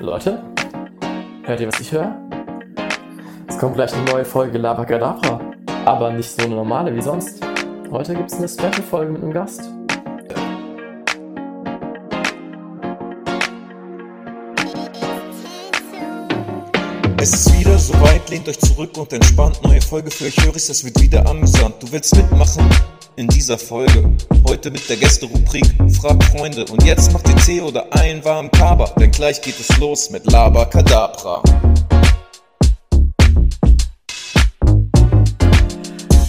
Leute, hört ihr, was ich höre? Es kommt gleich eine neue Folge Labagadabra. Aber nicht so eine normale wie sonst. Heute gibt es eine Special-Folge mit einem Gast. Es ist wieder soweit, lehnt euch zurück und entspannt. Neue Folge für euch, Höris, es wird wieder amüsant. Du willst mitmachen in dieser Folge. Heute mit der Gäste-Rubrik Frag Freunde. Und jetzt macht ihr Tee oder einen warmen Kaba, denn gleich geht es los mit Labakadabra.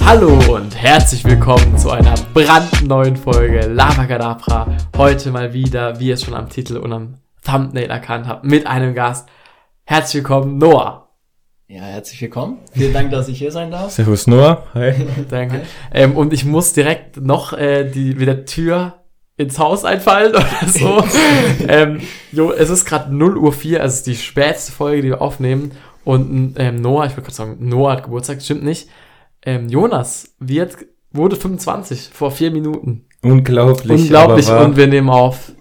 Hallo und herzlich willkommen zu einer brandneuen Folge Labakadabra. Heute mal wieder, wie ihr es schon am Titel und am Thumbnail erkannt habt, mit einem Gast. Herzlich willkommen, Noah. Ja, herzlich willkommen. Vielen Dank, dass ich hier sein darf. Servus Noah, hi. Danke. Ähm, und ich muss direkt noch äh, die wieder Tür ins Haus einfallen oder so. ähm, jo, es ist gerade 0 Uhr 4, also es ist die späteste Folge, die wir aufnehmen. Und ähm, Noah, ich würde gerade sagen, Noah hat Geburtstag, stimmt nicht. Ähm, Jonas wird, wurde 25 vor vier Minuten. Unglaublich. Unglaublich und wir nehmen auf.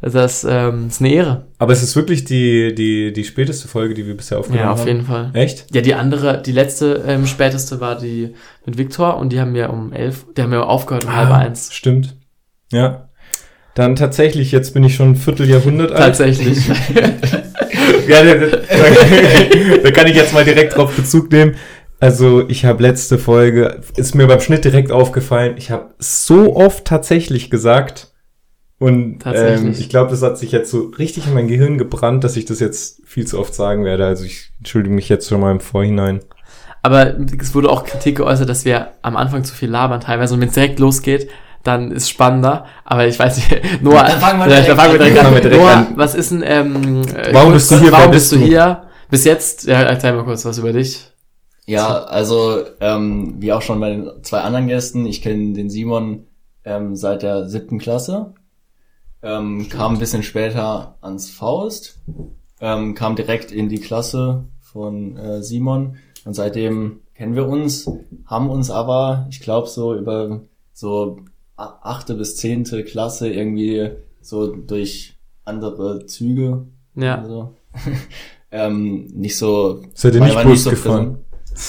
Also das ähm, ist eine Ehre. Aber es ist wirklich die, die, die späteste Folge, die wir bisher aufgenommen Ja, haben. auf jeden Fall. Echt? Ja, die andere, die letzte ähm, späteste war die mit Viktor und die haben wir um elf, die haben wir aufgehört um halb eins. Stimmt. Ja. Dann tatsächlich, jetzt bin ich schon ein Vierteljahrhundert alt. Tatsächlich. Ja, da, da, da kann ich jetzt mal direkt drauf Bezug nehmen. Also ich habe letzte Folge, ist mir beim Schnitt direkt aufgefallen, ich habe so oft tatsächlich gesagt und Tatsächlich. ähm, ich glaube, das hat sich jetzt so richtig in mein Gehirn gebrannt, dass ich das jetzt viel zu oft sagen werde. Also ich entschuldige mich jetzt schon mal im Vorhinein. Aber es wurde auch Kritik geäußert, dass wir am Anfang zu viel labern teilweise und wenn es direkt losgeht, dann ist spannender. Aber ich weiß nicht, Noah, Dann fangen wir direkt dann fangen wir direkt an. wir direkt Noah, an. was ist denn, ähm, äh, Warum bist du hier? Warum bist du? hier? Bis jetzt, ja, erzähl mal kurz was über dich. Ja, also ähm, wie auch schon bei den zwei anderen Gästen, ich kenne den Simon ähm, seit der siebten Klasse, ähm, kam ein bisschen später ans Faust, ähm, kam direkt in die Klasse von äh, Simon und seitdem kennen wir uns, haben uns aber, ich glaube so über so achte bis zehnte Klasse irgendwie so durch andere Züge Ja. also, ähm, nicht so Seid ihr nicht Bus gefahren?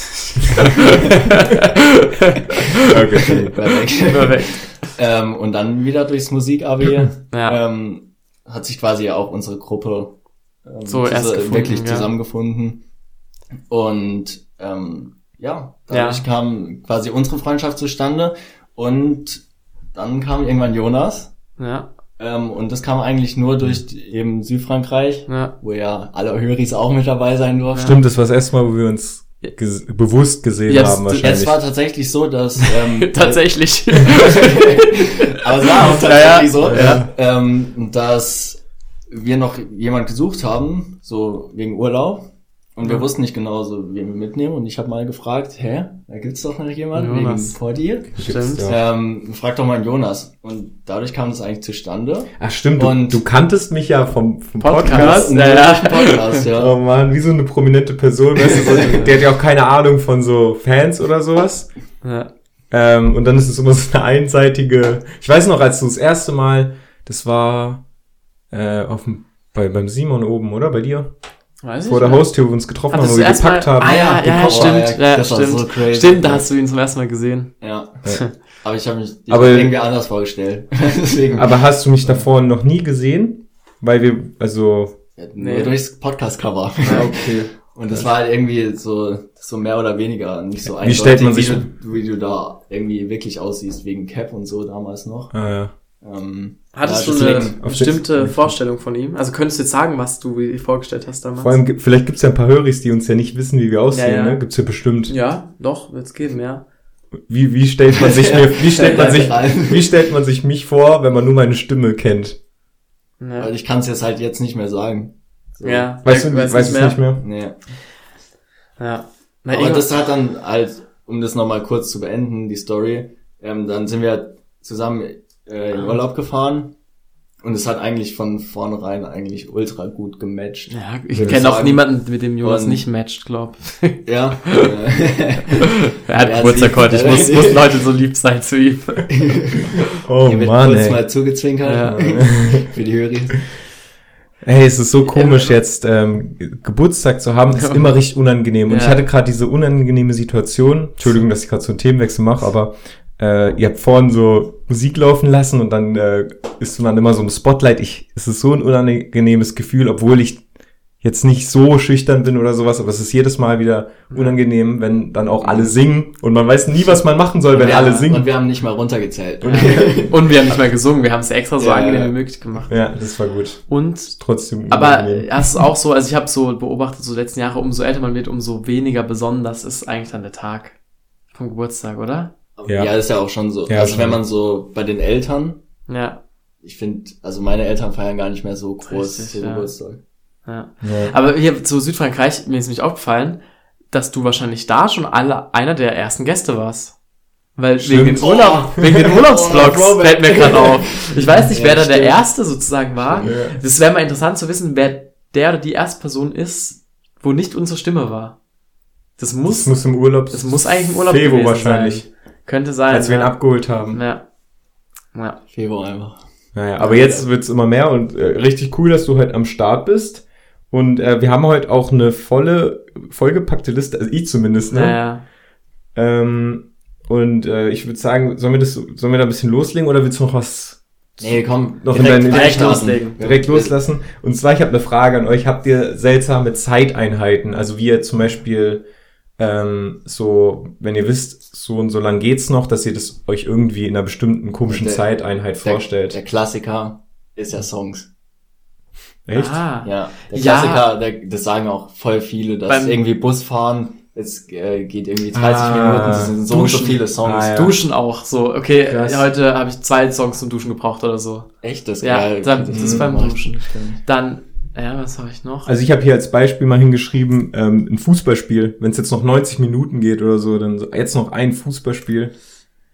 Okay, perfekt. Perfekt. Ähm, und dann wieder durchs Musik-AB Ja. ähm, hat sich quasi auch unsere Gruppe ähm, So erst gefunden, wirklich ja. zusammengefunden. Und ähm, ja, dadurch Ja. kam quasi unsere Freundschaft zustande. Und dann kam irgendwann Jonas. Ja, Ähm, und das kam eigentlich nur durch eben Südfrankreich, ja. wo ja alle Höris auch mit dabei sein durften. Stimmt, das war das erste Mal, wo wir uns ges bewusst gesehen Jetzt- haben wahrscheinlich. Es war tatsächlich so, dass ähm, Tatsächlich. Aber es war auch tatsächlich so, Ja. Ähm, dass wir noch jemand gesucht haben, so wegen Urlaub. Und wir Ja. wussten nicht genau, so, wen wir mitnehmen. Und ich habe mal gefragt, hä, da gibt's doch noch jemanden Jonas. wegen Portier. Stimmt. Ähm, frag doch mal einen Jonas. Und dadurch kam das eigentlich zustande. Ach stimmt, du, Und- du kanntest mich ja vom, vom Podcast. Podcast. Ja, ja. Podcast, ja. Oh man, wie so eine prominente Person, weißt du, so, der hat ja auch keine Ahnung von so Fans oder sowas. ja. Ähm, und dann ist es immer so eine einseitige. Ich weiß noch, als du das erste Mal, das war äh, auf dem, bei, beim Simon oben, oder? Bei dir? Weiß ich Vor der. Haustür, wo wir uns getroffen haben, wo wir gepackt Mal- haben. Ah ja, ja, Koffer, stimmt. ja, Ja, das war stimmt. so crazy. Stimmt, da hast du ihn zum ersten Mal gesehen. Ja. Aber ich habe mich ich Aber- hab irgendwie anders vorgestellt. Deswegen. Aber hast du mich davor noch nie gesehen? Weil wir, also. Ja, Nee. Nur durchs Podcast-Cover. okay. Und das war halt irgendwie so, so mehr oder weniger nicht so Wie stellt man wie sich- du, wie du da irgendwie wirklich aussiehst, wegen Cap und so damals noch. Ah, ja. Ähm, Hattest ja, du eine Auf bestimmte Vorstellung von ihm? Also könntest du jetzt sagen, was du dir vorgestellt hast damals? Vor allem, gibt- vielleicht gibt's ja ein paar Höris, die uns ja nicht wissen, wie wir aussehen, Ja, ja. ne? Gibt's ja bestimmt. ja, doch, wird's geben, ja. Wie, wie stellt man sich mir, wie stellt man sich, wie stellt man sich mich vor, wenn man nur meine Stimme kennt? Ja. Weil ich kann es jetzt halt jetzt nicht mehr sagen. So. ja. Weißt du, weiß weißt du es nicht mehr? Nee. Ja. Na, Aber das hat dann halt, um das nochmal kurz zu beenden, die Story, ähm, dann sind wir zusammen äh, in Urlaub gefahren und es hat eigentlich von vornherein eigentlich ultra gut gematcht. ja, ich kenne auch niemanden, mit dem Jonas Und- nicht matcht, glaub. Ja. äh, Er hat Geburtstag ich muss, muss Leute so lieb sein zu ihm. Oh Hier wird Mann, kurz ey. mal zugezwinkert Ja. für die Höris. Hey, es ist so komisch jetzt ähm, Geburtstag zu haben, ist immer richtig unangenehm. Und Ja. ich hatte gerade diese unangenehme Situation. Entschuldigung, dass ich gerade so einen Themenwechsel mache, aber äh, ihr habt vorhin so Musik laufen lassen und dann äh, ist man immer so im Spotlight. Ich, es ist so ein unangenehmes Gefühl, obwohl ich jetzt nicht so schüchtern bin oder sowas, aber es ist jedes Mal wieder unangenehm, wenn dann auch alle singen und man weiß nie, was man machen soll, wenn alle Und singen. wir haben nicht mal runtergezählt. Und wir haben nicht mal gesungen, wir haben es extra so Ja. angenehm wie möglich gemacht. Ja, das war gut. Und Trotzdem Aber unangenehm. hast du auch so, also ich habe so beobachtet, so die letzten Jahre, umso älter man wird, umso weniger besonders ist eigentlich dann der Tag vom Geburtstag, oder? Ja. Ja. ist ja auch schon so. Ja, also schon. wenn man so bei den Eltern, Ja, ich finde, also meine Eltern feiern gar nicht mehr so groß Richtig, ja. Geburtstag. ja. Ja. Aber hier zu Südfrankreich, mir ist nämlich aufgefallen, dass du wahrscheinlich da schon alle einer der ersten Gäste warst. Weil Stimmt. wegen den, Urlaub, wegen den Urlaubsvlogs Oh, fällt mir gerade auf. Ich weiß nicht, Ja, wer da der stimmt. Erste sozusagen war. Ja. Das wäre mal interessant zu wissen, wer der oder die erste Person ist, wo nicht unsere Stimme war. Das muss, Das muss im Urlaub. das muss eigentlich im Urlaub Febo gewesen wahrscheinlich, sein. Könnte sein. als wir ihn ja. abgeholt haben. Ja. Ja. Februar einfach. Naja, aber jetzt wird's immer mehr und äh, richtig cool, dass du heute am Start bist. Und äh, wir haben heute auch eine volle, vollgepackte Liste, also ich zumindest, ne? Naja. Ähm, und äh, ich würde sagen, sollen wir das, sollen wir da ein bisschen loslegen oder willst du noch was Nee, komm, Noch in direkt, deinen- direkt loslegen. direkt loslassen? Und zwar, ich habe eine Frage an euch. Habt ihr seltsame Zeiteinheiten? Also wie ihr zum Beispiel ähm, so, wenn ihr wisst, so und so lang geht's noch, dass ihr das euch irgendwie in einer bestimmten komischen Der- Zeiteinheit Der, vorstellt. der Klassiker ist ja Songs. Echt? Ah. Ja, der Ja. Klassiker, der, das sagen auch voll viele, dass Beim- irgendwie Busfahren, es äh, geht irgendwie 30 Ah, Minuten, es sind so und so viele Songs. Ah, ja. Duschen auch so. Okay, Krass. heute habe ich zwei Songs zum Duschen gebraucht oder so. Echt, das Ja, geil. dann- das ist beim macht Duschen. Dann, ja, was habe ich noch? Also ich habe hier als Beispiel mal hingeschrieben, ähm, ein Fußballspiel. Wenn es jetzt noch 90 Minuten geht oder so, dann so, jetzt noch ein Fußballspiel.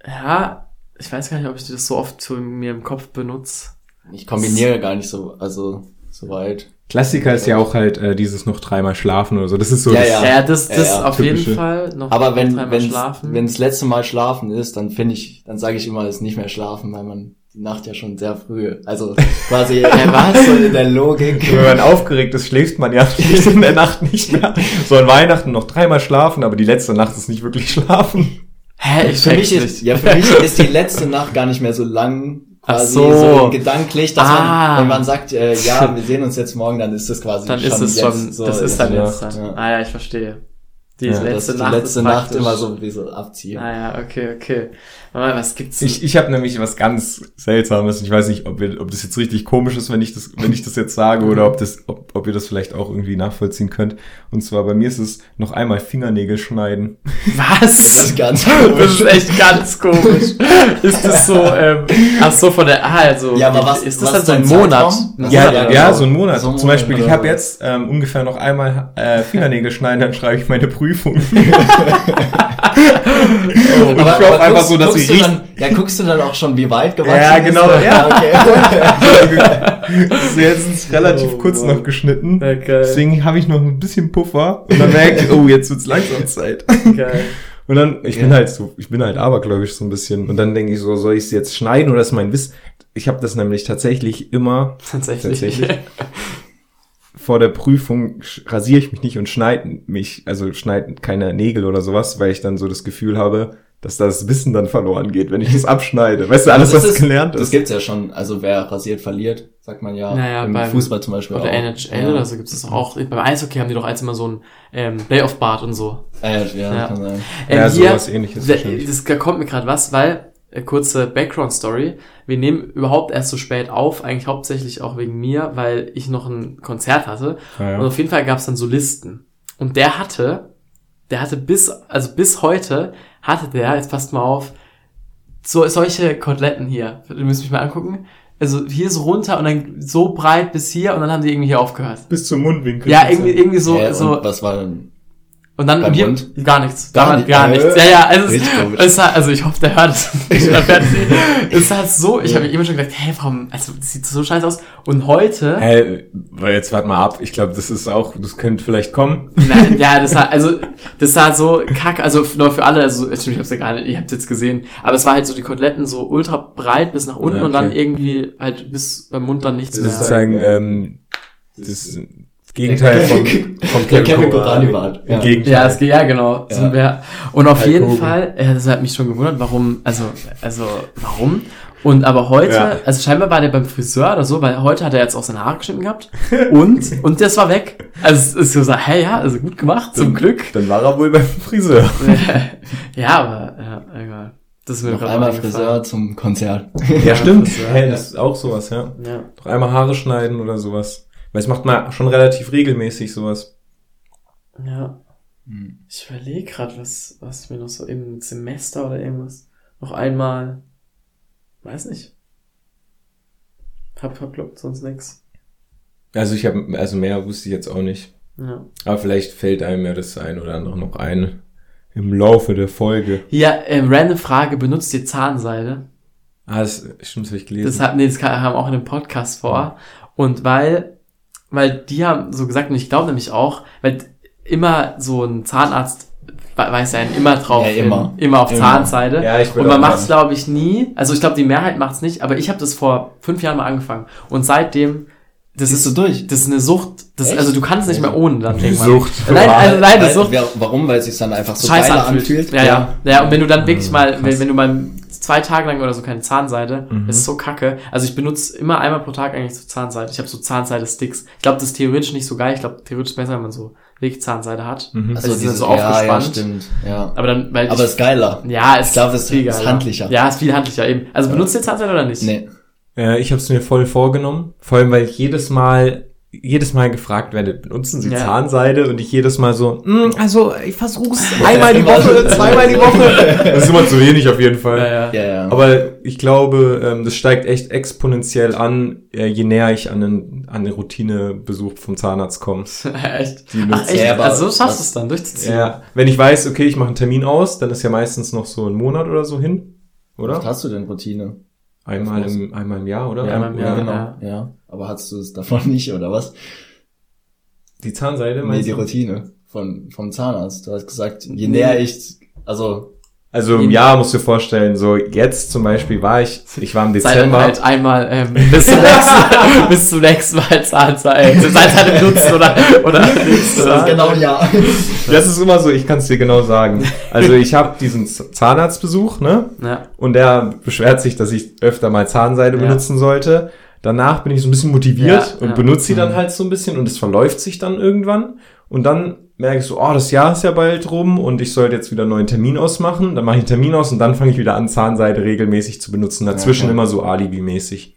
ja, ich weiß gar nicht, ob ich das so oft zu mir im Kopf benutze. Ich kombiniere gar nicht so, also so weit. Klassiker ist ja auch halt äh, dieses noch dreimal schlafen oder so. Das ist so Ja, das, ja. Ja, das, das Ja, ja, auf typische. jeden Fall. Noch Aber wenn dreimal wenn schlafen. wenn das letzte Mal schlafen ist, dann finde ich, dann sage ich immer, es ist nicht mehr schlafen, weil man die Nacht ja schon sehr früh, also quasi was so in der Logik. Wenn man aufgeregt ist, schläft man ja in der Nacht nicht mehr. So an Weihnachten noch dreimal schlafen, aber die letzte Nacht ist nicht wirklich schlafen. Hä, ich Für mich ist, ja, für mich ist die letzte Nacht gar nicht mehr so lang, quasi so. so, gedanklich, dass Ah. man, wenn man sagt, äh, ja, wir sehen uns jetzt morgen, dann ist das quasi Dann schon ist es jetzt schon, so. das ist dann jetzt. Ja. Ah ja, ich verstehe. Die Ja, letzte Nacht die letzte Nacht praktisch- immer so wie so abziehe. Ah ja, okay, okay. Mal, was gibt's? denn? Ich, ich habe nämlich was ganz Seltsames. Ich weiß nicht, ob, wir, ob das jetzt richtig komisch ist, wenn ich das, wenn ich das jetzt sage, oder ob, das, ob, ob ihr das vielleicht auch irgendwie nachvollziehen könnt. Und zwar bei mir ist es noch einmal Fingernägel schneiden. Das was? ist ganz Das komisch. ist echt ganz komisch. Ist das so, ähm, ach so, von der, ah, also, Ja, aber was- ist das was dann ist so ein Monat? Ja, Monat ja, oder genau. so ein Monat. So Zum Beispiel, Monat ich habe jetzt ähm, ungefähr noch einmal äh, Fingernägel schneiden, dann schreibe ich meine Prüfung. oh, und ich hoffe einfach so, dass du richtig... dann, Ja, guckst du dann auch schon, wie weit gewachsen Ja, ist? genau, ja. okay. Das ist jetzt relativ Oh, kurz Mann. noch geschnitten. Ja. Deswegen habe ich noch ein bisschen Puffer. Und dann merke ich, oh, jetzt wird's langsam Zeit. Geil. Und dann, ich Ja. bin halt so, ich bin halt abergläubisch so ein bisschen. Und dann denke ich so, soll ich es jetzt schneiden oder ist mein Wiss? Ich habe das nämlich tatsächlich immer Tatsächlich. Tatsächlich? Vor der Prüfung rasiere ich mich nicht und schneide mich, also schneide keine Nägel oder sowas, weil ich dann so das Gefühl habe, dass das Wissen dann verloren geht, wenn ich das abschneide. Weißt du, alles, Das was ist- gelernt Das ist. gibt's ja schon. Also wer rasiert, verliert, sagt man ja. Naja, Im beim- Fußball zum Beispiel Oder auch. NHL ja. oder so gibt's das auch. Beim Eishockey haben die doch als immer so ein ähm, Playoff-Bart und so. Äh, ja, Ja. kann sein. Ähm, Ja, hier, sowas ähnliches da- wahrscheinlich. das, da kommt mir gerade was, weil, kurze Background-Story, wir nehmen überhaupt erst so spät auf, eigentlich hauptsächlich auch wegen mir, weil ich noch ein Konzert hatte. Ja, Und ja. auf jeden Fall gab's dann Solisten. Und der hatte, der hatte bis, also bis heute, hatte der, jetzt passt mal auf, so, solche Koteletten hier. Du müsst mich mal angucken. Also hier so runter und dann so breit bis hier und dann haben die irgendwie hier aufgehört. Bis zum Mundwinkel. Ja, irgendwie, irgendwie so, ja, so, und was war denn? Und dann wir, Mund? gar nichts. Gar Gar, nicht- gar nichts. äh, Ja, ja, also, es, es hat, also ich hoffe, der hört es nicht. Sie. es hat so, ich habe immer schon gedacht, hey, warum, also das sieht so scheiße aus. Und heute, Hey, weil jetzt warte mal ab. Ich glaube, das ist auch, das könnte vielleicht kommen. Nein, ja, das sah, also, das sah so kack, also nur für alle, also, ich hab's ja gar nicht, ihr habt's jetzt gesehen, aber es war halt so die Koteletten so ultra breit bis nach unten Ja, und dann okay. irgendwie halt bis beim Mund dann nichts Das mehr. ist sozusagen ähm, Das Gegenteil vom, vom Der Kevin Kurani Bart. Im Gegenteil. Ja, es geht, ja, genau. Ja. Sind wir. Und auf Hulk jeden Hogan. Fall, äh, das hat mich schon gewundert, warum, also, also, warum? Und aber heute, Ja. also scheinbar war der beim Friseur oder so, weil heute hat er jetzt auch seine Haare geschnitten gehabt. Und, und das war weg. Also es ist so, hey, ja, also gut gemacht, zum Glück. Dann war er wohl beim Friseur. ja, aber, ja, egal. Das ist mir Noch gerade einmal. Friseur zum Konzert. Ja, stimmt. Friseur, Hey, ja. das ist auch sowas, ja. Ja. Doch einmal Haare schneiden oder sowas. Weil es macht man schon relativ regelmäßig sowas. Ja. Hm. Ich überlege gerade, was, was mir noch so im Semester oder irgendwas noch einmal, weiß nicht. Hab verkloppt, sonst nix. Also ich habe, also mehr wusste ich jetzt auch nicht. Ja. Aber vielleicht fällt einem ja das ein oder andere noch ein. Im Laufe der Folge. Ja, äh, random Frage, benutzt ihr Zahnseide? Ah, das stimmt, das habe ich gelesen. Das, hat, nee, das kam auch in dem Podcast vor. Und weil, weil die haben so gesagt, und ich glaube nämlich auch, weil immer so ein Zahnarzt we- weiß ja immer drauf, Ja, immer. hin, immer auf Immer. Zahnseide. Ja, ich Und man macht es, glaube ich, nie. Also ich glaube, die Mehrheit macht es nicht, aber ich habe das vor fünf Jahren mal angefangen. Und seitdem, das Siehst ist du durch? Das ist eine Sucht. Das, Echt? also du kannst nicht mehr ohne dann Die irgendwann. Sucht. Nein, also nein, das Sucht. Warum? Weil es sich dann einfach so Scheiße anfühlt. anfühlt. Ja, ja, ja. und wenn du dann wirklich mal, wenn, wenn du mal zwei Tage lang oder so keine Zahnseide, Mhm. das ist so kacke. Also ich benutze immer einmal pro Tag eigentlich so Zahnseide. Ich habe so Zahnseide-Sticks. Ich glaube, das ist theoretisch nicht so geil. Ich glaube, theoretisch besser, wenn man so wirklich Zahnseide hat. Mhm. Also die sind dieses- so ja, ja, aufgespannt. stimmt. Ja. Aber dann, weil Aber ich, es ist geiler. ja, es ich glaube, es viel ist geiler. handlicher. Ja, ist viel handlicher eben. Also benutzt ihr Zahnseide oder nicht? Nee. Ja, ich habe es mir voll vorgenommen. Vor allem, weil ich jedes Mal, jedes Mal gefragt werde, benutzen Sie Ja. Zahnseide? Und ich jedes Mal so, "Mm, also ich versuch's einmal die Woche, zweimal die Woche. Das ist immer zu wenig auf jeden Fall. Ja, ja. Ja, ja. Aber ich glaube, ähm, das steigt echt exponentiell an, äh, je näher ich an den, an den Routinebesuch vom Zahnarzt komme. echt? Die Ach nutzt- echt? Ja, aber also so schaffst was- du es dann durchzuziehen. Ja, wenn ich weiß, okay, ich mache einen Termin aus, dann ist ja meistens noch so ein Monat oder so hin, Was oder? hast du denn Routine? Einmal im, einmal im Jahr, oder? Ja, einmal im Jahr, genau. ja. Ja. Aber hast du es davon nicht, oder was? Die Zahnseide, Nee, meinst die du? Routine von, vom Zahnarzt. Du hast gesagt, je näher ich, also, Also im Jahr musst du dir vorstellen, so jetzt zum Beispiel war ich, ich war im Sei Dezember. halt einmal ähm, bis, zum nächsten, bis zum nächsten Mal Zahnseide, Zahnseide benutzen oder, oder nichts. das ist genau ein Jahr. Das ist immer so, ich kann es dir genau sagen. Also ich habe diesen Zahnarztbesuch, ne? Ja. Und der beschwert sich, dass ich öfter mal Zahnseide Ja. benutzen sollte. Danach bin ich so ein bisschen motiviert Ja, und ja. benutze sie dann halt so ein bisschen und es verläuft sich dann irgendwann. Und dann merke ich so, oh, das Jahr ist ja bald rum und ich sollte jetzt wieder einen neuen Termin ausmachen. Dann mache ich einen Termin aus und dann fange ich wieder an, Zahnseide regelmäßig zu benutzen. Dazwischen Okay. immer so Alibi-mäßig.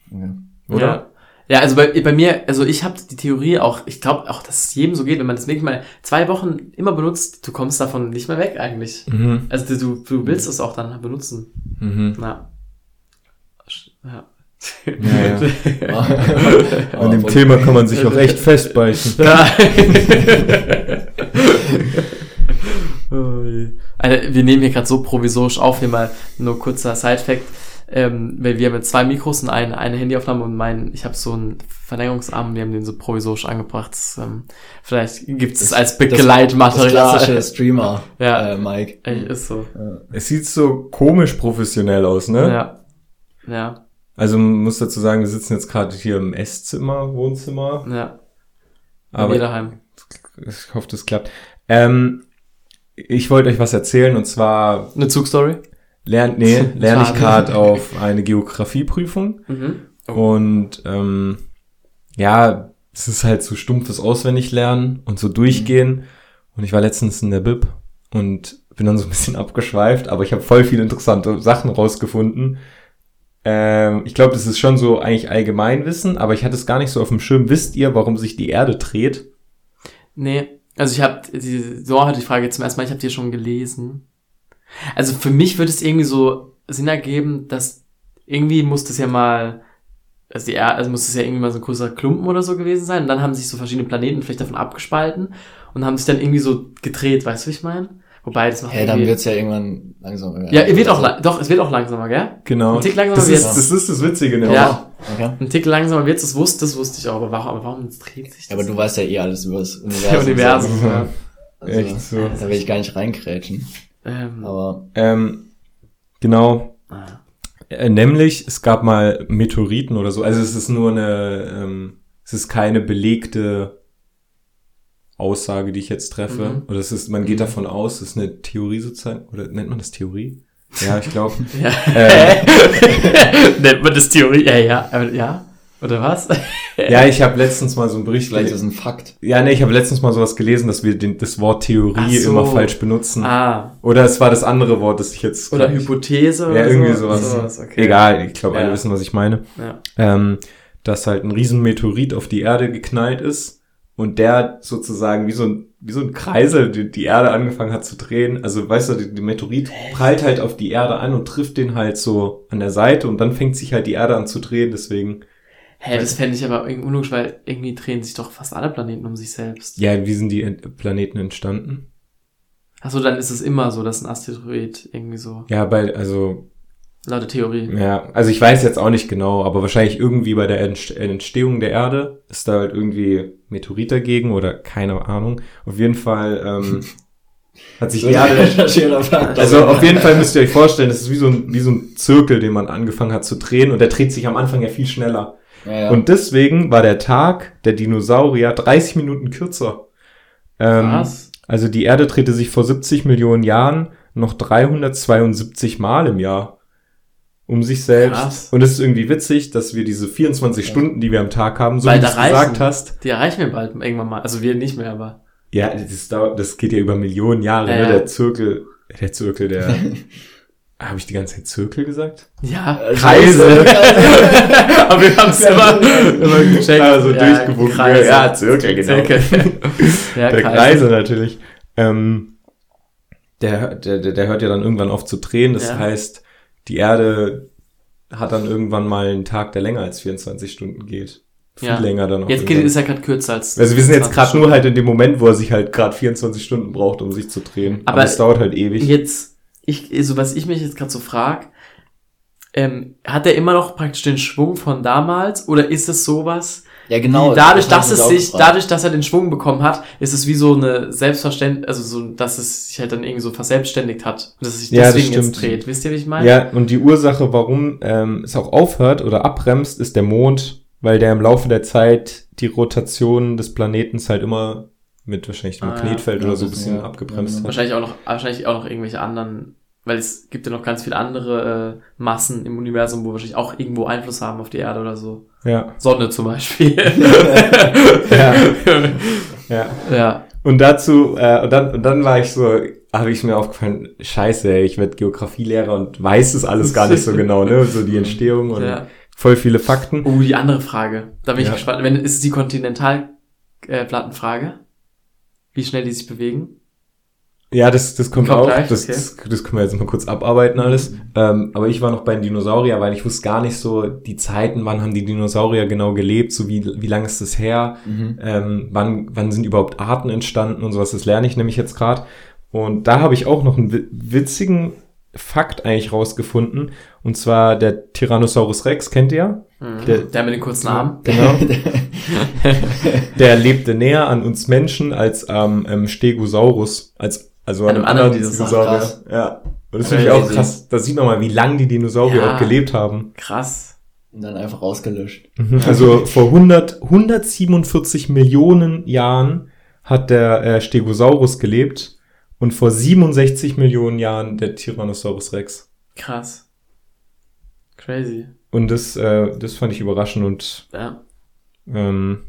Oder? Ja. Ja, also bei, bei mir, also ich habe die Theorie auch, ich glaube auch, dass es jedem so geht, wenn man das wirklich mal zwei Wochen immer benutzt, du kommst davon nicht mehr weg eigentlich. Mhm. Also du, du willst es auch dann benutzen. Mhm. Na. Ja. Ja, ja. An dem Thema kann man sich auch echt festbeißen. Oh. Alter, wir nehmen hier gerade so provisorisch auf, hier mal nur kurzer Side-Fact. Ähm, weil wir haben jetzt zwei Mikros und eine, eine Handyaufnahme und mein, ich habe so einen Verlängerungsarm, wir haben den so provisorisch angebracht. Das, ähm, vielleicht gibt es als Das Begleitmaterial. klassische Streamer, Ja. äh, Mike. Ey, ist so. Es sieht so komisch professionell aus, ne? Ja. Ja. Also man muss dazu sagen, wir sitzen jetzt gerade hier im Esszimmer, Wohnzimmer. Ja. Bei mir Aber daheim. ich hoffe, das klappt. Ähm, ich wollte euch was erzählen und zwar Eine Zugstory? lernt, nee, lerne ich gerade auf eine Geografieprüfung. Mhm. Und ähm, ja, es ist halt so stumpfes Auswendiglernen und so durchgehen. Und ich war letztens in der Bib und bin dann so ein bisschen abgeschweift, aber ich habe voll viele interessante Sachen rausgefunden. Ähm, ich glaube, das ist schon so eigentlich Allgemeinwissen, aber ich hatte es gar nicht so auf dem Schirm. Wisst ihr, warum sich die Erde dreht? Nee, also ich habe so hatte die Frage zum ersten Mal, ich habe die schon gelesen. Also für mich würde es irgendwie so Sinn ergeben, dass irgendwie muss das ja mal also die Erde, also muss es ja irgendwie mal so ein größerer Klumpen oder so gewesen sein und dann haben sich so verschiedene Planeten vielleicht davon abgespalten und haben sich dann irgendwie so gedreht, weißt du, wie ich meine? Wobei das macht Hä, dann wird's ja irgendwann langsam. Ja, ihr wird auch lang, doch, es wird auch langsamer, gell? Genau. Ein Tick langsamer das, ist, wird's. das ist das Witzige, ne? Ja. Okay. Ein Tick langsamer wird's, das wusste, das wusste ich auch, aber warum, aber warum dreht sich das? Ja, aber du weißt ja eh alles über das Universum. Der Universum, ja. Also, Echt so. Da will ich gar nicht reinkrätschen. Ähm, Aber Ähm, genau. ah. Äh, nämlich, es gab mal Meteoriten oder so. Also es ist nur eine, ähm, es ist keine belegte Aussage, die ich jetzt treffe. Mhm. Oder es ist, man geht davon aus, es ist eine Theorie sozusagen, oder nennt man das Theorie? Ja, ich glaube. Ja. äh, Nennt man das Theorie? Ja, ja. Aber, ja? Oder was? ja, ich habe letztens mal so einen Bericht Vielleicht ist ein Fakt. Ja, nee, ich habe letztens mal sowas gelesen, dass wir den, das Wort Theorie so. immer falsch benutzen. ah. Oder es war das andere Wort, das ich jetzt. Oder Hypothese Ja, oder irgendwie so. sowas. Sowas, okay. Egal, ich glaube, alle Ja. wissen, was ich meine. Ja. ähm, dass halt ein riesen Meteorit auf die Erde geknallt ist und der sozusagen wie so ein, wie so ein Kreisel die, die Erde angefangen hat zu drehen. Also weißt du, die, die Meteorit prallt halt auf die Erde an und trifft den halt so an der Seite und dann fängt sich halt die Erde an zu drehen. Deswegen, Hä, das fände ich aber irgendwie unlogisch, weil irgendwie drehen sich doch fast alle Planeten um sich selbst. ja, wie sind die Planeten entstanden? Achso, dann ist es immer so, dass ein Asteroid irgendwie so, Ja, bei, also, laut der Theorie. ja, also ich weiß jetzt auch nicht genau, aber wahrscheinlich irgendwie bei der Entst- Entstehung der Erde ist da halt irgendwie Meteorit dagegen oder keine Ahnung. Auf jeden Fall ähm, hat sich die Erde. Also auf jeden Fall müsst ihr euch vorstellen, das ist wie so ein, wie so ein Zirkel, den man angefangen hat zu drehen und der dreht sich am Anfang ja viel schneller. Ja, ja. Und deswegen war der Tag der Dinosaurier 30 Minuten kürzer. Ähm, Was? also die Erde drehte sich vor 70 Millionen Jahren noch 372 Mal im Jahr um sich selbst. Krass. Und es ist irgendwie witzig, dass wir diese 24 Stunden, die wir am Tag haben, so Weil wie du da es reichen- gesagt hast, Die erreichen wir bald irgendwann mal. Also wir nicht mehr, aber. ja, das, dauert, das geht ja über Millionen Jahre, Ja, ne? ja. Der Zirkel, der Zirkel, der, habe ich die ganze Zeit Zirkel gesagt? Ja, Kreise. aber wir haben es immer, immer gecheckt. Also durchgewunken. Kreise. Ja, Zirkel, genau. Zirkel. ja, der Kreise natürlich. Ähm, der, der, der, der hört ja dann irgendwann auf zu drehen. Das Ja. heißt, die Erde hat dann irgendwann mal einen Tag, der länger als 24 Stunden geht. Viel Ja. länger dann auch. Jetzt geht, ist ja gerade kürzer als. also wir sind jetzt 20 gerade nur halt in dem Moment, wo er sich halt gerade 24 Stunden braucht, um sich zu drehen. Aber, Aber es dauert halt ewig. Jetzt, ich, so was ich mich jetzt gerade so frag, ähm, hat er immer noch praktisch den Schwung von damals oder ist es sowas? Ja, genau. wie dadurch, das dass es sich, gefragt. dadurch, dass er den Schwung bekommen hat, ist es wie so eine Selbstverständlich, also so, dass es sich halt dann irgendwie so verselbstständigt hat und dass es sich Ja, das deswegen jetzt stimmt. dreht. Wisst ihr, wie ich meine? Ja, und die Ursache, warum ähm, es auch aufhört oder abbremst, ist der Mond, weil der im Laufe der Zeit die Rotation des Planetens halt immer mit wahrscheinlich dem Ah. Magnetfeld Ja, oder so ein bisschen ja. abgebremst Ja, hat. Wahrscheinlich auch noch, wahrscheinlich auch noch irgendwelche anderen, weil es gibt ja noch ganz viele andere äh, Massen im Universum, wo wahrscheinlich auch irgendwo Einfluss haben auf die Erde oder so. Ja, Sonne zum Beispiel. ja, ja. ja. Und dazu, äh, und dann, und dann war ich so, habe ich mir aufgefallen, scheiße, ey, ich werde Geografielehrer und weiß es alles gar nicht so genau, ne? So die Entstehung und ja. voll viele Fakten. Oh, die andere Frage. Da bin ich Ja. gespannt. Wenn, ist es die Kontinentalplattenfrage? Wie schnell die sich bewegen? Ja, das, das kommt, auch. das, okay. das, das können wir jetzt mal kurz abarbeiten alles. Ähm, aber ich war noch bei den Dinosaurier, weil ich wusste gar nicht so die Zeiten, wann haben die Dinosaurier genau gelebt, so wie, wie lange ist das her, Mhm. ähm, wann, wann sind überhaupt Arten entstanden und sowas. Das lerne ich nämlich jetzt gerade. Und da habe ich auch noch einen wi- witzigen Fakt eigentlich rausgefunden. Und zwar der Tyrannosaurus Rex, kennt ihr? Mhm. Der- Der, mit den kurzen Armen. Genau. der lebte näher an uns Menschen als am ähm, Stegosaurus, als also an Einem einem anderen anderen Dinosaurier. Krass. Ja. Und das finde ich auch krass. Da sieht man mal, wie lang die Dinosaurier Ja. auch gelebt haben. Krass. Und dann einfach ausgelöscht. Also vor 100, 147 Millionen Jahren hat der äh, Stegosaurus gelebt und vor 67 Millionen Jahren der Tyrannosaurus Rex. Krass. Crazy. Und das, äh, das fand ich überraschend und Ja. ähm,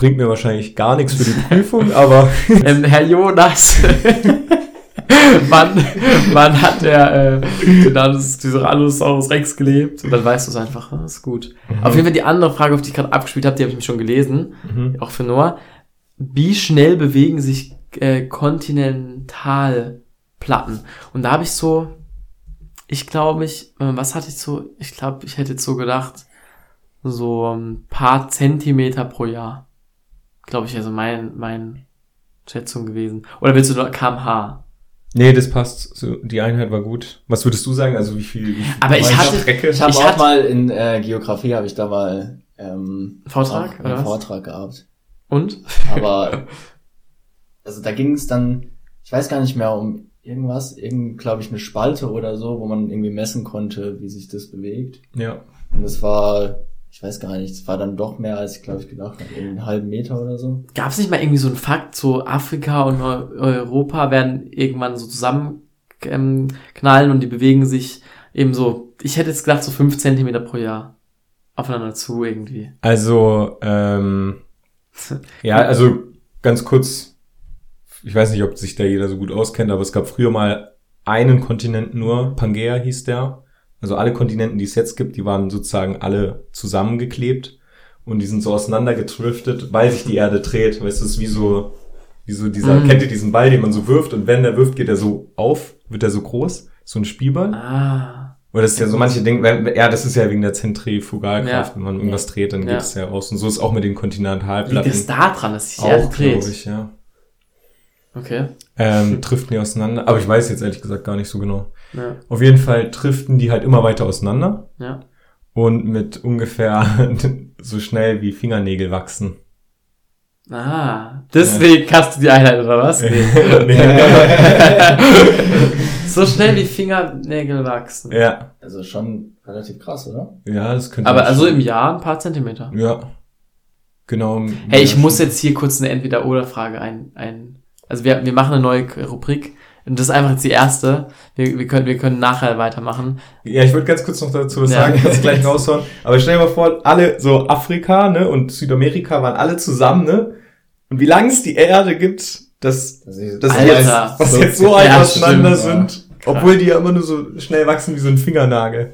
bringt mir wahrscheinlich gar nichts für die Prüfung, aber ähm, Herr Jonas. wann, wann hat der äh, Tyrannosaurus Rex gelebt? Und dann weißt du es einfach. Das ist gut. Auf jeden Fall die andere Frage, auf die ich gerade abgespielt habe, die habe ich mir schon gelesen. Mhm. Auch für Noah. Wie schnell bewegen sich äh, Kontinentalplatten? Und da habe ich so, ich glaube, ich, äh, was hatte ich so? Ich glaube, ich hätte jetzt so gedacht, so ein paar Zentimeter pro Jahr. Glaube ich, also mein, mein Schätzung gewesen. Oder willst du nur kmh? Nee, das passt. So, die Einheit war gut. Was würdest du sagen? Also wie viel? Wie viel Aber ich hatte- Strecke? Ich habe auch hatte- mal in äh, Geografie habe ich da mal ähm, Vortrag, einen? Vortrag gehabt. Und? Aber also da ging es dann, ich weiß gar nicht mehr um irgendwas, irgend glaube ich eine Spalte oder so, wo man irgendwie messen konnte, wie sich das bewegt. ja. Und das war ich weiß gar nicht, es war dann doch mehr als ich glaube ich gedacht habe, einen halben Meter oder so. Gab es nicht mal irgendwie so einen Fakt, so Afrika und Eu- Europa werden irgendwann so zusammen ähm, knallen und die bewegen sich eben so, ich hätte jetzt gedacht, so fünf Zentimeter pro Jahr aufeinander zu irgendwie. Also, ähm, ja, also ganz kurz, ich weiß nicht, ob sich da jeder so gut auskennt, aber es gab früher mal einen Kontinent nur, Pangea hieß der. Also alle Kontinenten, die es jetzt gibt, die waren sozusagen alle zusammengeklebt und die sind so auseinandergedriftet, weil sich die Erde dreht. Weißt du, es ist wie so, wie so dieser, Mhm. kennt ihr diesen Ball, den man so wirft und wenn der wirft, geht er so auf, wird er so groß, so ein Spielball. Ah. Oder das ist ja so manche Dinge, ja, das ist ja wegen der Zentrifugalkraft, Ja. wenn man irgendwas dreht, dann Ja. geht es ja aus. Und so ist auch mit den Liegt Kontinentalplatten. es da dran, dass sich die Erde auch, dreht? glaube ich, ja. Okay. Ähm, driften die auseinander. Aber ich weiß jetzt ehrlich gesagt gar nicht so genau. Ja. Auf jeden Fall driften die halt immer weiter auseinander ja. und mit ungefähr so schnell wie Fingernägel wachsen. Ah. Deswegen hast du die Einheit, oder was? Nee. so schnell wie Fingernägel wachsen. ja, Also schon relativ krass, oder? ja, das könnte Aber also schon- im Jahr ein paar Zentimeter. Ja. Genau. Hey, ich Ja, muss jetzt hier kurz eine Entweder-Oder-Frage ein, ein, also wir, wir machen eine neue Rubrik. Und das ist einfach jetzt die erste. Wir, wir können, wir können nachher weitermachen. Ja, ich würde ganz kurz noch dazu was Ja. sagen, kannst gleich raushauen. Aber stell dir mal vor, alle, so Afrika, ne, und Südamerika waren alle zusammen, ne? Und wie lange es die Erde gibt, dass, Das ist, Alter. jetzt, was jetzt so weit Ja, auseinander stimmt, sind, obwohl die ja immer nur so schnell wachsen wie so ein Fingernagel.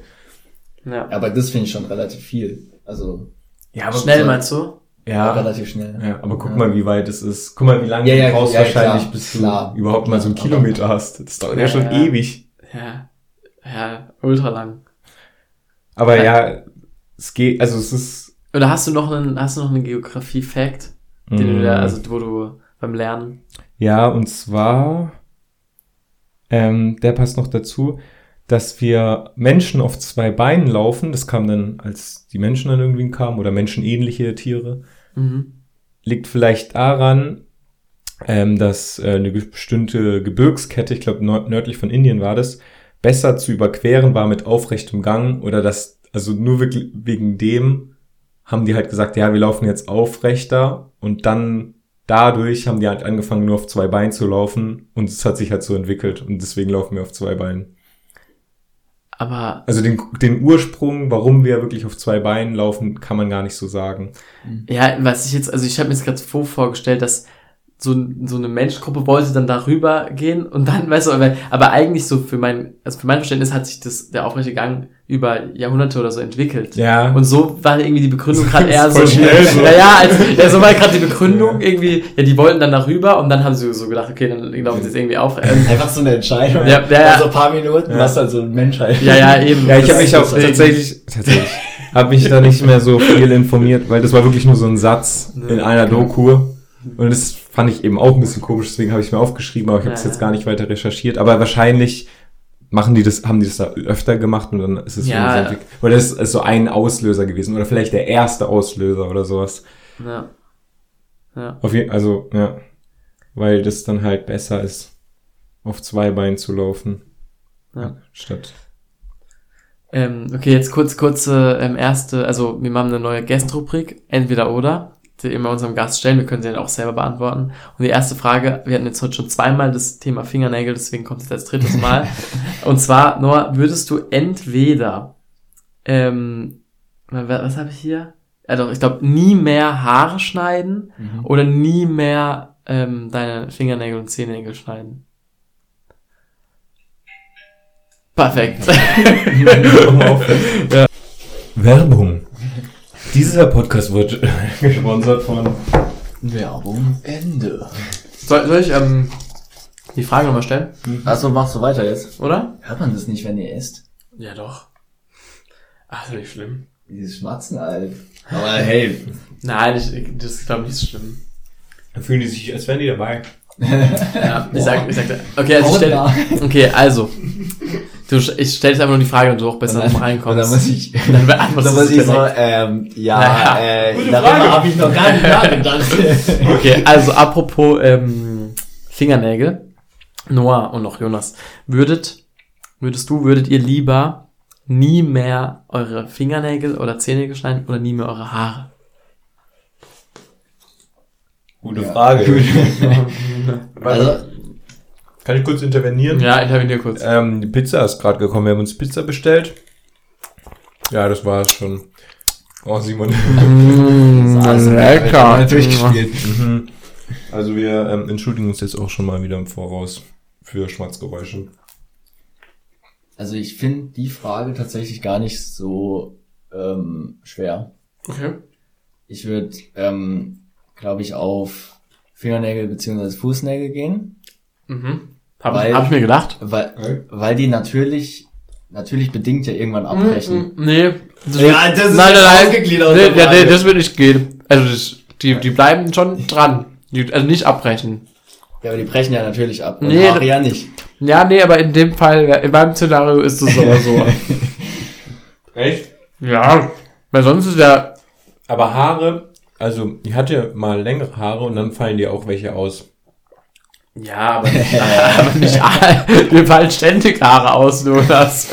Ja. aber das finde ich schon relativ viel. Also Ja, Schnell meinst du? Ja, relativ schnell. ja, aber guck Ja. mal, wie weit es ist. Guck mal, wie lange Ja, ja, du brauchst ja, wahrscheinlich, klar, bis du klar. überhaupt mal so einen Kilometer hast. Das dauert ja, Ja, schon ja. ewig. Ja. Ja, ultra lang. Aber Ja. ja, es geht, also es ist. Oder hast du noch einen, hast du noch einen Geografie-Fact, den du da, mm, also wo du beim Lernen. Ja, und zwar, ähm, der passt noch dazu, dass wir Menschen auf zwei Beinen laufen. Das kam dann, als die Menschen dann irgendwie kamen oder menschenähnliche Tiere. Mhm. Liegt vielleicht daran, ähm, dass äh, eine bestimmte Gebirgskette, ich glaube nördlich von Indien war das, besser zu überqueren war mit aufrechtem Gang oder das, also nur wegen dem haben die halt gesagt, ja, wir laufen jetzt aufrechter und dann dadurch haben die halt angefangen, nur auf zwei Beinen zu laufen und es hat sich halt so entwickelt und deswegen laufen wir auf zwei Beinen. Aber Also den, den Ursprung, warum wir wirklich auf zwei Beinen laufen, kann man gar nicht so sagen. Ja, was ich jetzt, also ich habe mir jetzt gerade vor vorgestellt, dass so, so eine Menschengruppe wollte dann darüber gehen und dann, weißt du, aber, aber eigentlich so für mein, also für mein Verständnis hat sich das, der aufrechte Gang über Jahrhunderte oder so entwickelt. Ja. Und so war irgendwie die Begründung gerade eher so, schnell so. ja, ja, als, ja, so war gerade die Begründung irgendwie, ja, die wollten dann darüber und dann haben sie so gedacht, okay, dann laufen sie jetzt irgendwie auf. Ähm, Einfach so eine Entscheidung. Ja, ja, ja. Also ein paar Minuten, Ja. was dann so ein Mensch halt. ja, ja, eben. Ja, ich habe mich auch deswegen- tatsächlich, tatsächlich, habe mich da nicht mehr so viel informiert, weil das war wirklich nur so ein Satz in einer Doku. Und das fand ich eben auch ein bisschen komisch, deswegen habe ich mir aufgeschrieben, aber ich habe Ja, es jetzt ja. gar nicht weiter recherchiert. Aber wahrscheinlich machen die das, haben die das da öfter gemacht und dann ist es Ja, entwickelt. oder das ist so ein Auslöser gewesen oder vielleicht der erste Auslöser oder sowas. Ja. Ja. Auf jeden, also ja, weil das dann halt besser ist, auf zwei Beinen zu laufen Ja. statt. Ähm, okay, jetzt kurz, kurze ähm, erste, also wir machen eine neue Guest-Rubrik, entweder oder, die immer unserem Gast stellen, wir können sie dann auch selber beantworten. Und die erste Frage, wir hatten jetzt heute schon zweimal das Thema Fingernägel, deswegen kommt es jetzt als drittes Mal. Und zwar, Noah, würdest du entweder, ähm, wa- was habe ich hier? Ja doch, ich glaube, nie mehr Haare schneiden Mhm. oder nie mehr ähm, deine Fingernägel und Zehennägel schneiden? Perfekt. Werbung. Dieser Podcast wird gesponsert von. Werbung Ende. Soll, soll ich ähm, die Frage nochmal stellen, Achso, machst du weiter jetzt? oder? Hört man das nicht, wenn ihr esst? Ja, doch. Ach, ist nicht schlimm. Dieses Schmatzen, Alter. Aber hey. Nein, ich, das ist, glaube ich, nicht so schlimm. Da fühlen die sich, als wären die dabei. Ja, ich sag, ich sag, okay, also ich stell, okay, also, du, ich stell jetzt einfach nur die Frage und du auch besser Und dann- noch reinkommst. und dann muss ich- dann beantwortest Da du muss ich so, ähm, ja, Naja, äh, gute darüber Frage. habe ich noch gar nicht nachgedacht. Okay, also apropos ähm, Fingernägel, Noah und noch Jonas, würdet, würdest du, würdet ihr lieber nie mehr eure Fingernägel oder Zähne schneiden oder nie mehr eure Haare? Gute Ja. Frage. Also, Kann ich kurz intervenieren? Ja, intervenier kurz. Ähm, die Pizza ist gerade gekommen. Wir haben uns Pizza bestellt. Ja, das war es schon. Oh, Simon. also, lecker. durchgespielt. Mhm. Also wir ähm, entschuldigen uns jetzt auch schon mal wieder im Voraus für Schmatzgeräusche. Also ich finde die Frage tatsächlich gar nicht so ähm, schwer. Okay. Ich würde, ähm, glaube ich, auf Fingernägel beziehungsweise Fußnägel gehen, Mhm. Hab, Weil- hab ich mir gedacht. weil, weil die natürlich, natürlich bedingt ja irgendwann abbrechen. Mm, Nee. Das Ja, das ist nein, nein, nein. ausgegliedert aus Nee, ja, nee, das wird nicht gehen. Also das, die, die bleiben schon dran. Die, also nicht abbrechen. Ja, aber die brechen ja natürlich ab. Und Nee, Haare ja nicht. Ja, nee, aber in dem Fall, in meinem Szenario ist es aber so. Echt? ja, weil sonst ist ja, Aber Haare, also ich hatte mal längere Haare und dann fallen dir auch welche aus. ja, aber nicht, aber nicht alle, mir fallen ständig Haare aus, nur das.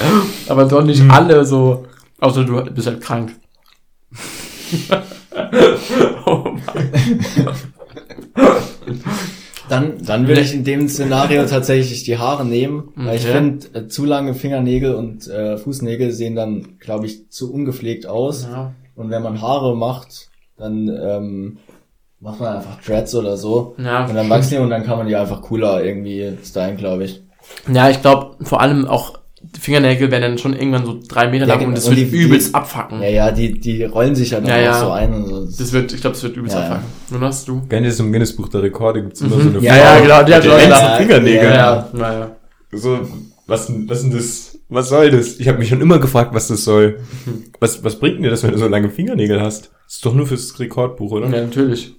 Aber doch nicht alle so, außer du bist halt krank. oh Mann. Dann, dann würde ich in dem Szenario tatsächlich die Haare nehmen, weil ich Okay. finde, äh, zu lange Fingernägel und äh, Fußnägel sehen dann, glaube ich, zu ungepflegt aus. Ja. Und wenn man Haare macht, dann ähm, macht man einfach Dreads oder so. Ja. Und dann wachsen die und dann kann man die einfach cooler irgendwie stylen, glaube ich. Ja, ich glaube, vor allem auch die Fingernägel werden dann schon irgendwann so drei Meter Ja, lang genau. und das Und wird die- übelst die- abfacken. Ja, ja, die, die rollen sich ja dann Ja, auch ja. so ein und so. Das wird, ich glaube, das wird übelst Ja, ja. abfacken. Und hast du? Kennt ihr das im Guinness-Buch der Rekorde? Gibt's immer so eine Ja, Frau ja, genau, die hat gedacht. längsten Fingernägeln. Ja, Ja, naja. So, was, was denn das? Was soll das? Ich habe mich schon immer gefragt, was das soll. Was, was bringt dir das, wenn du so lange Fingernägel hast? Das ist doch nur fürs Rekordbuch, oder? Ja, natürlich.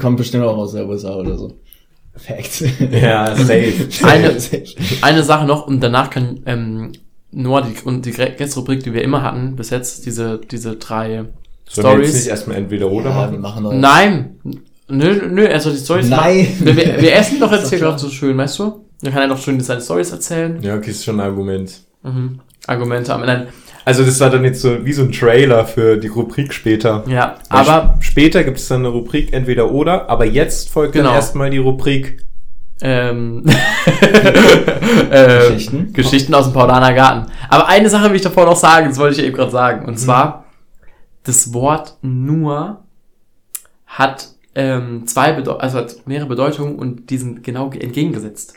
Kommt bestimmt auch aus der USA oder so. Fact. Ja, safe. Eine, eine Sache noch und danach kann ähm, Noah die, und die Gästrubrik, die wir immer hatten, bis jetzt, diese, diese drei Sollen wir jetzt nicht Stories. erstmal entweder oder ja, wir machen? machen noch. Nein! Nö, nö, also die Stories Nein. machen- Wir, wir, wir essen doch jetzt hier gerade so schön, weißt du? Dann kann er doch schön seine Stories erzählen. Ja, okay, ist schon ein Argument. Mhm. Argumente am Ende. Also das war dann jetzt so wie so ein Trailer für die Rubrik später. Ja, Weil aber sp- später gibt es dann eine Rubrik entweder oder, aber jetzt folgt Genau. dann erstmal die Rubrik. ähm, äh, Geschichten. Geschichten aus dem Paulaner Garten. Aber eine Sache will ich davor noch sagen, das wollte ich eben gerade sagen. Und zwar, das Wort nur hat ähm, zwei Bedeu also hat mehrere Bedeutungen und die sind genau ge- entgegengesetzt.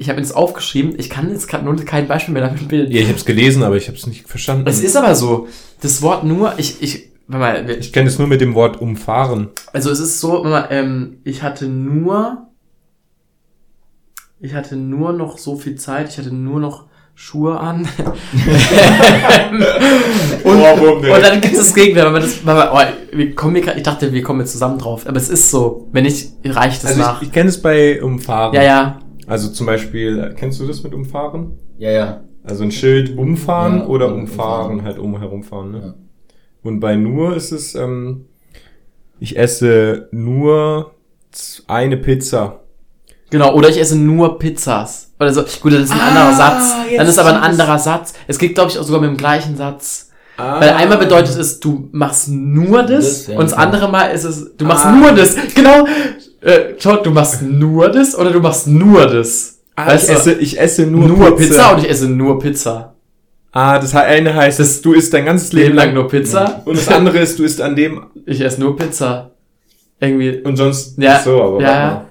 Ich habe jetzt aufgeschrieben, ich kann jetzt gerade nur kein Beispiel mehr damit bilden. Ja, ich habe es gelesen, aber ich habe es nicht verstanden. Es ist aber so, das Wort nur, ich, ich, mal, wir- ich kenne es nur mit dem Wort umfahren. also es ist so, warte mal, ähm, ich hatte nur, ich hatte nur noch so viel Zeit, ich hatte nur noch Schuhe an. und, Ohrwurm und dann gibt es das Gegenteil, wenn man das, wenn man, oh, wir kommen hier ich dachte, wir kommen jetzt zusammen drauf, aber es ist so, wenn nicht, reicht es Also nach. ich, ich kenne es bei umfahren. ja, ja, Also zum Beispiel, äh, kennst du das mit umfahren? Ja, ja. Also ein Schild umfahren Ja, oder um- umfahren, umfahren. halt um herumfahren, ne? Ja. Und bei nur ist es, ähm, ich esse nur eine Pizza. genau, oder ich esse nur Pizzas. Oder so, gut, das ist ein Ah, anderer Satz. Dann ist aber ein anderer Satz. Es geht, glaube ich, auch sogar mit dem gleichen Satz. Ah. Weil einmal bedeutet es, du machst nur das, Das, und das andere Mal ist es, du machst Ah. nur das. Genau. Äh, schau, du machst nur das oder du machst nur das. Ah, ich, du, esse, ich esse nur, nur, Pizza. und ich esse nur Pizza. Ah, das eine heißt, dass du isst dein ganzes Leben Leben lang nur Pizza. Und das andere ist, du isst an dem Ich esse nur Pizza. Irgendwie. und sonst Ja, so, aber ja, ja.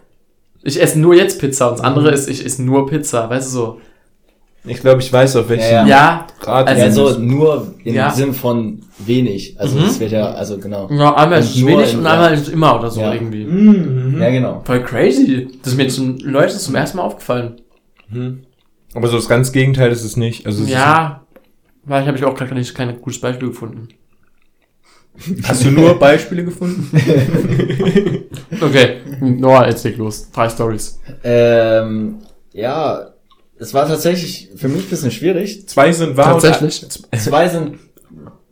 Ich esse nur jetzt Pizza und das andere ist, ich esse nur Pizza. Weißt du so? Ich glaube, ich weiß auf welchen Ja, Ja. Grad Also- du ja, so bist. nur im Ja. Sinn von wenig. Also Mhm. das wird ja, also genau. Ja, einmal Und ist es nur wenig in- und einmal ist es immer oder so Ja. irgendwie. Mhm. Ja, genau. Voll crazy. Das ist mir zum Leuten zum ersten Mal aufgefallen. Mhm. Aber so das ganz Gegenteil ist es nicht. Also es Ja. Weil ich habe ich auch gerade nicht kein gutes Beispiel gefunden. Hast du nur Beispiele gefunden? Okay, Noah, jetzt leg los. Drei Stories. Ähm, ja, es war tatsächlich für mich ein bisschen schwierig. Zwei sind wahr Tatsächlich? und Zwei sind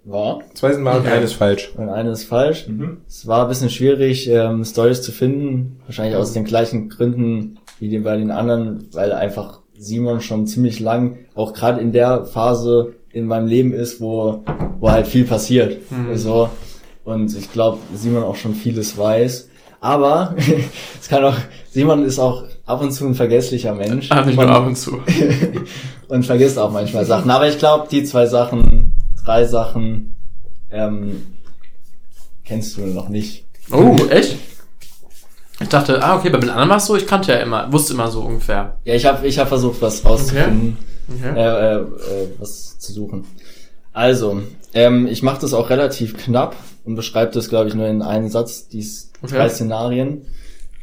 wahr zwei sind wahr und eines falsch. und eine ist falsch. Mhm. Es war ein bisschen schwierig, ähm, Stories zu finden. Wahrscheinlich aus den gleichen Gründen wie bei den anderen, weil einfach Simon schon ziemlich lang, auch gerade in der Phase, in meinem Leben ist, wo, wo halt viel passiert. Mhm. So. Und ich glaube, Simon auch schon vieles weiß. Aber es kann auch, Simon ist auch ab und zu ein vergesslicher Mensch. Ah, nicht nur ab und zu. und vergisst auch manchmal Sachen. Aber ich glaube, die zwei Sachen, drei Sachen, ähm, kennst du noch nicht. Oh, echt? Ich dachte, ah, okay, bei den anderen war es so, ich kannte ja immer, wusste immer so ungefähr. Ja, ich habe ich hab versucht, was rauszufinden, Okay. äh, äh, äh, was zu suchen. Also, ähm, ich mache das auch relativ knapp und beschreibe das, glaube ich, nur in einem Satz, dies Okay. drei Szenarien.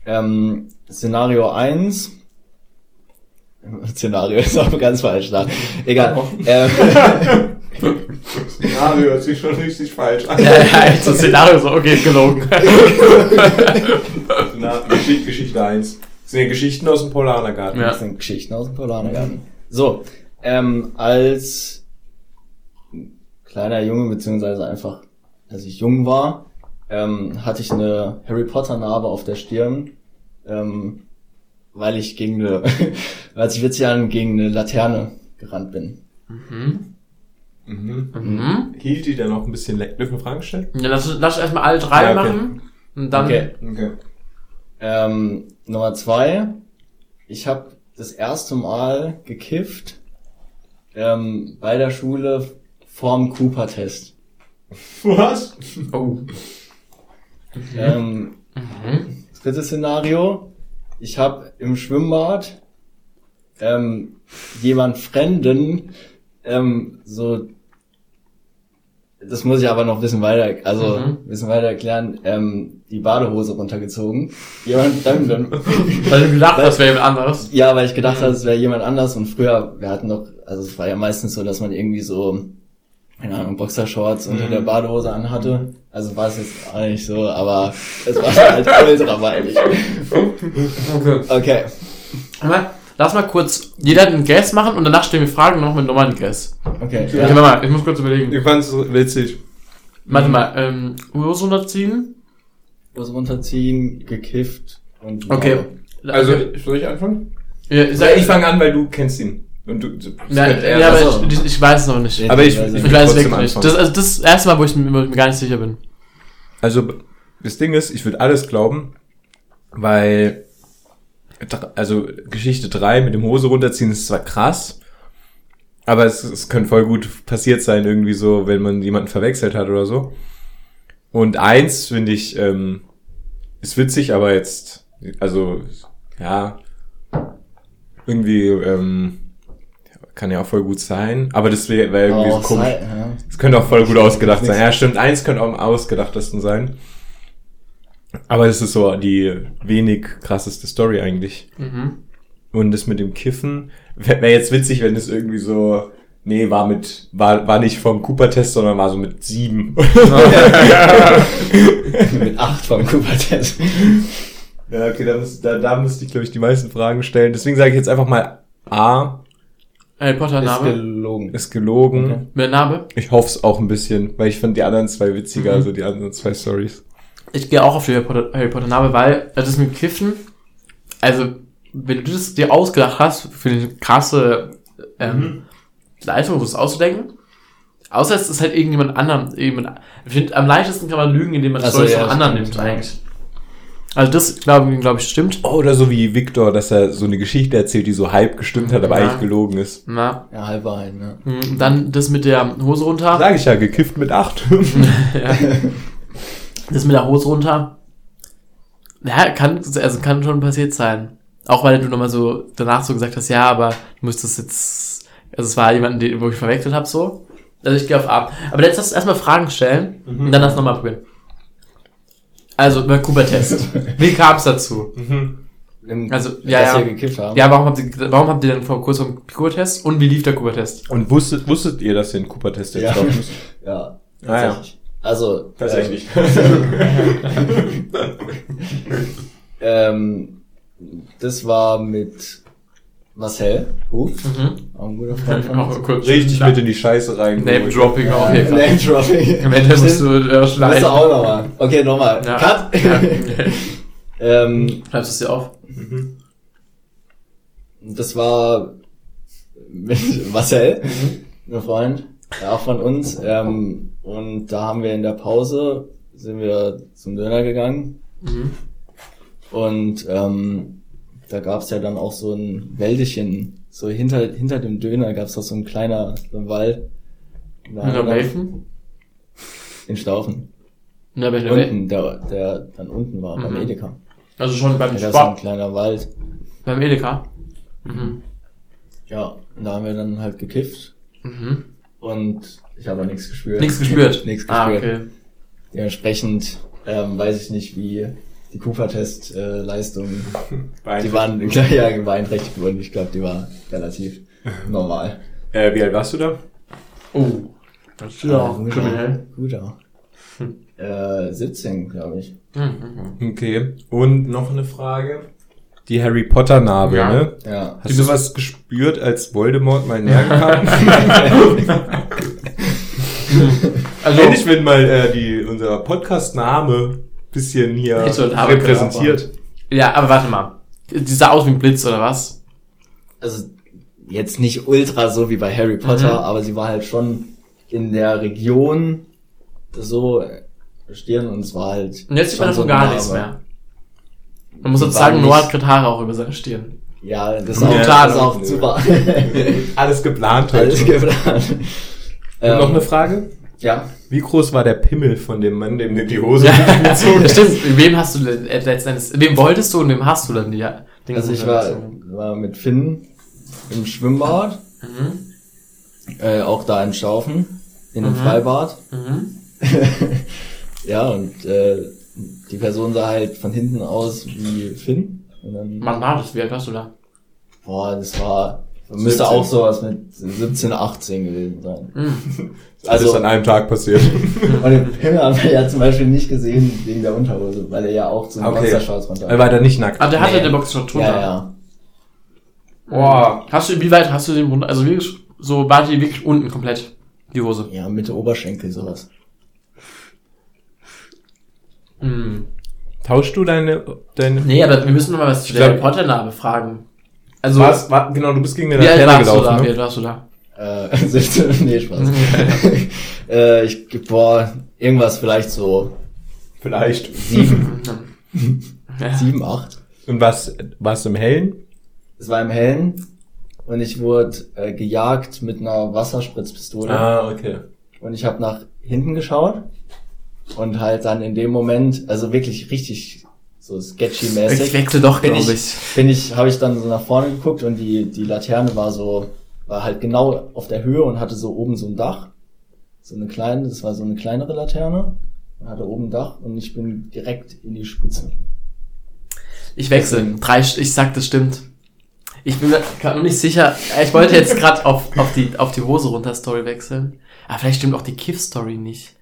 Ähm, Szenario eins Szenario ist auch ganz falsch da. Egal. Ähm, Ja, hört sich schon richtig falsch an. Ja, ja, echt so ein Szenario so, okay, gelogen. Na, Geschichte, Geschichte 1. Das sind ja Geschichten aus dem Polanergarten. Ja. Das sind Geschichten aus dem Polanergarten. So, ähm, als kleiner Junge, beziehungsweise einfach, als ich jung war, ähm, hatte ich eine Harry Potter Narbe auf der Stirn, ähm, weil ich gegen eine, weil ich witzig an gegen eine Laterne gerannt bin. Mhm. Mhm. Mhm. Hielt die dann noch ein bisschen leck? Dürfen wir Fragen stellen? Ja, lass, lass erstmal alle drei Ja, okay. machen. Und dann. Okay. Okay. Ähm, Nummer zwei, ich habe das erste Mal gekifft ähm, bei der Schule vorm Cooper-Test. Was? Oh. Ähm, Mhm. drittes Szenario. Ich habe im Schwimmbad ähm, jemand Fremden ähm, so das muss ich aber noch ein bisschen weiter, also Mhm. ein bisschen weiter erklären, ähm, die Badehose runtergezogen. Jemand Fremden. Weil du gedacht hast, wäre jemand anderes. ja, weil ich gedacht Mhm. habe, es wäre jemand anders und früher, wir hatten doch, also es war ja meistens so, dass man irgendwie so, keine Ahnung, Boxershorts unter Mhm. der Badehose anhatte. Also war es jetzt auch nicht so, aber es war halt ultra peinlich. Okay. Okay. Aber Lass mal kurz jeder einen Guess machen und danach stellen wir Fragen noch mit normalen Guess. Okay. Okay, warte mal, ich muss kurz überlegen. Ich fand's so witzig. Warte mal, ähm, Hose runterziehen? Was runterziehen, gekifft und Okay. Also, soll ich anfangen? ja, ich, Sag, ich fange an, weil du kennst ihn. Und du, du ja, ja, aber so. ich, ich weiß es noch nicht. Aber ich, Ich ich, weiß wirklich nicht. Das, also das ist das erste Mal, wo ich mir, gar nicht sicher bin. Also, das Ding ist, ich würde alles glauben, weil, also, Geschichte 3 mit dem Hose runterziehen ist zwar krass, aber es, es könnte voll gut passiert sein, irgendwie so, wenn man jemanden verwechselt hat oder so. Und eins finde ich, ähm, ist witzig, aber jetzt, also, ja, irgendwie, ähm, kann ja auch voll gut sein, aber das wäre wär irgendwie Oh, so komisch. sei- ja. Es könnte auch voll gut ausgedacht sein. Ja, stimmt. Eins könnte auch am ausgedachtesten sein. Aber das ist so die wenig krasseste Story eigentlich. Mhm. Und das mit dem Kiffen wäre wär jetzt witzig, wenn es irgendwie so, nee, war mit, war, war nicht vom Cooper-Test, sondern war so mit sieben. Mit acht vom Cooper-Test. ja, okay, da, muss, da, da müsste ich, glaube ich, die meisten Fragen stellen. Deswegen sage ich jetzt einfach mal A, Harry Potter Ist Name. gelogen. ist gelogen. Okay. Mit Name. Ich hoffe es auch ein bisschen, weil ich fand die anderen zwei witziger, Mhm. also die anderen zwei Stories. Ich gehe auch auf die Harry Potter, Harry Potter Name, weil das ist mit Kiffen. Also, wenn du das dir ausgedacht hast, für eine krasse ähm, Leistung, das auszudenken. Außer es ist halt irgendjemand anderem. Irgendjemand, ich finde, am leichtesten kann man lügen, indem man das Ach so, Stories ja, von anderen nimmt, eigentlich. Also, das glaube glaub ich stimmt. Oh, Oder so wie Victor, dass er so eine Geschichte erzählt, die so halb gestimmt hat, aber Ja. eigentlich gelogen ist. Na, Ja, Halbwahrheit, ne? mh, dann das mit der Hose runter. Sag ich ja, gekifft mit acht. ja. Das mit der Hose runter. Ja, kann, also kann schon passiert sein. Auch weil du nochmal so danach so gesagt hast, ja, aber du müsstest jetzt, also es war jemand, den, wo ich verwechselt habe, so. Also ich gehe auf A. Aber jetzt lass uns erstmal Fragen stellen und dann das nochmal probieren. Also, Kuba-Test. Wie kam es dazu? Im, Also, ja, dass ja. gekifft haben. Ja, warum habt ihr, warum habt ihr denn vor kurz vom Kuba-Test und wie lief der Kuba-Test? Und wusstet, wusstet ihr, dass ihr einen Cooper-Test jetzt Ja. laufen müsst? Ja, Ah, ja. tatsächlich. Also, Tatsächlich. Ähm, ähm, das war mit Marcel Huf, Mhm. auch ein guter Freund von uns. Auch kurz. Richtig mit in die Scheiße rein. Name-Dropping auf jeden Fall. Name Dropping. Am Ende musst du äh, Musst schneiden. du auch nochmal. Okay, nochmal. Ja. Cut. Ja. ähm, Schreibst du es dir auf? das war mit Marcel, mein Freund. Ja, von uns. Ähm, und da haben wir in der Pause, sind wir zum Döner gegangen. Mhm. Und ähm, da gab's ja dann auch so ein Wäldchen, so hinter, hinter dem Döner gab's auch so ein kleiner so ein Wald. In dann- welchen? In Staufen. Ja, welchen Wel- Unten, der, der dann unten war, beim Mhm. Edeka. Also schon beim Da gab's so ein kleiner Wald. Beim Edeka. Mhm. Ja, und da haben wir dann halt gekifft. Mhm. Und ich habe nichts gespürt. Nichts gespürt. Nichts Ah, gespürt. okay. Dementsprechend ähm, weiß ich nicht, wie die Cooper-Test-Leistungen, Beeinträchtigt. die waren ja beeinträchtigt wurden. Ich glaube, die war relativ normal. Äh, wie alt warst du da? Oh. Das ist ja auch guter. kriminell. Guter. Äh, 17, glaube ich. Mhm. Okay. Und noch eine Frage. Die Harry Potter Narbe, Ja. ne? Ja. Hast du was gespürt, als Voldemort mal näher kam? Also, Endlich, wenn mal äh, die, unser Podcast-Name bisschen hier so repräsentiert. ja, aber warte mal. Die sah aus wie ein Blitz, oder was? Also jetzt nicht ultra so wie bei Harry Potter, Mhm. aber sie war halt schon in der Region so stehen und es war halt. Und jetzt sieht man davon so gar nichts mehr. Man muss Die jetzt sagen, waren Noah hat gerade Haare auch über seine Stirn. Ja, das ist Ja, auch, klar, das ist auch super. Alles geplant heute. Alles geplant. Und Ähm, noch eine Frage? Ja, Wie groß war der Pimmel von dem Mann, dem du die Hose Ja, gezogen hast? stimmt. Wem hast du äh, letzten Endes, wem wolltest du und wem hast du dann die Dinge also ich war, war mit Finn im Schwimmbad, Mhm. äh, auch da in Schaufen, in einem Mhm. Freibad. Mhm. ja, und äh, die Person sah halt von hinten aus wie Finn. Und dann, Wann war das? Wie alt warst du da? boah, das war, 17. müsste auch sowas mit 17, 18 gewesen sein. Mhm. Alles Also- an einem Tag passiert. Und den Pimmel haben wir ja zum Beispiel nicht gesehen wegen der Unterhose, weil er ja auch zu den Okay. Boxershorts runter Er war da nicht nackt. Ah, der hatte Nee. den Boxershort drunter. Ja, ja. Boah. Hast du, wie weit hast du den runter? Also wirklich, so war die wirklich unten komplett, die Hose. Ja, Mitte Oberschenkel sowas. Mhm. Tauschst du deine, deine, Nee, aber wir müssen noch mal was zu der Potter-Narbe fragen. Also, was, war, genau, du bist gegen den Laterne warst du da? gelaufen, Wie ne? alt warst du da? Äh, 17, nee, Spaß. äh, ich, boah, irgendwas vielleicht so Vielleicht. sieben, Ja. sieben, acht. Und was, warst du im Hellen? Es war im Hellen und ich wurde äh, gejagt mit einer Wasserspritzpistole Ah, okay. und ich habe nach hinten geschaut und halt dann in dem Moment, also wirklich richtig so Ich sketchy-mäßig, wechsle doch, glaube ich, ich. bin ich, habe ich dann so nach vorne geguckt und die, die Laterne war so, war halt genau auf der Höhe und hatte so oben so ein Dach. So eine kleine, das war so eine kleinere Laterne. Und hatte oben ein Dach und ich bin direkt in die Spitze. Ich wechsle. Drei, ich sag, das stimmt. Ich bin mir gerade noch nicht sicher. Ich wollte jetzt gerade auf, auf, die, auf die Hose runter Story wechseln. Aber vielleicht stimmt auch die Kiff-Story nicht.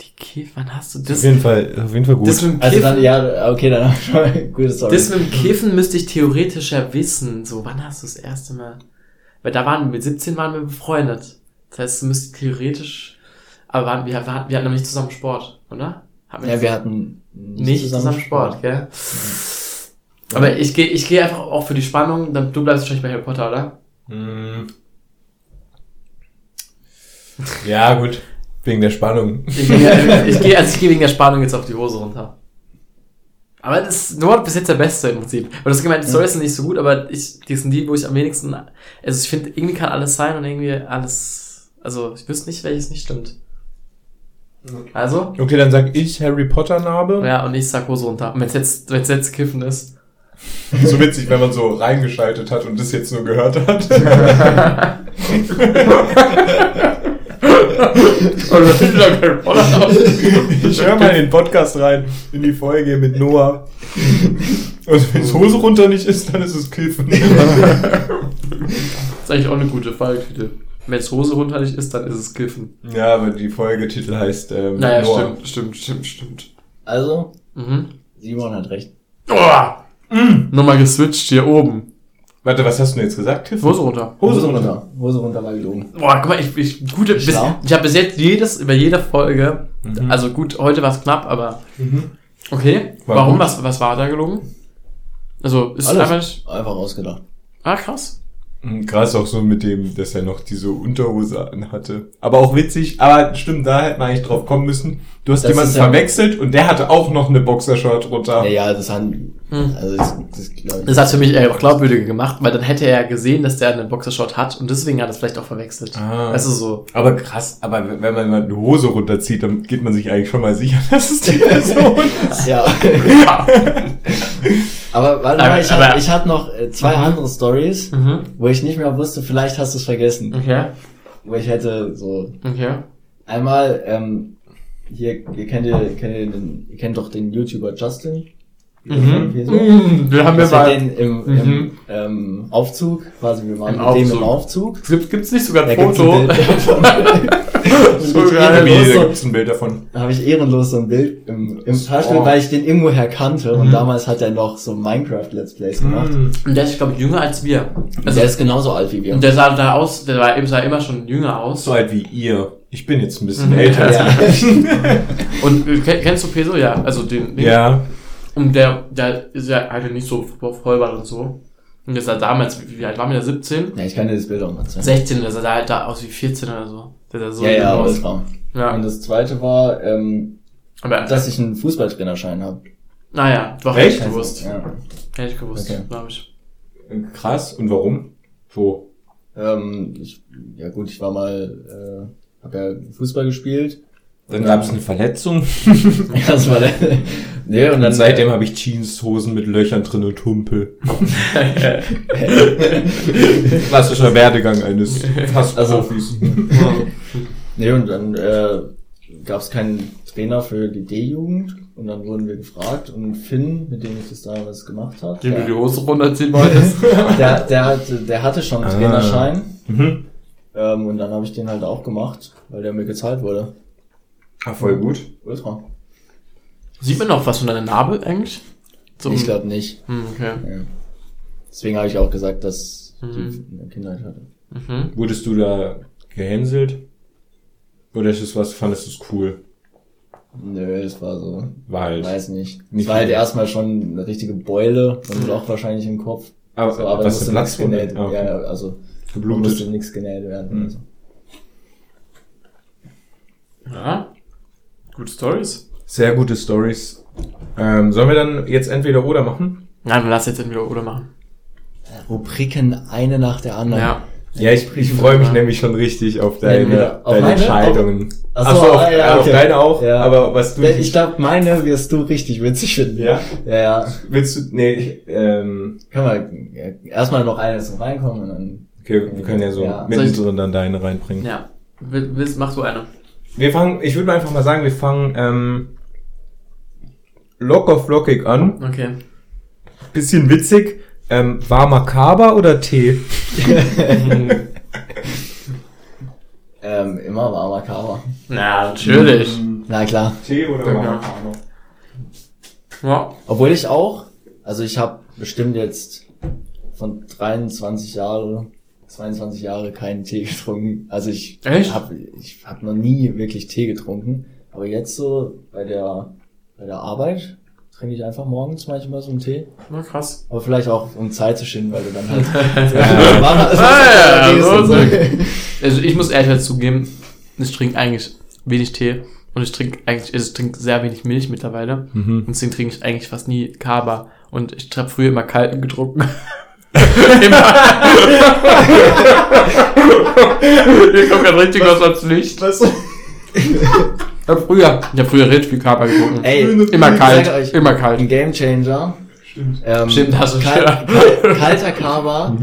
Die Kiff, wann hast du Auf das? jeden Fall, auf jeden Fall gut. Das mit dem Also Kiffen, dann, ja, okay, dann schon gute Story. das mit dem Kiffen müsste ich theoretisch ja wissen. So, wann hast du das erste Mal? Weil da waren wir, mit 17 waren wir befreundet. Das heißt, du müsstest theoretisch, aber waren, wir, wir, hatten- wir hatten noch nicht zusammen Sport, oder? Haben ja, wir hatten nicht zusammen, Sport, gell? Aber ich gehe ich geh einfach auch für die Spannung, dann, du bleibst wahrscheinlich bei Harry Potter, oder? Hm. Ja, gut. Wegen der Spannung. Ich gehe, ich gehe, also ich gehe wegen der Spannung jetzt auf die Hose runter. Aber das ist nur bis jetzt der Beste im Prinzip. Und das gemeint, die Storys sind nicht so gut, aber ich, die sind die, wo ich am wenigsten, also ich finde, irgendwie kann alles sein und irgendwie alles, also ich wüsste nicht, welches nicht stimmt. Also, Okay, dann sag ich Harry Potter Narbe. ja, und ich sag Hose runter. Und wenn es jetzt, wenn es jetzt Kiffen ist. So witzig, wenn man so reingeschaltet hat und das jetzt nur gehört hat. Ich höre mal in den Podcast rein, in die Folge mit Noah. Und wenn es Hose runter nicht ist, dann ist es Kiffen. Das ist eigentlich auch eine gute Falltüte. Wenn es Hose runter nicht ist, dann ist es Kiffen. Ja, aber die Folgetitel heißt ähm, Naja, Noah. stimmt, stimmt, stimmt, stimmt. Also, Mhm. Simon hat recht. Oh, Nochmal geswitcht hier oben. Warte, was hast du denn jetzt gesagt, Kiffen? Hose runter. Hose runter. Hose runter war gelogen. Boah, guck mal, ich, ich gute, bis, ich habe bis jetzt jedes, über jede Folge, Mhm. also gut, heute war es knapp, aber Mhm. okay. War Warum, gut. was, was war da gelogen? Also, ist Alles. einfach nicht, Einfach ausgedacht. ah, krass. Krass auch so mit dem, dass er noch diese Unterhose anhatte. Aber auch witzig, aber stimmt, da hätte man eigentlich drauf kommen müssen. Du hast Das jemanden ist ja- verwechselt und der hatte auch noch eine Boxershort drunter. Ja, ja, das hat, also das, das ich. Das hat für mich eher auch glaubwürdiger gemacht, weil dann hätte er ja gesehen, dass der einen Boxershot hat und deswegen hat er es vielleicht auch verwechselt. Ah. Weißt du, so. Aber krass, aber wenn man mal eine Hose runterzieht, dann geht man sich eigentlich schon mal sicher, dass es die Person ist. ja. Aber warte mal, ich hatte ich hatte noch äh, zwei andere Stories, Mhm. wo ich nicht mehr wusste, vielleicht hast du es vergessen. Okay. Wo ich hätte so Okay. einmal, ähm, hier, ihr kennt, ihr, kennt, ihr, den, ihr kennt doch den YouTuber Justin. Mhm. Hier so. Mhm. Wir haben ja wir mal. den im, Mhm. im ähm, Aufzug, quasi wir waren Im mit dem im Aufzug. Gibt, gibt's nicht sogar Da ein gibt's Foto? ein Bild davon. So geil. Ehrenlos da so- gibt's ein Bild davon. Da habe ich ehrenlos so ein Bild im, im Fahrstuhl, Oh. weil ich den irgendwoher kannte. Mhm. Und damals hat er noch so Minecraft-Let's Plays gemacht. Und der ist, glaube ich, jünger als wir. Also, der ist genauso alt wie wir. und der sah da aus, der war, sah immer schon jünger aus. So alt wie ihr. Ich bin jetzt ein bisschen Mhm. älter. ja. Und äh, kenn- kennst du Peso? Ja, also den. den Ja. Und der, der ist ja halt nicht so vollbart und so. Und der sah damals, wie, wie alt war mir der? 17? ja, ich kann dir das Bild auch mal zeigen. 16, der sah da halt da aus wie 14 oder so. Der sah so ja, ja, aus. Und Ja, das zweite war, ähm, aber dass ich einen Fußballtrainerschein habe. naja, doch hätte ich Echt? gewusst. Ja. Hätte ich gewusst, Okay. glaube ich. Krass. Und warum? So. Ähm, ich, ja gut, ich war mal, äh, habe ja Fußball gespielt. Dann gab es eine Verletzung. Ja, das war der, nee, und Und dann, seitdem habe ich Jeanshosen mit Löchern drin und Humpel. Klassischer Werdegang eines fast Also- Profis. nee, und dann, äh, gab es keinen Trainer für die D-Jugend. Und dann wurden wir gefragt. Und Finn, mit dem ich das damals gemacht habe, Dem du die der, Hose runterziehen wolltest. der, der, hatte, der hatte schon einen Ah. Trainerschein. Mhm. Ähm, und dann habe ich den halt auch gemacht, weil der mir gezahlt wurde. Ah, voll gut. Ultra. Sieht man noch was von deiner Narbe eigentlich? So, Ich glaube nicht. Hm, okay. Ja. Deswegen habe ich auch gesagt, dass Mhm. die in der Kindheit hatte. Mhm. Wurdest du da gehänselt? Oder ist es was, fandest du es cool? Nö, das war so. War halt. Weiß nicht. Nicht Es war halt erstmal schon eine richtige Beule und Loch wahrscheinlich im Kopf. Aber, So, aber was musste eine nichts Platzwunde? genäht. Okay. Ja, ja, also da musste Geblutet. nichts genäht werden. Mhm. Also. Ja. Gute Stories. Sehr gute Stories. Ähm, sollen wir dann jetzt entweder oder machen? Nein, wir lassen jetzt entweder oder machen. Rubriken eine nach der anderen. Ja. Ja, ich, ich freue mich nämlich schon richtig auf deine, Entweder auf deine meine? Entscheidungen. Ach Ach so, so, auf, ah, ja, auf okay. deine auch, Ja. aber was du... Ich glaube, meine wirst du richtig witzig finden. Ja? Ja, ja. Willst du... Nee, ich, ähm, Können wir ja, erstmal noch eine zum Reinkommen und dann. okay, wir können ja so Ja. mittendrin dann deine reinbringen. Ja. Will- Willst, mach du eine. Wir fangen, ich würde einfach mal sagen, wir fangen ähm, locker flockig an. Okay. Bisschen witzig. Ähm, warmer Kaba oder Tee? Ähm, immer warmer Kava. Na, natürlich. Na klar. Tee oder Ja. warmer Kaba? Ja. Obwohl ich auch, also ich habe bestimmt jetzt von 23 Jahre, 22 Jahre keinen Tee getrunken. Also ich habe ich hab noch nie wirklich Tee getrunken. Aber jetzt so bei der bei der Arbeit trinke ich einfach morgens manchmal so einen Tee. Na, krass. Aber vielleicht auch um Zeit zu schinden, weil du dann halt Ja. warm- Ah, ja, gehst und so so. Also ich muss ehrlich zugeben, ich trinke eigentlich wenig Tee und ich trinke eigentlich, also ich trinke sehr wenig Milch mittlerweile. Mhm. Und deswegen trinke ich eigentlich fast nie Kaba. Und ich habe früher immer kalten getrunken. Immer. Hier kommt gerade richtig was ans Licht. Was? Ich hab früher, ich habe früher richtig viel Kaba getrunken. Ey, immer kalt, euch, immer kalt. Ein Game Changer. Stimmt. Ähm, Stimmt, hast du kal schon. kal kalter Kaba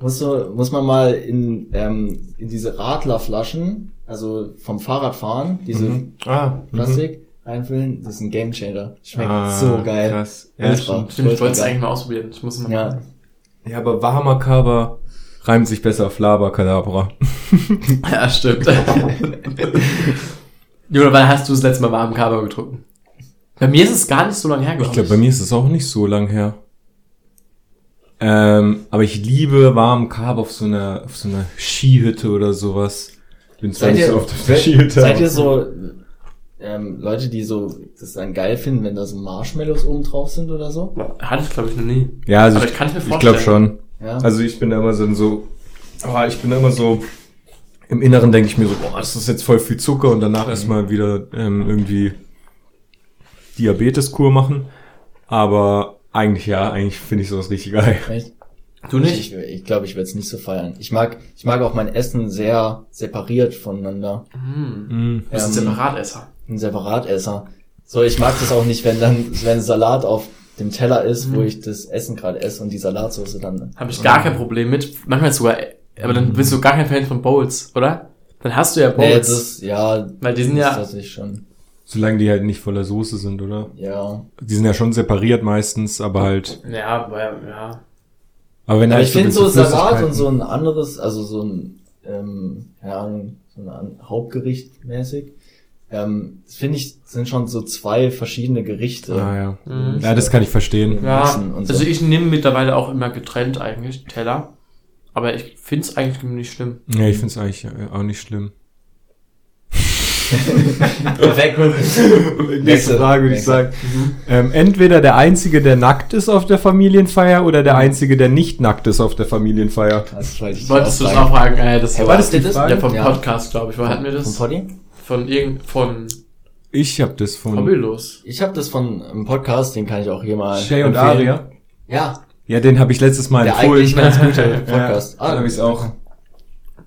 muss, so, muss man mal in, ähm, in diese Radlerflaschen, also vom Fahrradfahren, diese Mhm. Ah, Plastik reinfüllen. Das ist ein Game Changer. Schmeckt Ah, so geil. krass. Ja, Ultra, stimmt. Stimmt, ich wollte es eigentlich mal ausprobieren. Ich muss mal. Ja. Ja, aber warmer Kaba reimt sich besser auf Laberkadabra. Ja, stimmt. Junge, wann hast du das letzte Mal warmen Kaba getrunken? Bei mir ist es gar nicht so lange her, Ich glaub glaube, bei mir ist es auch nicht so lang her. Ähm, aber ich liebe warmen Kaba auf so einer, auf so einer Skihütte oder sowas. Bin zwar Seid nicht ihr, so oft auf der Skihütte. seid ihr so ähm, Leute, die so das dann geil finden, wenn da so Marshmallows oben drauf sind oder so? Hatte ich, glaube ich, noch nie. Ja, also Aber ich, ich kann's mir ich glaube vorstellen. schon. Ja. Also ich bin da immer so, so Aber ich bin immer so, im Inneren denke ich mir so, boah, das ist jetzt voll viel Zucker und danach erstmal wieder ähm, irgendwie Diabeteskur machen. Aber eigentlich ja, eigentlich finde ich sowas richtig geil. Echt? Du nicht? Ich, ich, ich glaube, ich werde es nicht so feiern. Ich mag, ich mag auch mein Essen sehr separiert voneinander. Mhm. Du bist ein Ähm, Separatesser. Ein Separatesser. So, ich mag das auch nicht, wenn dann, wenn Salat auf dem Teller ist, Mhm. wo ich das Essen gerade esse und die Salatsauce dann. Habe ich gar kein Problem mit. Manchmal sogar, aber dann bist du gar kein Fan von Bowls, oder? Dann hast du ja Nee, Bowls. das, ja, weil die sind das ja, tatsächlich schon. Solange die halt nicht voller Soße sind, oder? Ja. Die sind ja schon separiert meistens, aber halt. ja, aber, ja. Aber wenn Aber halt ich finde so Salat und so ein anderes, also so ein, ähm, Ahnung, so ein Hauptgericht mäßig, ähm, das finde ich, sind schon so zwei verschiedene Gerichte. Ah, ja. Mhm. ja, das kann ich verstehen. Ja, und so. also ich nehme mittlerweile auch immer getrennt eigentlich Teller. Aber ich finde es eigentlich nicht schlimm. Ja, ich finde es eigentlich äh, auch nicht schlimm. Perfekt. Nächste Frage würde ich sagen. Ähm, entweder der Einzige, der nackt ist auf der Familienfeier oder der Einzige, der nicht nackt ist auf der Familienfeier. Das Wolltest du es auch fragen? Äh, das Hey, war das ist das? Ja, vom Ja. Podcast, glaube ich. Wo hatten wir Vom das? Poddy? Von irgend, von Ich habe das von Hobbylos. Ich habe das von einem Podcast, den kann ich auch hier mal Shay und empfehlen. Aria. Ja, Ja, den habe ich letztes Mal der empfohlen. eigentlich ganz gute Podcast. Ja, dann habe ich auch.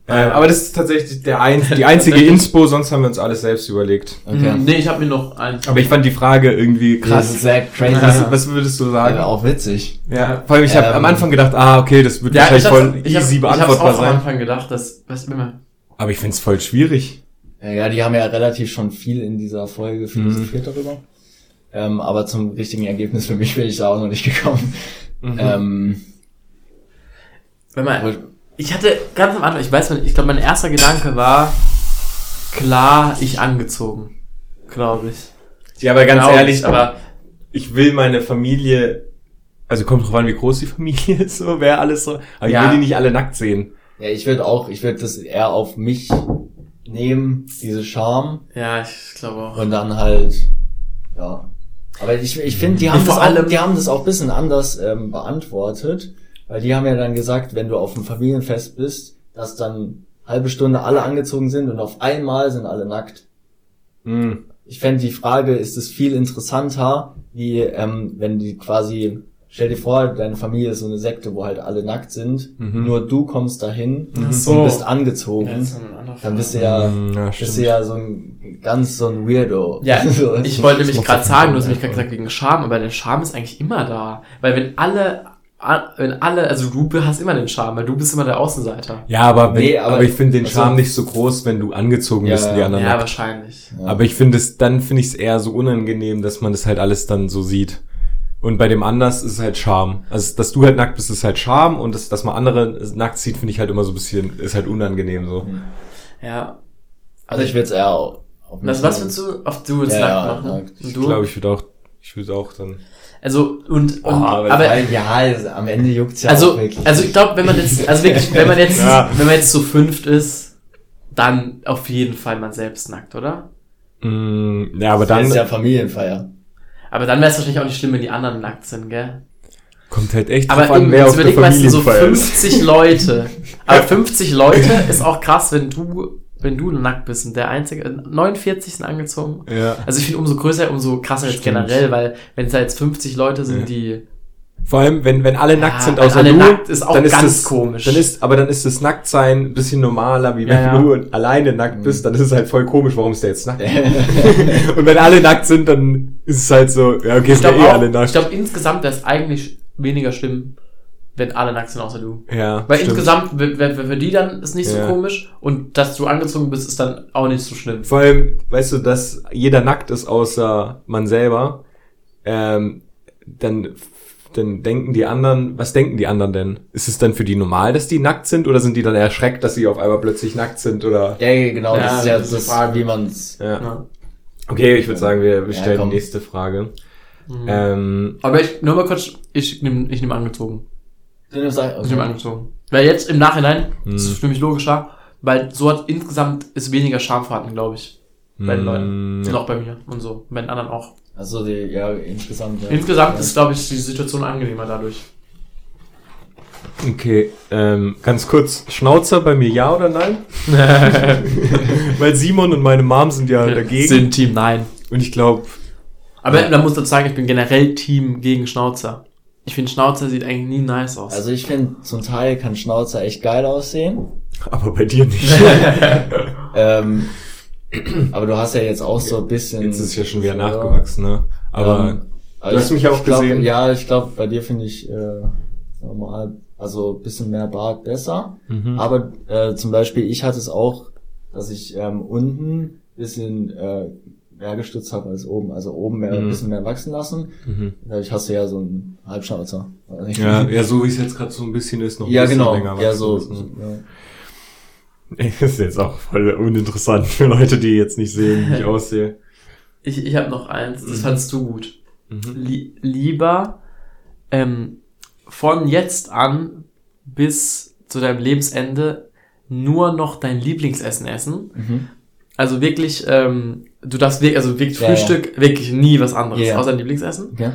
Ähm, aber das ist tatsächlich der ein, die einzige Inspo, sonst haben wir uns alles selbst überlegt. Okay. Mhm, nee, ich habe mir noch ein. Aber ich fand die Frage irgendwie Das krass. ist sehr crazy. Was, was würdest du sagen? Aber auch witzig. Ja, vor allem ich habe Ähm, am Anfang gedacht, ah, okay, das wird Ja, wahrscheinlich ich voll hab's, ich hab, easy ich hab's beantwortbar auch am sein. Anfang gedacht, dass, was immer. Aber ich find's voll schwierig. Ja, die haben ja relativ schon viel in dieser Folge philosophiert Mhm. darüber. Ähm, aber zum richtigen Ergebnis für mich bin ich da auch noch nicht gekommen. Mhm. Ähm, Wenn man, ich hatte ganz am Anfang, ich weiß nicht, ich glaube, mein erster Gedanke war, klar, ich angezogen. Glaube ich. Ja, aber ganz Glaub ehrlich, ich, aber ich will meine Familie, also kommt drauf an, wie groß die Familie ist, so, wer alles so, aber Ja. ich will die nicht alle nackt sehen. ja, ich würde auch, ich würde das eher auf mich nehmen, diese Charme, ja, ich glaube auch. und dann halt, ja. Aber ich, ich finde, die haben das auch, allem- die haben das auch ein bisschen anders ähm, beantwortet, weil die haben ja dann gesagt, wenn du auf einem Familienfest bist, dass dann halbe Stunde alle angezogen sind und auf einmal sind alle nackt. Hm. Ich fände die Frage, ist es viel interessanter, wie ähm, wenn die quasi, stell dir vor, deine Familie ist so eine Sekte, wo halt alle nackt sind, nur du kommst dahin so. und bist angezogen, Ja, dann bist du ja, Hm, ja, bist du ja so ein ganz so ein Weirdo. Ja, So. ich wollte nämlich macht gerade sagen, du hast mich ja. gerade gesagt wegen Charme, aber der Charme ist eigentlich immer da. Weil wenn alle, wenn alle, also du hast immer den Charme, weil du bist immer der Außenseiter. Ja, aber, wenn, Nee, aber, aber- ich finde den also- Charme nicht so groß, wenn du angezogen Ja, bist und die ja. anderen Ja, nackt. wahrscheinlich. Ja. Aber ich finde es, dann finde ich es eher so unangenehm, dass man das halt alles dann so sieht. Und bei dem anders ist es halt Charme. Also, dass du halt nackt bist, ist halt Charme und das, dass man andere nackt sieht, finde ich halt immer so ein bisschen, ist halt unangenehm so. Ja. Also ich würde es eher auf auf mich Was, willst du? Auf du willst Ja, nackt machen. nackt. Ich glaube, ich würde auch, ich würde auch dann. Also, und, und Oh, aber, aber, ja, also, am Ende juckt's ja also, auch wirklich. also ich glaube, wenn man jetzt, also wirklich, wenn man jetzt, Ja. wenn man jetzt so fünft ist, dann auf jeden Fall man selbst nackt, oder? Mm, ja, aber das dann ist ja Familienfeier. Aber dann wäre es wahrscheinlich auch nicht schlimm, wenn die anderen nackt sind, gell? kommt halt echt Aber drauf an, wer auf der sind so Familienfeier ist. 50 Leute. Aber 50 Leute ist auch krass, wenn du, wenn du nackt bist und der einzige, 49 sind angezogen. Ja. Also ich finde, umso größer, umso krasser jetzt generell, weil wenn es da jetzt 50 Leute sind, Ja. die, Vor allem, wenn, wenn alle nackt sind, wenn außer alle du, nackt ist auch dann ist ganz das, komisch. Dann ist, aber dann ist das Nacktsein ein bisschen normaler, wie wenn Ja, ja. du alleine nackt bist, dann ist es halt voll komisch, warum ist der jetzt nackt? Und wenn alle nackt sind, dann ist es halt so, ja, okay, ich sind ja eh alle ich nackt. glaube insgesamt wäre es eigentlich weniger schlimm, wenn alle nackt sind, außer du. Ja, Weil stimmt. insgesamt, für, für für die dann ist nicht Ja. so komisch und dass du angezogen bist, ist dann auch nicht so schlimm. Vor allem, weißt du, dass jeder nackt ist, außer man selber, ähm, dann, dann denken die anderen, was denken die anderen denn? Ist es dann für die normal, dass die nackt sind oder sind die dann erschreckt, dass sie auf einmal plötzlich nackt sind oder? Ja, genau, Ja, das ist ja das das, Frage. wie man's. Ja. Ja. Okay, ich würde sagen, wir, wir Ja, stellen komm. die nächste Frage. Mhm. Ähm, Aber ich, nur mal kurz, ich nehme ich nehm angezogen. Ein- Ich nehme angezogen. Weil jetzt im Nachhinein, das Hm. ist für mich logischer, weil so hat insgesamt ist weniger vorhanden, glaube ich. Bei den Leuten. ja. Und auch bei mir und so. Bei den anderen auch. Also die, ja, insgesamt. Ja. Insgesamt ja. ist, glaube ich, die Situation angenehmer dadurch. Okay, ähm, ganz kurz. Schnauzer bei mir ja oder nein? Weil Simon und meine Mom sind ja dagegen. Sind Team Nein. Und ich glaube, Aber da muss dazu sagen, ich bin generell Team gegen Schnauzer. Ich finde, Schnauzer sieht eigentlich nie nice aus. Also ich finde, zum Teil kann Schnauzer echt geil aussehen. aber bei dir nicht. Ähm, aber du hast ja jetzt auch so ein bisschen. Jetzt ist es ja schon wieder nachgewachsen, ne? Aber Ähm, du hast ich- mich auch glaub, gesehen. Ja, ich glaube, bei dir finde ich äh, normal, also ein bisschen mehr Bart besser. Mhm. Aber äh, zum Beispiel, ich hatte es auch, dass ich ähm, unten bisschen äh, mehr gestützt habe als oben. Also oben mehr, ein Mhm. bisschen mehr wachsen lassen. Mhm. Dadurch hast du ja so einen Halbschnauzer. Ja, ja, so wie es jetzt gerade so ein bisschen ist, noch ein ja bisschen genau. länger Ja, wachsen so. müssen. Ja. Das ist jetzt auch voll uninteressant für Leute, die jetzt nicht sehen, wie ich aussehe. ich ich habe noch eins, das fandst du gut. Mhm. Lie lieber ähm, von jetzt an bis zu deinem Lebensende nur noch dein Lieblingsessen essen. Mhm. Also wirklich, ähm, du darfst wirklich, also wirklich Ja, ja. Frühstück, wirklich nie was anderes Ja, ja. außer dein Lieblingsessen. Okay.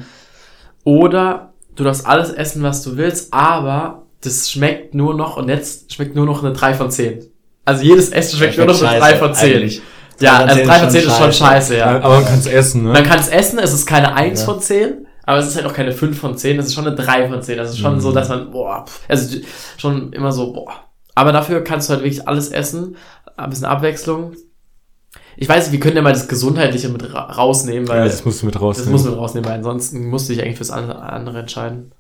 Oder du darfst alles essen, was du willst, aber das schmeckt nur noch, und jetzt schmeckt nur noch eine 3 von 10. Also jedes Essen schmeckt nur noch eine 3 von 10. eigentlich. Ja, also 10 3 von 10 ist schon scheiße, ja. Aber man kann es essen, ne? Man kann es essen, es ist keine 1 Ja. von 10, aber es ist halt auch keine 5 von 10, es ist schon eine 3 von 10. Das ist schon Mhm. so, dass man, boah, also schon immer so, boah. Aber dafür kannst du halt wirklich alles essen, ein bisschen Abwechslung. Ich weiß nicht, wir können ja mal das Gesundheitliche mit ra rausnehmen, weil ja, das, das musst du mit rausnehmen. muss man rausnehmen, weil ansonsten musst du dich eigentlich fürs andere entscheiden.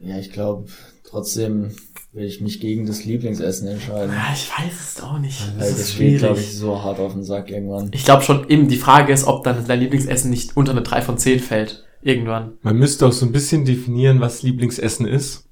Ja, ich glaube, trotzdem will ich mich gegen das Lieblingsessen entscheiden. Ja, ich weiß es auch nicht. Das ist das geht, glaube schwierig. ich, so hart auf den Sack irgendwann. Ich glaube schon eben, die Frage ist, ob dann dein Lieblingsessen nicht unter eine 3 von 10 fällt. Irgendwann. Man müsste auch so ein bisschen definieren, was Lieblingsessen ist.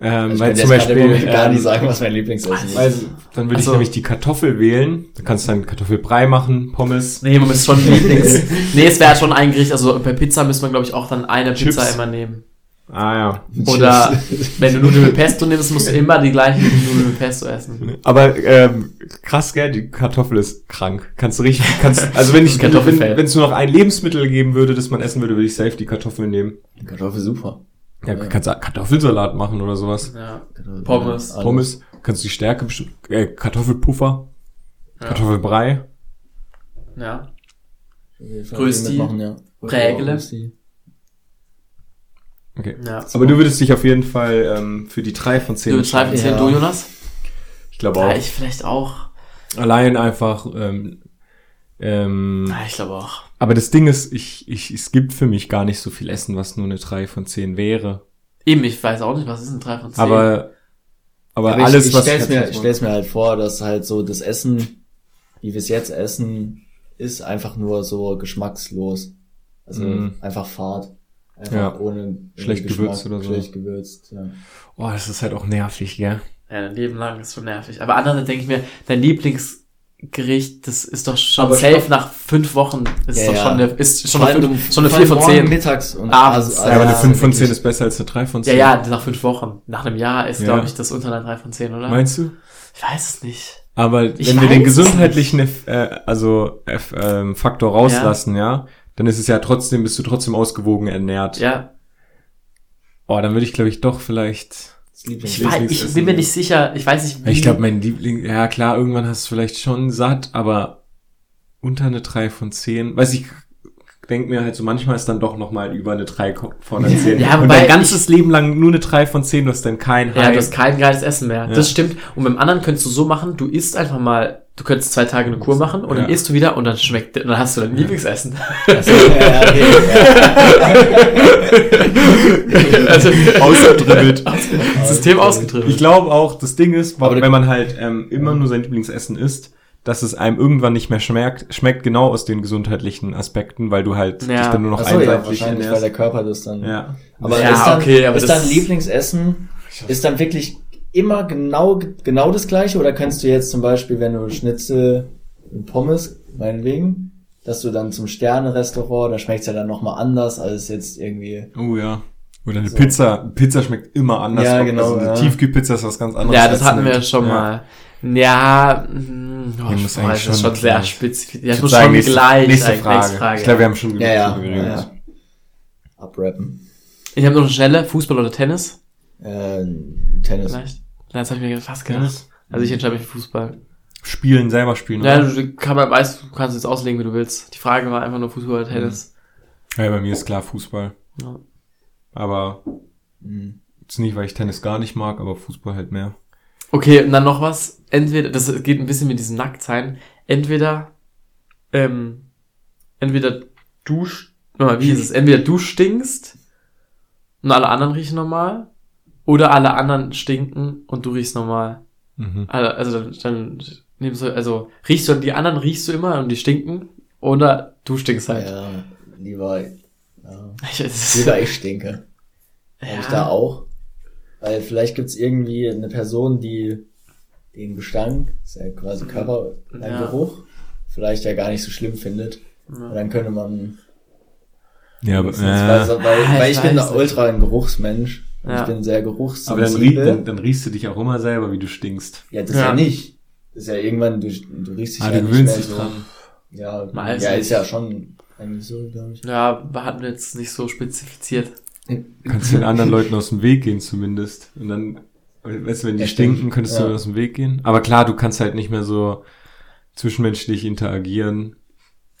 Ähm, Ich weil kann zum Beispiel, Moment gar ähm, nicht sagen, was mein Lieblingsessen ist. Also, dann würde Ach ich nämlich die Kartoffel wählen. Du kannst dann Kartoffelbrei machen, Pommes. Nee, man ist schon Lieblings. nee, es wäre schon ein Gericht. Also bei Pizza müsste man, glaube ich, auch dann eine Chips. Pizza immer nehmen. Ah ja. Oder wenn du Nudeln mit Pesto nimmst, musst du immer die gleichen Nudeln mit Pesto essen. Aber ähm, krass, gell, die Kartoffel ist krank. Kannst du richtig, kannst, also wenn ich, wenn es nur noch ein Lebensmittel geben würde, das man essen würde, würde ich safe die Kartoffel nehmen. Kartoffel super. Ja, kannst du Kartoffelsalat machen oder sowas. Ja. Pommes. alles. Pommes, kannst du die Stärke bestimmt, äh, Kartoffelpuffer, Ja. Kartoffelbrei. ja. Auf jeden Fall Rösti. mitmachen, ja. Prägele. Okay. ja. Aber du würdest dich auf jeden Fall ähm, für die drei von zehn Du mit 3 von 10, Ja. du Jonas? Ich glaube Ja, auch. ich vielleicht auch. Allein einfach, ähm, ähm, Ja, ich glaube auch. aber das Ding ist, ich, ich, es gibt für mich gar nicht so viel Essen, was nur eine 3 von 10 wäre. Eben, ich weiß auch nicht, was ist ein 3 von 10. Aber, aber, Aber alles, ich, ich was stell's mir, ich stell's mir halt vor, dass halt so das Essen, wie wir es jetzt essen, ist einfach nur so geschmackslos. Also Mhm. einfach Fahrt. Einfach Ja. ohne Schlecht Geschmack, gewürzt oder so. Schlecht gewürzt, ja. oh, das ist halt auch nervig, gell? Ja, dein Leben lang ist schon nervig. Aber andererseits denke ich mir, dein Lieblingsgericht, das ist doch schon Aber safe nach fünf Wochen. Ist Ja, doch ja. schon eine, ist schon eine, fünf, schon eine vor vier allem von morgen zehn. mittags und Abends. Ja, aber eine ja, 5 von 10 wirklich. ist besser als eine 3 von Ja, 10. ja, nach fünf Wochen. Nach einem Jahr ist, Ja. glaube ich, das unter einer 3 von 10, oder? Meinst du? ich weiß es nicht. Aber Ich wenn wir den gesundheitlichen äh, also F, ähm, Faktor rauslassen, ja. Dann ist es ja trotzdem, bist du trotzdem ausgewogen ernährt. Ja, Oh, dann würde ich, glaube ich, doch vielleicht. Das Lieblings- ich, weiß, ich bin mir nicht sicher. Ich weiß nicht, wie. Ich glaube, mein Liebling, ja klar, irgendwann hast du vielleicht schon satt, aber unter eine 3 von 10. Weiß ich, denk mir halt so, manchmal ist dann doch nochmal über eine 3 ko- von einer 10. Ja, Und dein ganzes Leben lang nur eine 3 von 10, du hast dann kein ja, High. du hast kein geiles Essen mehr. Ja. Das stimmt. Und beim anderen könntest du so machen, du isst einfach mal, du könntest zwei Tage eine Kur machen und dann Ja. isst du wieder und dann schmeckt, und dann hast du dein Lieblingsessen. Also, ja, okay, also, Ausgedribbelt. System ausgetrieben. Ich glaube auch, das Ding ist, Aber wenn man halt ähm, immer nur sein Lieblingsessen isst, dass es einem irgendwann nicht mehr schmeckt, schmeckt genau aus den gesundheitlichen Aspekten, weil du halt Ja. dich dann nur noch Ach so, ja, einseitig wahrscheinlich, weil der Körper das dann. Ja. Aber Ja, ist dann, okay, aber ist das- dann Lieblingsessen, ist dann wirklich immer genau, genau das gleiche? Oder kannst du jetzt zum Beispiel, wenn du Schnitzel und Pommes, meinetwegen, dass du dann zum Sterne-Restaurant, da schmeckt's ja dann nochmal anders als jetzt irgendwie. Oh ja. Oder eine So. Pizza. Pizza schmeckt immer anders. Ja, genau, Also eine ja. Tiefkühlpizza ist was ganz anderes. Ja, das hatten wir schon ja. mal. Ja, mm, oh, ich muss weiß, eigentlich das ist schon schon sehr spezifisch. Ja, Ich es muss schon nächste, gleich. nächste Frage. nächste Frage. Ich glaube, wir haben schon Ja, ja, drüber ja, geredet. ja. Abrappen. Ich habe noch eine schnelle, Fußball oder Tennis? Äh, Tennis. Vielleicht. Ja, Das habe ich mir fast gedacht. Also ich entscheide mich für Fußball. Spielen, selber spielen. Ja, oder? du kann man weiß, du kannst es auslegen, wie du willst. Die Frage war einfach nur Fußball oder Tennis. ja, bei mir ist klar Fußball. Ja. Aber Mhm. jetzt nicht, weil ich Tennis gar nicht mag, aber Fußball halt mehr. Okay, und dann noch was. Entweder, das geht ein bisschen mit diesem Nacktsein. Entweder, ähm, entweder du, wie ist es? Entweder du stinkst und alle anderen riechen normal. Oder alle anderen stinken und du riechst normal. Mhm. Also, also dann, dann nimmst du, also riechst du, die anderen riechst du immer und die stinken. Oder du stinkst halt. Ja, lieber, ja. Ich, lieber ich stinke. Hab ich Ja. da auch. Weil vielleicht gibt's irgendwie eine Person, die den Gestank, ist ja quasi Körper, ein Ja. Geruch, vielleicht ja gar nicht so schlimm findet. Und dann könnte man Ja, aber, Weil, weil, weil, Ah, weil ich ich bin nicht. ultra ein Geruchsmensch. Ja. Ich bin sehr aber dann, geruchssensibel. riech, dann, dann riechst du dich auch immer selber, wie du stinkst. ja, das Ja. ja. nicht. Das ist ja irgendwann, du, du riechst dich Ah, ja du nicht gewöhnst mehr dich so. dran. Ja, Weiß ja, ist ja schon eigentlich so, glaube ich. Ja, wir hatten jetzt nicht so spezifiziert. Kannst den anderen Leuten aus dem Weg gehen zumindest. Und dann, weißt du, wenn die Ja, stimmt. stinken, könntest Ja. du aus dem Weg gehen. Aber klar, du kannst halt nicht mehr so zwischenmenschlich interagieren.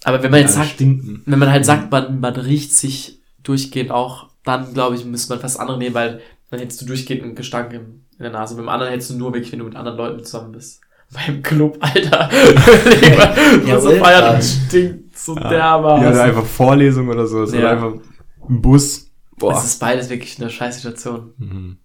Aber wenn man jetzt sagt, stinken. wenn man halt sagt, man, man riecht sich durchgehend auch, dann glaube ich, müsste man fast andere nehmen, weil dann hättest du durchgehend einen Gestank in, in der Nase. Beim anderen hättest du nur wirklich, wenn du mit anderen Leuten zusammen bist. Beim Club, Alter. Ja, so feiert und stinkt so Ja, dermaßen. ja, oder einfach Vorlesung oder so. Oder Ja. einfach ein Bus. Boah. Es ist beides wirklich eine scheiß Situation. Mhm.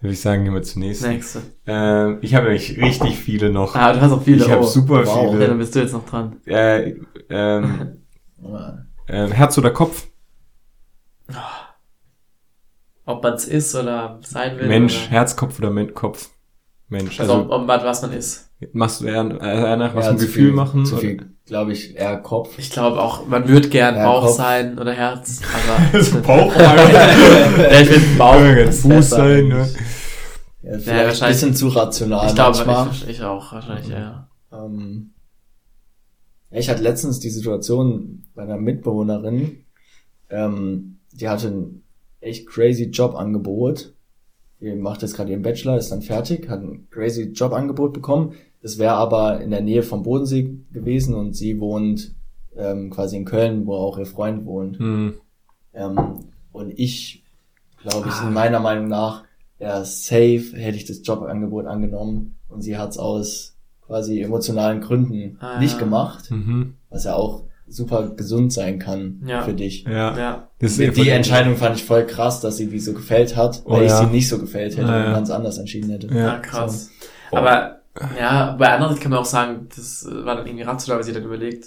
Würde ich sagen, gehen wir zur nächsten. Nächste. Ähm, ich habe nämlich richtig viele noch. Ah, du hast auch viele. ich habe oh. super Wow. Ja, dann viele. bist du jetzt noch dran. Äh, ähm, äh, Herz oder Kopf? Ob man es ist oder sein will. Mensch, Oder, Herz, Kopf oder Men Kopf? Mensch. also, Also, ob, ob, was man ist. machst du eher, äh, eher nach was Ja, ein zu Gefühl viel, machen? Zu oder- viel, glaube ich, eher Kopf. Ich glaube auch, man würde gern Ja, Bauch Kopf. sein oder Herz, aber. Bauch. ja, ich finde Bauch. Fuß besser. sein, ne? Ja, vielleicht wahrscheinlich- ein bisschen zu rational Ich glaube, ich, ich auch, wahrscheinlich, ja. Ähm, ja, ich hatte letztens die Situation bei einer Mitbewohnerin, ähm, die hatte ein echt crazy Jobangebot. Die macht jetzt gerade ihren Bachelor, ist dann fertig, hat ein crazy Jobangebot bekommen. Das wäre aber in der Nähe vom Bodensee gewesen und sie wohnt ähm, quasi in Köln, wo auch ihr Freund wohnt. Hm. Ähm, und ich, glaube ich, Ah. in meiner Meinung nach, ja, safe hätte ich das Jobangebot angenommen und sie hat es aus quasi emotionalen Gründen Ah, nicht gemacht, Mhm. was ja auch super gesund sein kann Ja. für dich. Ja. Ja. Das ist Die, die Entscheidung fand ich voll krass, dass sie die so gefällt hat, Oh weil ich ja. sie nicht so gefällt hätte Ah, ja. und ganz anders entschieden hätte. Ja. Ja, krass. So. Aber, ja, bei anderen kann man auch sagen, das äh, war dann irgendwie rational, weil sie dann überlegt.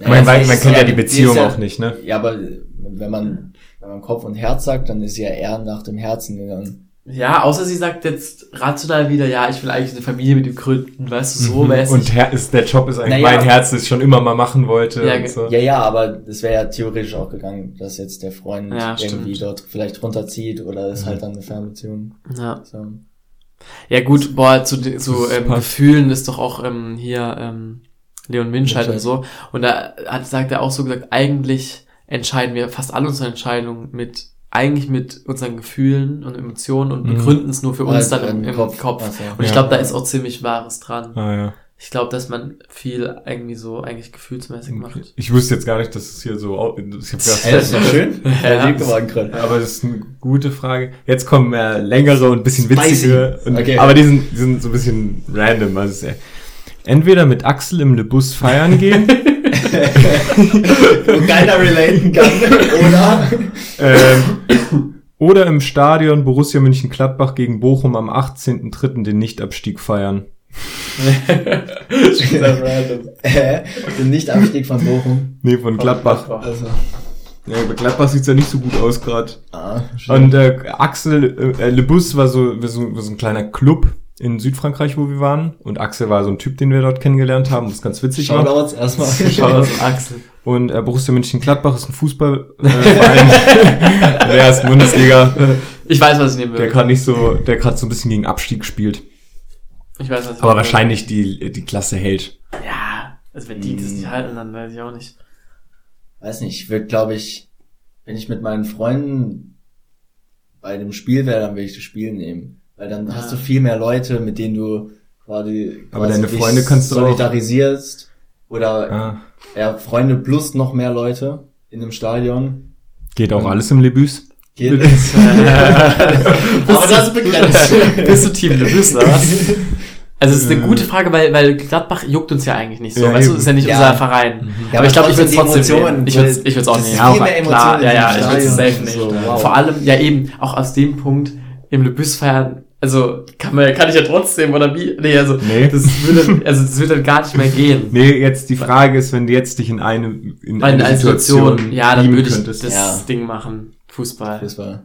Ja, Man, man, man kennt ja die Beziehung ja- auch nicht, ne? Ja, aber wenn man, wenn man Kopf und Herz sagt, dann ist sie ja eher nach dem Herzen gegangen. Ja, außer sie sagt jetzt rational wieder, ja, ich will eigentlich eine Familie mit ihm gründen, weißt du, so Mhm. mäßig. Und Her ist, der Job ist eigentlich Naja. mein Herz, das ich schon immer mal machen wollte. Ja, so. Ja, ja, aber das wäre ja theoretisch auch gegangen, dass jetzt der Freund Ja, irgendwie stimmt. dort vielleicht runterzieht oder ist Mhm. halt dann eine Fernbeziehung. ja. So. ja gut, boah, zu, zu ähm. Gefühlen ist doch auch ähm, hier ähm, Leon Winscheid Winscheid. und so. Und da hat, sagt er auch so gesagt, eigentlich entscheiden wir fast alle unsere Entscheidungen mit eigentlich mit unseren Gefühlen und Emotionen und Mhm. begründen es nur für uns Also dann im, im Kopf. Kopf. Ach so. Und ich Ja. glaube, da ist auch ziemlich Wahres dran. Ah, ja. Ich glaube, dass man viel irgendwie so eigentlich gefühlsmäßig macht. Ich wusste jetzt gar nicht, dass es hier so, ich hab gedacht, das ist doch schön. Ja. Gerade. aber das ist eine gute Frage. Jetzt kommen äh, längere und ein bisschen witzige, und, Okay. aber die sind, die sind so ein bisschen random. Also entweder mit Axel im Le Bus feiern gehen Wo keiner relaten kann. Oder? ähm, oder im Stadion Borussia München-Gladbach gegen Bochum am 18.03. den Nichtabstieg feiern. Äh, den Nicht-Abstieg von Bochum. Nee, von Gladbach. Also. Ja, bei Gladbach sieht's ja nicht so gut aus gerade. Ah, schön. Und äh, Axel, äh, Le Bus war so, war so, war so ein kleiner Club in Südfrankreich, wo wir waren. Und Axel war so ein Typ, den wir dort kennengelernt haben, was ganz witzig war. Shoutouts erstmal. Shoutouts an Axel. Und äh, Borussia Mönchengladbach ist ein Fußballverein. Äh, der ersten Bundesliga. Ich weiß, was ich nehmen Der will. gerade nicht so, der gerade so ein bisschen gegen Abstieg spielt. Ich weiß, was ich Aber wahrscheinlich die, die Klasse hält. Ja, also wenn die das nicht halten, dann weiß ich auch nicht. Weiß nicht, ich würde, glaube ich, wenn ich mit meinen Freunden bei dem Spiel wäre, dann würde ich das Spiel nehmen. Weil dann hast du Ja. viel mehr Leute, mit denen du quasi, Aber quasi deine Freunde kannst du auch- solidarisierst. Oder Ah, ja, Freunde plus noch mehr Leute in dem Stadion. geht auch alles im Lebüs. Geht Aber das ist begrenzt. Bist du Team Lewis, oder was? Also es ist eine gute Frage, weil, weil Gladbach juckt uns ja eigentlich nicht so. Ja, weißt du, ist ja nicht Ja. unser Verein. Ja, aber ich glaube, ich würde trotzdem es trotzdem Emotionen, nehmen. Ich würde es auch ist Ja, klar, ja, ja, ich würde es safe So, nehmen. wow. Vor allem, ja eben, auch aus dem Punkt, im Lebüs feiern, also kann man, kann ich ja trotzdem, oder wie? Nee, also, Nee. das würde, also das würde gar nicht mehr gehen. Nee, jetzt die Frage ist, wenn du jetzt dich in eine, in In einer Situation, ja, dann würde ich könntest. das Ja. Ding machen. Fußball. Das Fußball.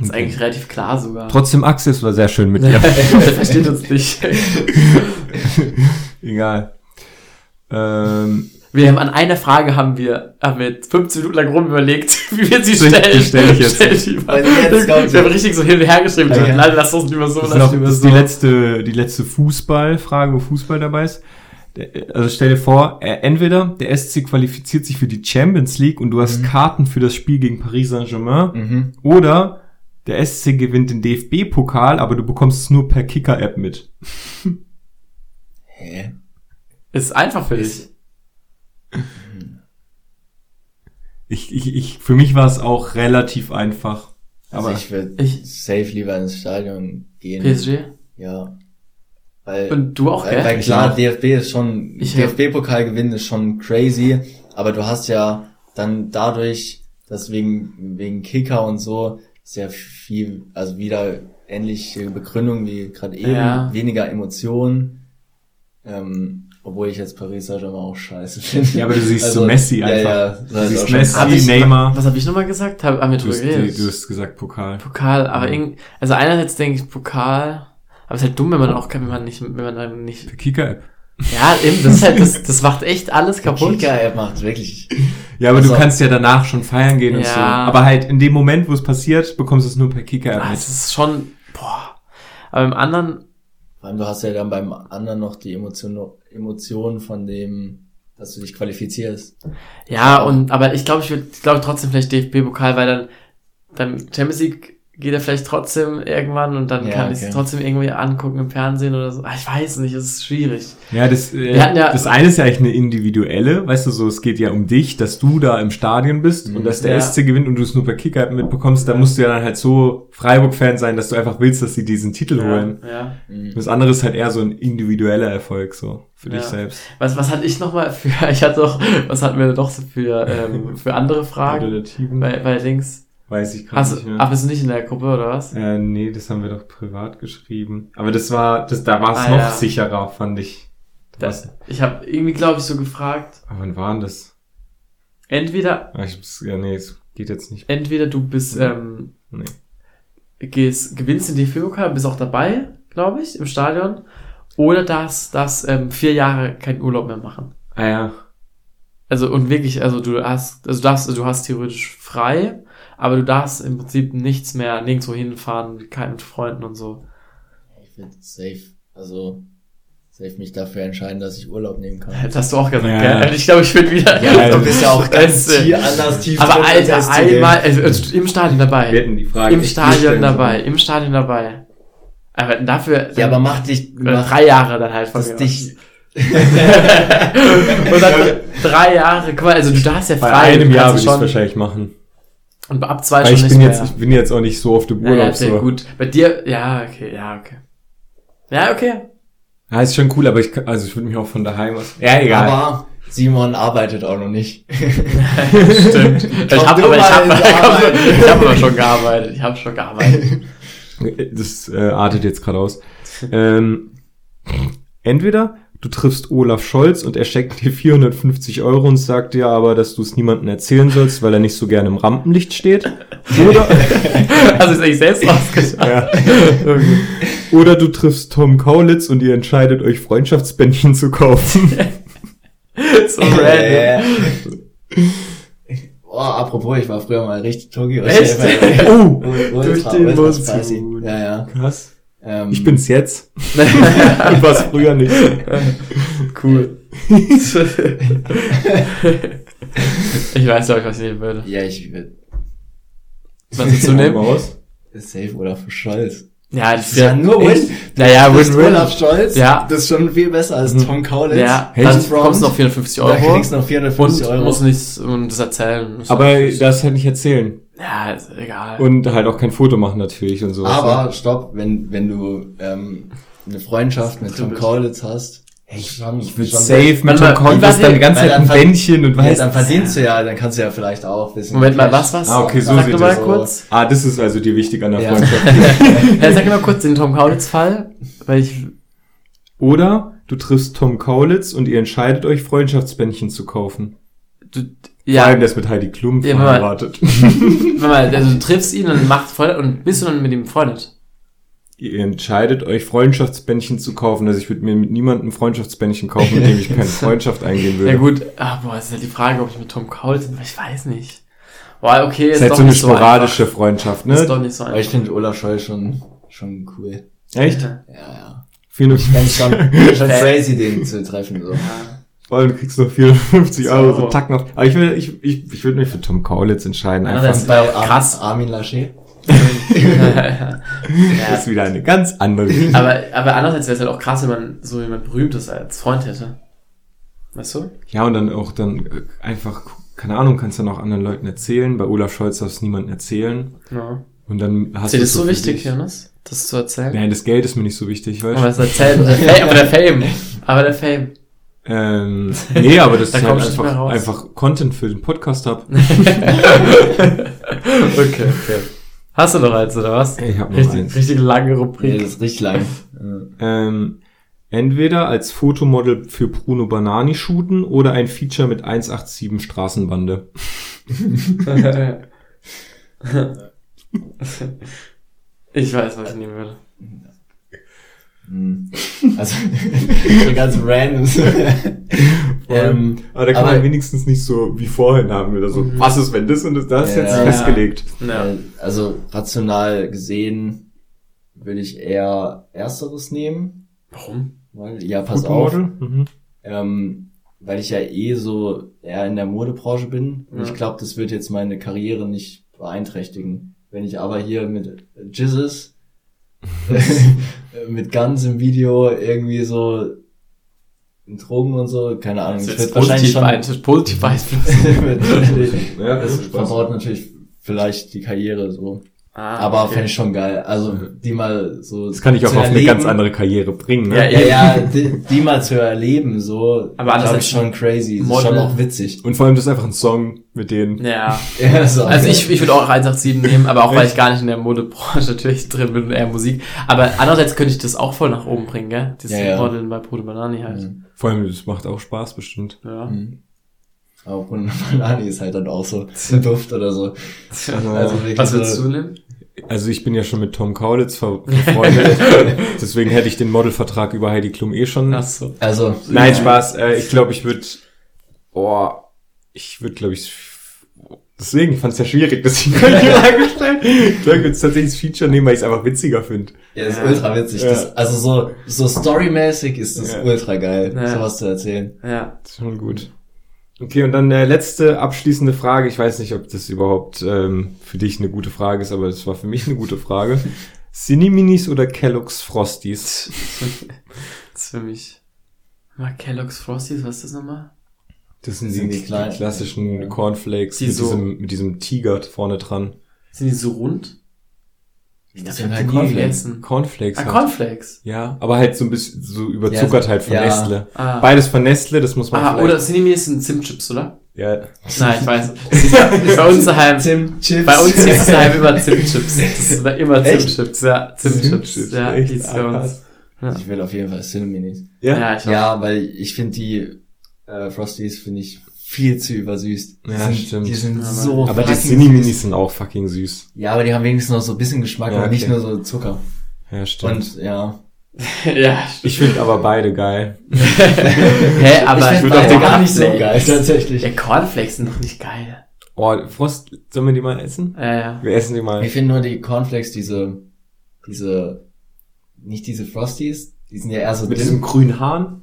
ist eigentlich relativ klar sogar. Trotzdem, Axel, es war sehr schön mit Der dir. versteht uns nicht. Egal. Ähm, Wir haben an einer Frage haben wir, haben wir 15 Minuten lang rum überlegt, wie wir sie Die stellen. stell ich jetzt. Stell die mal. Jetzt wir haben richtig so hin und her geschrieben. Ja. Leider lass uns lieber so, das, ist lass noch, lieber das ist so. die letzte, die letzte Fußballfrage, wo Fußball dabei ist. Also stell dir vor, äh, entweder der SC qualifiziert sich für die Champions League und du hast Karten für das Spiel gegen Paris Saint-Germain Mhm. oder der SC gewinnt den DFB-Pokal, aber du bekommst es nur per Kicker-App mit. Hä? Ist einfach für dich. Ich, ich, ich, für mich war es auch relativ einfach. Also Aber ich würde Ich- safe lieber ins Stadion gehen. PSG. Ja. Weil, Und du auch, weil, gell? weil klar, DFB ist schon, DFB-Pokal gewinnen ist schon crazy, aber du hast ja dann dadurch, dass wegen, wegen Kicker und so, sehr viel, also wieder ähnliche Begründung wie gerade eben, Ja. weniger Emotionen, ähm, obwohl ich jetzt Paris Saint-Germain auch scheiße finde. Ja, aber du siehst so Messi einfach. Ja, ja, Du das siehst Messi, Hab ich- Neymar. Was habe ich nochmal gesagt? Hab, haben wir Du drüber hast, geredet? du hast gesagt Pokal. Pokal, aber Mhm. irgendwie, also einerseits denke ich Pokal, aber es ist halt dumm, wenn man auch, wenn man nicht, wenn man dann nicht, Per Kicker-App. ja, eben, das ist halt, das, das macht echt alles kaputt. Kicker-App macht wirklich, Ja, aber Also- du kannst ja danach schon feiern gehen und Ja. so. Aber halt in dem Moment, wo es passiert, bekommst du es nur per Kicker-App Ah, es ist schon, boah. Aber im anderen, vor allem du hast ja dann beim anderen noch die Emotion, Emotionen von dem, dass du dich qualifizierst. ja, und, aber ich glaube, ich würde, glaube trotzdem vielleicht DFB-Pokal, weil dann, dann Champions League geht er vielleicht trotzdem irgendwann und dann Ja, kann ich es trotzdem irgendwie angucken im Fernsehen oder so. Ah, Ich weiß nicht, es ist schwierig. Ja, das, äh, ja- das eine ist ja eigentlich eine individuelle, weißt du, so, es geht ja um dich, dass du da im Stadion bist und dass der Ja. SC gewinnt und du es nur per Kicker mitbekommst, da musst du ja dann halt so Freiburg-Fan sein, dass du einfach willst, dass sie diesen Titel holen. Ja. Mhm. Das andere ist halt eher so ein individueller Erfolg, so, für dich selbst. Was, was hatte ich nochmal für, ich hatte doch, was hatten wir doch so für, ähm, für andere Fragen Relativen, bei, bei Links? Weiß ich gerade nicht mehr. ach, bist du nicht in der Gruppe oder was? Äh, nee, das haben wir doch privat geschrieben. Aber das war, das, da war es Ah, noch ja. sicherer, fand ich. Das, Was? ich habe irgendwie, glaube ich, so gefragt, Aber wann war denn das? entweder, Ah, ich ja, nee, es geht jetzt nicht. entweder du bist, ähm, Nee. gehst, gewinnst den DFB-Pokal, bist auch dabei, glaube ich, im Stadion, oder darfst, darfst ähm, vier Jahre keinen Urlaub mehr machen. Ah ja. Also und wirklich, also du hast, also du darfst, also du hast theoretisch frei, aber du darfst im Prinzip nichts mehr, nirgendwo hinfahren, keinen mit Freunden und so. Ich würde safe, also safe mich dafür entscheiden, dass ich Urlaub nehmen kann. Das hast du auch gesagt, Ja. gell? Ich glaube, ich bin wieder. Ja, du bist ja auch ganz tief, anders tief Aber drin als Alter, einmal, also, also im Stadion Wir dabei. hätten die Frage Im Stadion dabei. Im Stadion dabei. Aber dafür. Ja, aber mach dich, mach drei Jahre dann halt von mir dich. Und dann drei Jahre, guck mal, also du darfst ja Bei frei. einem du Jahr würde ich es wahrscheinlich machen. Und ab zwei Weil schon ich nicht bin mehr. jetzt, ich bin jetzt auch nicht so oft im ja, Urlaub. ja, sehr so. gut. Bei dir, ja, okay, ja, okay. Ja, okay. Ja, ist schon cool, aber ich, also ich würde mich auch von daheim aus. Ja, egal. aber Simon arbeitet auch noch nicht. Stimmt. ich habe aber, ich hab, ich hab aber schon gearbeitet. Ich habe schon gearbeitet. Das äh, artet jetzt gerade aus. Ähm, entweder du triffst Olaf Scholz und er schenkt dir 450 Euro und sagt dir aber, dass du es niemandem erzählen sollst, weil er nicht so gerne im Rampenlicht steht. Oder, Also ist eigentlich selbst ausgeschaut. ja. oder du triffst Tom Kaulitz und ihr entscheidet euch Freundschaftsbändchen zu kaufen. so random. Oh, apropos, ich war früher mal richtig Togi. Echt? Oh, Durch den Mund. Ja, ja. krass. Ähm, Ich bin's jetzt. ich war's früher nicht. Cool. ich weiß, ich, was ich nehmen würde. Ja, ich will. Was willst du nehmen? Raus. Safe Olaf Scholz. Ja, Das ist ja nur Echt? Win. Naja, Du bist Win-Win. Olaf Scholz. Ja. Das ist schon viel besser als Tom Kaulitz. Ja, Hey, dann bekommst du noch 450 Da Euro. kriegst du noch 450 und Euro. musst nicht und das erzählen. Ist Aber auch- das halt nicht erzählen. Ja, ist egal. Und halt auch kein Foto machen natürlich und so. Aber stopp, wenn, wenn du ähm, eine Freundschaft mit Tom. Kaulitz hast, ich, schon- ich würde safe mit Tom die die- ganze Zeit ein Bändchen und ja, weißt, dann verdienst du ja, dann kannst du ja vielleicht auch bisschen. Moment mal, was, was? Ah, okay, so Sag sieht doch mal das kurz. ah, das ist also dir wichtig an der Ja. Freundschaft. Ja, sag mal kurz den Tom Kaulitz-Fall, weil ich, Oder du triffst Tom Kaulitz und ihr entscheidet euch, Freundschaftsbändchen zu kaufen. du, Vor ja, allem der ist mit Heidi Klum Ja, verheiratet. wenn mal, also du triffst ihn und macht Freunde und bist du dann mit ihm befreundet? ihr entscheidet euch, Freundschaftsbändchen zu kaufen. Also ich würde mir mit niemandem Freundschaftsbändchen kaufen, mit dem ich keine Freundschaft eingehen würde. Ja gut, ah, boah, ist halt die Frage, ob ich mit Tom Kaulitz, ich weiß nicht. Boah, okay, ist ist, halt doch so eine nicht sporadische so Freundschaft, einfach. Ist ne? doch nicht so Aber ich einfach. finde Olaf Scholz schon, schon cool. Echt? Ja. Ja, ja. Viele, Fände ich schon, schon crazy, den zu treffen, so. Allem kriegst du noch 450 Euro, so So. Tacken auf. Aber ich würde ich, ich, ich würde mich für Tom Kaulitz entscheiden. Ja, Einfach. das- Und bei krass. Armin Laschet. ja. Das ist wieder eine ganz andere Aber, aber andererseits wäre es halt auch krass, wenn man so jemand Berühmtes als Freund hätte. Weißt du? Ja, und dann auch dann äh, einfach, keine Ahnung, kannst dann auch anderen Leuten erzählen. Bei Olaf Scholz darfst du niemandem erzählen. Ja. Und dann hast Ist dir du das so wichtig. Jonas? Das zu erzählen? Nein, das Geld ist mir nicht so wichtig, weißt Aber du? das erzählen, der Fame, aber der Fame. Aber der Fame. Ähm, nee, aber das Da ist halt einfach, einfach Content für den Podcast hab. Okay, okay. Hast du noch eins, oder was? Ich hab noch Richtig, eins. richtig lange Nee, Rubrik. das ist richtig lang. Ähm, entweder als Fotomodel für Bruno Banani shooten oder ein Feature mit 187 Straßenbande. ich weiß, was ich nehmen würde. Hm. Also, so ganz random. ähm, Aber da kann Aber- man wenigstens nicht so wie vorhin haben oder so. Mhm. Was ist, wenn das und das, das ist Ja. jetzt festgelegt. Ja. also, rational gesehen würde ich eher Ersteres nehmen. Warum? Weil, ja, pass auf. Fotomodel? Mhm. Ähm, weil ich ja eh so eher in der Modebranche bin. Und Ja. ich glaube, das wird jetzt meine Karriere nicht beeinträchtigen. Wenn ich aber hier mit Jizzes, mit Guns im Video irgendwie so in Drogen und so, keine Ahnung, Das jetzt wahrscheinlich positiv, schon, ein, positiv beeinflussen. Ja, das verbaut natürlich vielleicht die Karriere so. Ah, aber okay. fände ich schon geil. Also die mal so. Das kann ich auch auf eine ganz andere Karriere bringen, ne? Ja, Ja, ja, die, die mal zu erleben, so, Aber anders ich schon crazy. Das ist schon auch witzig. Und vor allem das ist einfach ein Song mit denen. Ja. Ja, so. Also ich, ich würde auch 187 nehmen, aber auch weil ich gar nicht in der Modebranche natürlich drin bin und eher Musik. Aber andererseits könnte ich das auch voll nach oben bringen, gell? Das Ja, ja. Modeln bei Bruder Banani halt. Mhm. Vor allem, das macht auch Spaß bestimmt. Ja. Mhm. Aber Bruno Banani ist halt dann auch so ein Duft oder so. Also wirklich Was würdest du nehmen? Also ich bin ja schon mit Tom Kaulitz ver befreundet. Deswegen hätte ich den Modelvertrag über Heidi Klum eh schon. Ach so. Also. Nein, Spaß. Äh, ich glaube, ich würde, oh, ich würde, glaube ich, deswegen ich fand es ja schwierig, dass ich die Frage gestellt. Ich glaube, ich würde tatsächlich das Feature nehmen, weil ich es einfach witziger finde. Ja, ist Ja. ultra witzig. Ja. Das, also so, so storymäßig ist das Ja. ultra geil, Ja. sowas zu erzählen. Ja. Das ist schon gut. Okay, und dann äh, letzte abschließende Frage. Ich weiß nicht, ob das überhaupt ähm, für dich eine gute Frage ist, aber es war für mich eine gute Frage. Cineminis oder Kellogg's Frosties? Das ist für mich. Mal Kellogg's Frosties, was ist das nochmal? Das sind Das die, sind die die kleinen- klassischen. Cornflakes Die mit, so- diesem, mit diesem Tiger vorne dran. Sind die so rund? Das Ich sind halt die nie Cornflakes. gegessen. Cornflakes. Ah, halt. Cornflakes. Ja, aber halt so ein bisschen so überzuckert halt von ja. Nestle. Ah, Beides von Nestle, das muss man ah vielleicht. oder Cinemi sind Zimtchips, oder? ja. Nein, ich weiß. bei uns daheim, Tim Chips. bei uns hieß es daheim immer Zimtchips. Das war immer? Zimtchips, ja. Zimtchips. Zimtchips, Ja, echt? hieß es bei Ah, uns. Ich will auf jeden Fall Cineminis. Ja? Ja, ich auch. Ja, weil ich finde die äh, Frosties finde ich viel zu übersüßt. Die Ja, sind, stimmt. Die sind Ja, so Aber die süß. sind auch fucking süß. Ja, aber die haben wenigstens noch so ein bisschen Geschmack Ja, und nicht okay. nur so Zucker. Ja, stimmt. Und ja. ja. ich finde aber beide geil. Hä, aber ich würd finde auch den gar nicht so geil, tatsächlich. Ja, Cornflakes sind doch nicht geil. Oh, Frost, sollen wir die mal essen? Ja, ja. Wir essen die mal. Ich finde nur die Cornflakes, diese, diese, nicht diese Frosties, die sind ja eher so Mit dünn. diesem grünen Hahn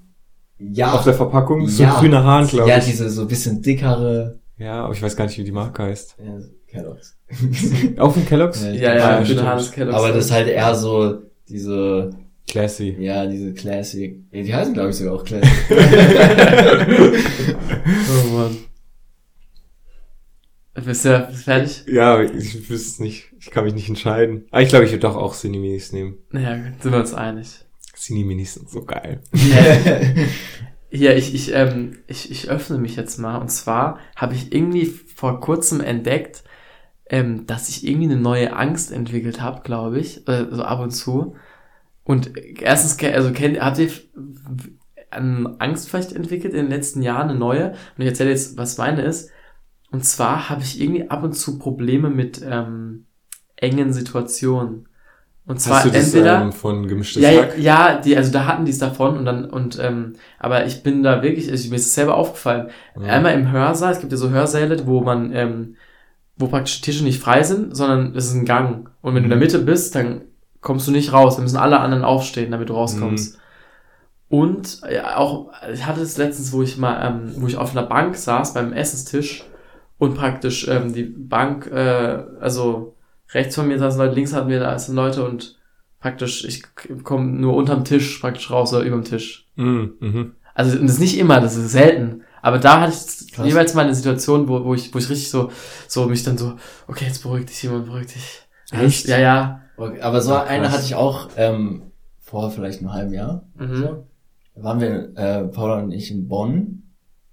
ja, auf der Verpackung. So Ja. grüner Hahn, glaube ja, ich. diese so bisschen dickere, Ja, aber ich weiß gar nicht, wie die Marke heißt. ja, Kellogg's. Auf dem Kellogg's? Ja, Ja, ja, Ah, stimmt. Hannes Kellogg's. Aber das ist halt eher so diese, Classy. ja, diese Classic. Ja, die heißen glaube ich sogar auch Classic. Oh Mann. Bist du fertig? Ja, ich wüsste es nicht. Ich kann mich nicht entscheiden. Aber ich glaube, ich würde doch auch Cineminis nehmen. Ja, sind wir uns einig. Sind so geil. Ja, ich, ich, ähm, ich, ich öffne mich jetzt mal. Und zwar habe ich irgendwie vor kurzem entdeckt, ähm, dass ich irgendwie eine neue Angst entwickelt habe, glaube ich. Äh, so ab und zu. Und erstens, also kennt, habt ihr eine Angst vielleicht entwickelt in den letzten Jahren, eine neue? Und ich erzähle jetzt, was meine ist. Und zwar habe ich irgendwie ab und zu Probleme mit ähm, engen Situationen. Und zwar Hast du das entweder. ähm, von gemischtes Ja, Hack? ja, die, also da hatten die es davon und dann, und, ähm, aber ich bin da wirklich, also mir ist es selber aufgefallen. Ja. Einmal im Hörsaal, es gibt ja so Hörsäle, wo man, ähm, wo praktisch Tische nicht frei sind, sondern es ist ein Gang. Und wenn du in der Mitte bist, dann kommst du nicht raus. Dann müssen alle anderen aufstehen, damit du rauskommst. Und ja, auch, ich hatte es letztens, wo ich mal, ähm, wo ich auf einer Bank saß beim Essenstisch und praktisch ähm, die Bank, äh, also rechts von mir saßen Leute, links hatten wir da sind Leute und praktisch, ich komme nur unterm Tisch praktisch raus oder überm Tisch. Mhm, mhm. Also das ist nicht immer, das ist selten. Aber da hatte ich Krass. jeweils mal eine Situation, wo, wo ich, wo ich richtig so, so mich dann so, okay, jetzt beruhig dich, Simon, beruhig dich. Echt? Ja, ja. Okay, aber so Ah, krass. eine hatte ich auch ähm, vor vielleicht einem halben Jahr. Mhm. So. Da waren wir, äh, Paula und ich in Bonn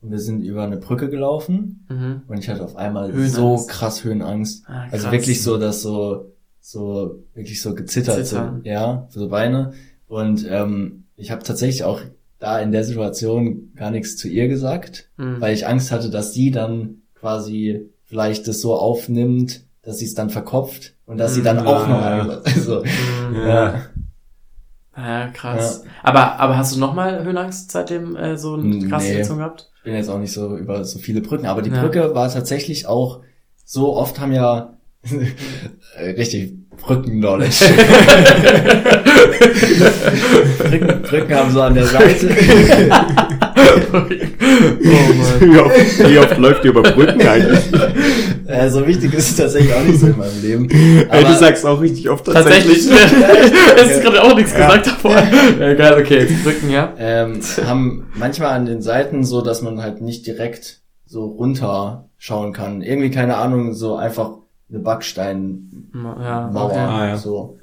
und wir sind über eine Brücke gelaufen Mhm. und ich hatte auf einmal Höhenangst. so krass Höhenangst. Ah, Also krass. wirklich so, dass so, so, wirklich so gezittert, Zittern. ja, so Beine. Und ähm, ich habe tatsächlich auch da in der Situation gar nichts zu ihr gesagt, Mhm. weil ich Angst hatte, dass sie dann quasi vielleicht das so aufnimmt, dass sie es dann verkopft und dass sie dann Mhm. auch noch Ah, ja. mal, also, Mhm. ja. Ja, krass. Aber, aber hast du nochmal Höhenangst seitdem äh, so eine Nee. krasse Sitzung gehabt? Ich bin jetzt auch nicht so über so viele Brücken, aber die Ja. Brücke war tatsächlich auch so oft haben ja richtig Brücken-Knowledge. Brücken, Brücken haben so an der Seite. oh. Wie oft, wie oft läuft ihr über Brücken eigentlich? äh, so wichtig ist es tatsächlich auch nicht so in meinem Leben. Ey, du Aber- sagst auch richtig oft Tatsächlich. Es ist gerade auch nichts gesagt davor. Ja, geil, okay, jetzt drücken, ja. ähm, haben manchmal an den Seiten so, dass man halt nicht direkt so runterschauen kann. Irgendwie, keine Ahnung, so einfach eine Backsteinmauer. Ja, okay. Ah, ja. So.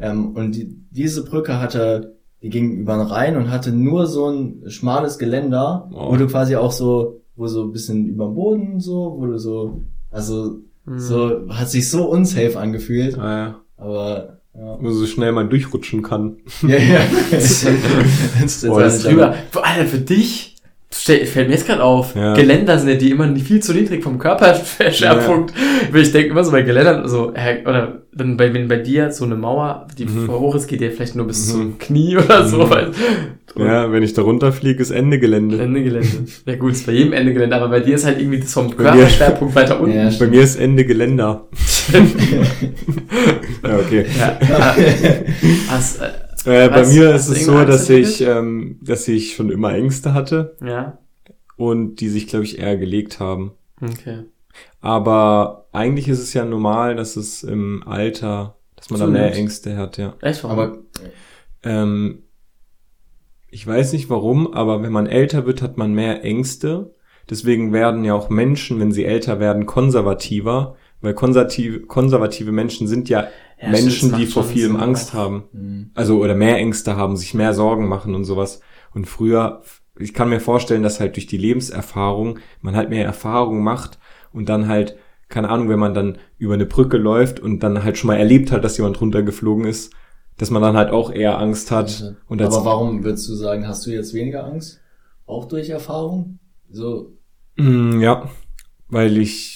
Ähm, und die, diese Brücke hatte, die ging über den Rhein und hatte nur so ein schmales Geländer, Oh. wo du quasi auch so, wo so ein bisschen über dem Boden so, wo du so, also Mhm. so, hat sich so unsafe angefühlt, Ah, ja. aber ja. Wo so schnell man durchrutschen kann. ja, ja. Das ist Boah, das ist Drüber. Vor allem für dich, fällt mir jetzt gerade auf, Ja. Geländer sind ja die immer viel zu niedrig vom Körperschwerpunkt. Weil Ich denke immer so bei Geländern, so, hä, oder dann bei, wenn bei dir so eine Mauer, die Mhm. vor hoch ist, geht dir vielleicht nur bis Mhm. zum Knie oder so, Mhm. weil Ja, wenn ich da runterfliege, ist Ende Gelände. Ende Gelände. Ja gut, ist bei jedem Ende Gelände, aber bei dir ist halt irgendwie das vom Körperschwerpunkt weiter unten. Ja, Bei mir ist Ende Geländer. ja, okay. Ja. Hast, äh, bei mir ist es so, dass ich, ähm, dass ich schon immer Ängste hatte ja, und die sich, glaube ich, eher gelegt haben. okay. Aber eigentlich ist es ja normal, dass es im Alter, dass man da mehr Zunimmt. Ängste hat, ja. Echt warum? aber Ähm, ich weiß nicht warum, aber wenn man älter wird, hat man mehr Ängste. Deswegen werden ja auch Menschen, wenn sie älter werden, konservativer, weil konservative, konservative Menschen sind ja, Ja, Menschen, die vor vielem. Angst haben. mh. Also, oder mehr Ängste haben, sich mehr Sorgen machen und sowas. Und früher, ich kann mir vorstellen, dass halt durch die Lebenserfahrung man halt mehr Erfahrung macht und dann halt, keine Ahnung, wenn man dann über eine Brücke läuft und dann halt schon mal erlebt hat, dass jemand runtergeflogen ist, dass man dann halt auch eher Angst hat. Und als, aber warum würdest du sagen, hast du jetzt weniger Angst? Auch durch Erfahrung? So, Mm, ja, weil ich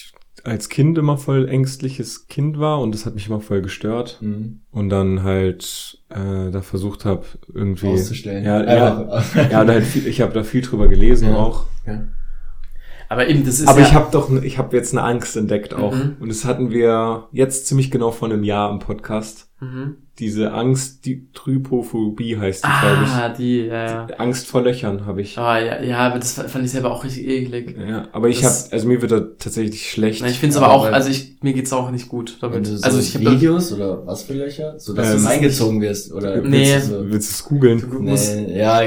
als Kind immer voll ängstliches Kind war und das hat mich immer voll gestört. mh. Und dann halt äh, da versucht habe, irgendwie. auszustellen. Ja, ja, ja, da halt viel, ich habe da viel drüber gelesen Ja. auch. ja. Aber eben, das ist Aber ja, ich habe doch, ich habe jetzt eine Angst entdeckt auch. Mhm. Und das hatten wir jetzt ziemlich genau vor einem Jahr im Podcast. Mhm. Diese Angst, die Trypophobie heißt die, glaube Ah, die, ja, ja. ich. Angst vor Löchern habe ich. Ah, ja, ja, aber das fand ich selber auch richtig eklig. Ja, aber ich Das- habe, also mir wird da tatsächlich schlecht. Na, ich finde es Aber aber auch, also ich, mir geht's auch nicht gut damit. du so Also ich habe Videos oder was für Löcher? So dass Ähm, du eingezogen wirst oder Nee. Willst du es googeln? nee, ja,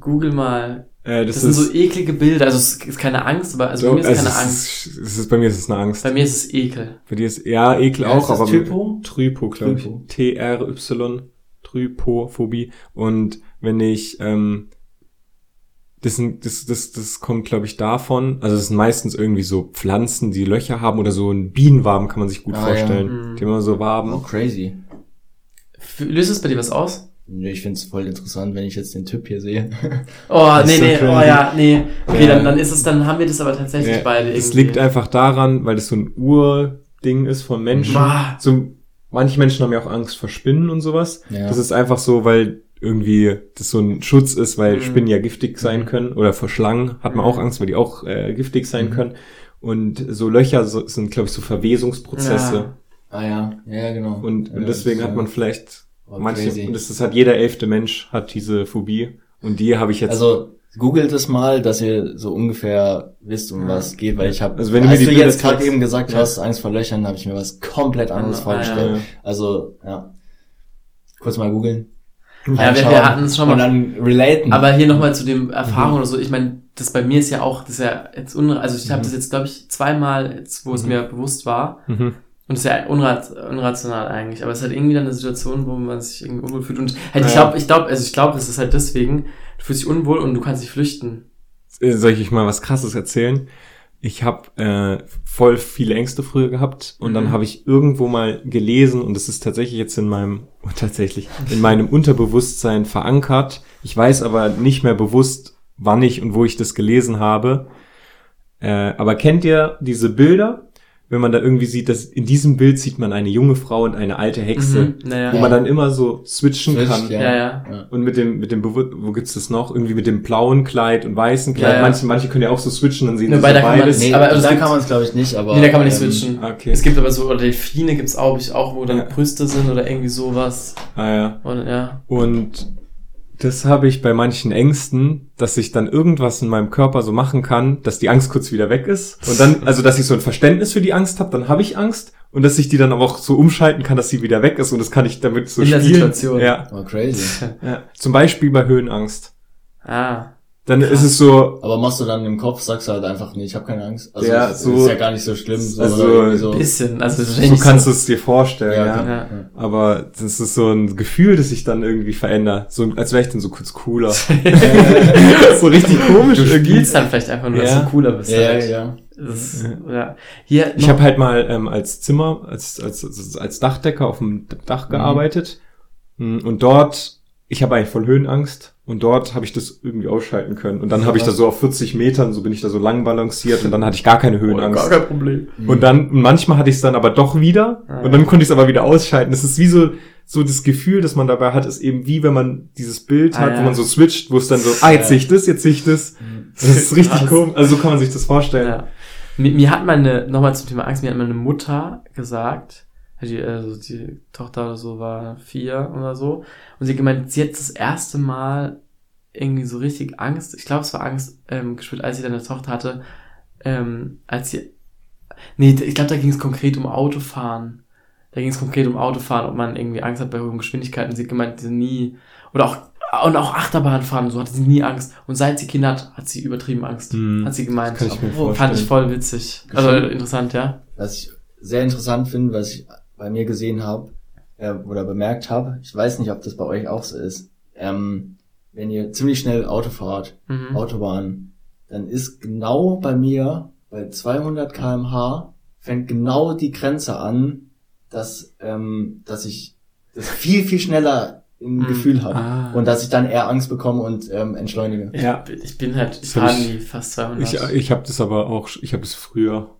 Google mal. Äh, Das, das, sind ist so eklige Bilder. Also es ist keine Angst, aber also so, bei mir ist also keine es Angst. Ist, es ist, bei mir ist es eine Angst. Bei mir ist es Ekel. Bei dir ist, ja, Ekel Ja, auch, ist das aber. Trypo? Trypo, glaube ich. Trypo. T-R-Y. Trypophobie. Und wenn ich, ähm, das, sind, das, das, das kommt, glaube ich, davon. Also, es sind meistens irgendwie so Pflanzen, die Löcher haben oder so ein Bienenwaben kann man sich gut Ah, vorstellen. ja. Mhm. Die immer so Waben. oh crazy. Löst es bei dir was aus? Nee, Ich find's voll interessant, wenn ich jetzt den Typ hier sehe. Oh, Das nee, ist so nee, oh ja, nee. Okay, Ja. dann, dann ist es, dann haben wir das aber tatsächlich Ja, beide Es liegt einfach daran, weil das so ein Urding ist von Menschen. Bah. So, manche Menschen haben ja auch Angst vor Spinnen und sowas. Ja. Das ist einfach so, weil irgendwie das so ein Schutz ist, weil Mhm. Spinnen ja giftig sein können. Oder vor Schlangen hat man Mhm. auch Angst, weil die auch äh, giftig sein Mhm. können. Und so Löcher so, sind, glaube ich, so Verwesungsprozesse. Ja. Ah ja, ja, genau. Und, ja, und deswegen hat man vielleicht oh, manche, crazy. und das, das hat jeder elfte Mensch hat diese Phobie. Und die habe ich jetzt. Also googelt es mal, dass ihr so ungefähr wisst, um Ja. was geht, weil ich habe, Also wenn du als mir du die Bilder jetzt gerade eben gesagt Ja. hast, Angst vor Löchern, habe ich mir was komplett anderes Ah, vorgestellt. ja. Also ja, kurz mal googeln. Ja, wir, wir hatten es schon und mal. dann relaten. Aber hier nochmal zu dem Erfahrung oder so. Ich meine, das bei mir ist ja auch, das ist ja jetzt unra also ich habe Mhm. das jetzt, glaube ich, zweimal, jetzt, wo es Mhm. mir bewusst war. Mhm. Und das ist ja unrat unrational eigentlich. Aber es ist halt irgendwie dann eine Situation, wo man sich irgendwie unwohl fühlt. Und halt, ich Ja. glaube, ich glaube, also ich glaube, es ist halt deswegen, du fühlst dich unwohl und du kannst nicht flüchten. Soll ich euch mal was Krasses erzählen? Ich habe äh, voll viele Ängste früher gehabt und Mhm. dann habe ich irgendwo mal gelesen und es ist tatsächlich jetzt in meinem tatsächlich in meinem Unterbewusstsein verankert. Ich weiß aber nicht mehr bewusst, wann ich und wo ich das gelesen habe. Äh, aber kennt ihr diese Bilder, wenn man da irgendwie sieht, dass in diesem Bild sieht man eine junge Frau und eine alte Hexe, Mhm. Naja. wo man dann immer so switchen Switcht, kann. ja, ja. Und mit dem, mit dem, Bewu- wo gibt's das noch? Irgendwie mit dem blauen Kleid und weißen Kleid. Ja, ja. Manche, manche können ja auch so switchen, dann sehen sie bei so da kann man- beides. Nee, Aber es da kann man es glaube ich nicht, aber nee, da kann man nicht ähm, switchen. Okay. Es gibt aber so, oder Delfine gibt's auch, ich auch, wo dann Ja. Brüste sind oder irgendwie sowas. Ah, ja. Und ja. Und das habe ich bei manchen Ängsten, dass ich dann irgendwas in meinem Körper so machen kann, dass die Angst kurz wieder weg ist. Und dann, also dass ich so ein Verständnis für die Angst habe, dann habe ich Angst. Und dass ich die dann aber auch so umschalten kann, dass sie wieder weg ist. Und das kann ich damit so In der spielen. Situation. Ja, Oh, crazy. ja. Zum Beispiel bei Höhenangst. Ah. Dann ist es so, Aber machst du dann im Kopf, sagst du halt einfach, nee, ich habe keine Angst. Also Ja, es so- ist ja gar nicht so schlimm. So, also so. Bisschen. Also so kannst du es dir vorstellen. ja, Ja. Ja. Ja. Aber das ist so ein Gefühl, das sich dann irgendwie verändert. So, als wäre ich dann so kurz cooler. so richtig komisch Du irgendwie. spielst dann vielleicht einfach nur, dass Ja. du cooler bist. Ja, ja, halt. ja. Ist, ja. Hier, Ich habe halt mal ähm, als Zimmer, als, als, als, als Dachdecker auf dem Dach gearbeitet. Mm, Und dort, ich habe eigentlich voll Höhenangst. Und dort habe ich das irgendwie ausschalten können. Und dann habe ich da so auf 40 Metern, so bin ich da so lang balanciert und dann hatte ich gar keine oh, Höhenangst. gar kein Problem. Und dann, und manchmal hatte ich es dann aber doch wieder. Und dann konnte ich es aber wieder ausschalten. Das ist wie so, so das Gefühl, das man dabei hat, ist eben wie wenn man dieses Bild Ah, hat, ja. wo man so switcht, wo es dann so, ah, jetzt sehe ich das, jetzt sehe ich das. Das ist richtig komisch. Also so kann man sich das vorstellen. Ja. Mir, mir hat meine, nochmal zum Thema Angst, mir hat meine Mutter gesagt, die, also die Tochter oder so war vier oder so, und sie hat gemeint, sie hat das erste Mal irgendwie so richtig Angst, ich glaube, es war Angst ähm, gespürt, als sie dann eine Tochter hatte, ähm, als sie, nee, ich glaube, da ging es konkret um Autofahren. Da ging es konkret um Autofahren, ob man irgendwie Angst hat bei hohen Geschwindigkeiten. Sie hat gemeint, sie nie, oder auch, und auch Achterbahnfahren, so hatte sie nie Angst. Und seit sie Kinder hat, hat sie übertrieben Angst. Hm. Hat sie gemeint. Kann ich mir Oh, Fand vorstellen. ich voll witzig. Also interessant, ja. Was ich sehr interessant finde, was ich bei mir gesehen habe äh, oder bemerkt habe, ich weiß nicht, ob das bei euch auch so ist, ähm, wenn ihr ziemlich schnell Auto fahrt, Mhm. Autobahn, dann ist genau bei mir bei 200 kmh fängt genau die Grenze an, dass ähm, dass ich das viel viel schneller im Mhm. Gefühl habe Ah. und dass ich dann eher Angst bekomme und ähm, entschleunige. Ja. ich bin halt, ich fahre ich- nie fast 200. Ich, ich habe das aber auch, ich habe es früher.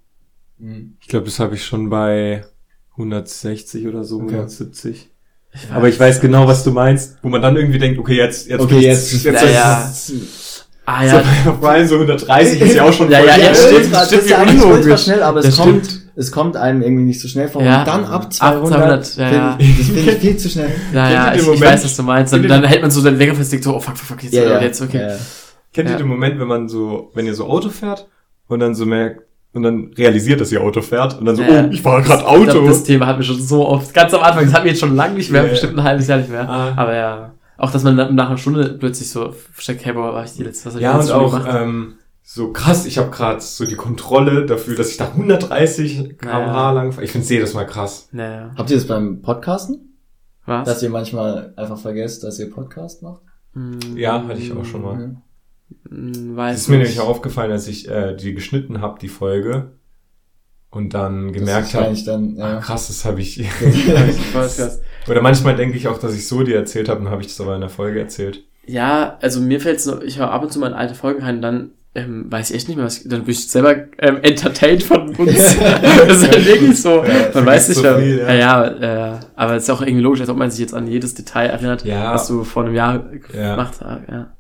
Mhm. Ich glaube, das habe ich schon bei 160 oder so, Okay. 170. Ich Aber ich weiß genau, was du meinst, wo man dann irgendwie denkt, okay, jetzt, jetzt, Okay, bricht's- jetzt- jetzt, ja. Ah ja, So, Brian so 130 ist ja auch schon Ja, voll ja, ja, stimmt, das stimmt, ist ja eigentlich ultra schnell, aber es Das kommt, es kommt einem irgendwie nicht so schnell vor. Ja. Und dann ab Ab 200, 200, ja, ja. find- das finde ich viel zu schnell. ja, ja, ich, den ich Moment? weiß, was du meinst. Ihr dann hält man so den Wecker festlegt, so, oh fuck, fuck, fuck, jetzt, Ja, ja. jetzt, okay. Ja. Kennt Ja. ihr den Moment, wenn man so, wenn ihr so Auto fährt und dann so merkt, und dann realisiert, dass ihr Auto fährt und dann so, Ja. oh, ich fahre gerade Ich glaub, Auto. das Thema hatten wir schon so oft, ganz am Anfang, das hatten wir jetzt schon lange nicht mehr, Ja, ja. bestimmt ein halbes Jahr nicht mehr. Ah. Aber ja, auch, dass man nach einer Stunde plötzlich so steckt, hey, boah, war ich die letzte, was hab ich ja, die und auch gemacht? ähm, so krass, ich habe gerade so die Kontrolle dafür, dass ich da 130 km/h Ja. lang fahre. Ich finde jedes Mal krass. Naja, Habt ihr das beim Podcasten? was? Dass ihr manchmal einfach vergesst, dass ihr Podcast macht? Hm, Ja, hatte ich auch schon mal. Mhm. Hm, Das Weiß ist mir nicht. nämlich auch aufgefallen, als ich äh, die geschnitten habe, die Folge, und dann Das gemerkt habe, wahrscheinlich dann, ah, ja. krass, das habe ich. Podcast. Oder manchmal denke ich auch, dass ich so dir erzählt habe, und habe ich das aber in der Folge erzählt. Ja, also mir fällt's noch, ich höre ab und zu mal in alte Folgen rein und dann ähm, weiß ich echt nicht mehr, was ich, dann bin ich selber ähm, entertained von uns. das ist halt wirklich so. Ja, man weiß nicht so mehr. viel, ja, ja. ja, äh, aber es ist auch irgendwie logisch, als ob man sich jetzt an jedes Detail erinnert, Ja. was du vor einem Jahr Ja. gemacht hast. Ja.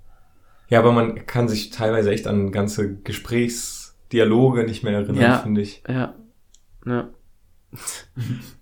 Ja, aber man kann sich teilweise echt an ganze Gesprächsdialoge nicht mehr erinnern, Ja. finde ich. Ja. Ja.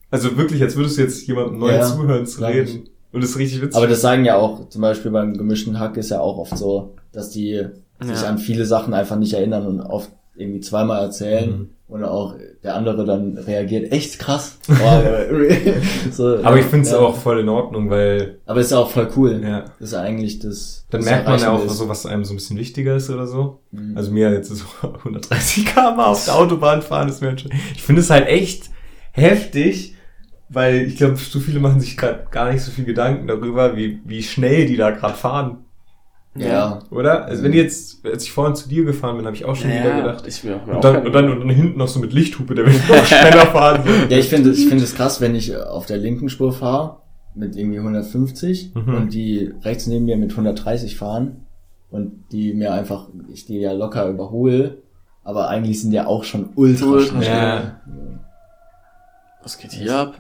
Also wirklich, als würdest du jetzt jemandem neu Ja, zuhören zu reden. Und das ist richtig witzig. Aber das sagen ja auch, zum Beispiel beim gemischten Hack ist ja auch oft so, dass die sich Ja. an viele Sachen einfach nicht erinnern und oft irgendwie zweimal erzählen Mhm. und auch der andere dann reagiert, echt krass. Äh, so, Aber ich finde es ja. auch voll in Ordnung, weil Aber ist auch voll cool. ja, Das ist eigentlich das. dann das merkt man ja auch ist. so, was einem so ein bisschen wichtiger ist oder so. Mhm. Also mir jetzt so 130 km auf der Autobahn fahren ist mir schon. Ich finde es halt echt heftig, weil ich glaube, so viele machen sich gerade gar nicht so viel Gedanken darüber, wie, wie schnell die da gerade fahren. Ja. Oder? Also wenn die jetzt, als ich vorhin zu dir gefahren bin, habe ich auch schon wieder gedacht. ich will auch, Und dann, und dann, und dann hinten noch so mit Lichthupe, der will noch schneller fahren. Ja, ich finde ich finde es krass, wenn ich auf der linken Spur fahre mit irgendwie 150 Mhm. und die rechts neben mir mit 130 fahren und die mir einfach, ich die ja locker überhole, aber eigentlich sind die ja auch schon ultra, Ultra schnell. Ja. Was geht hier ab?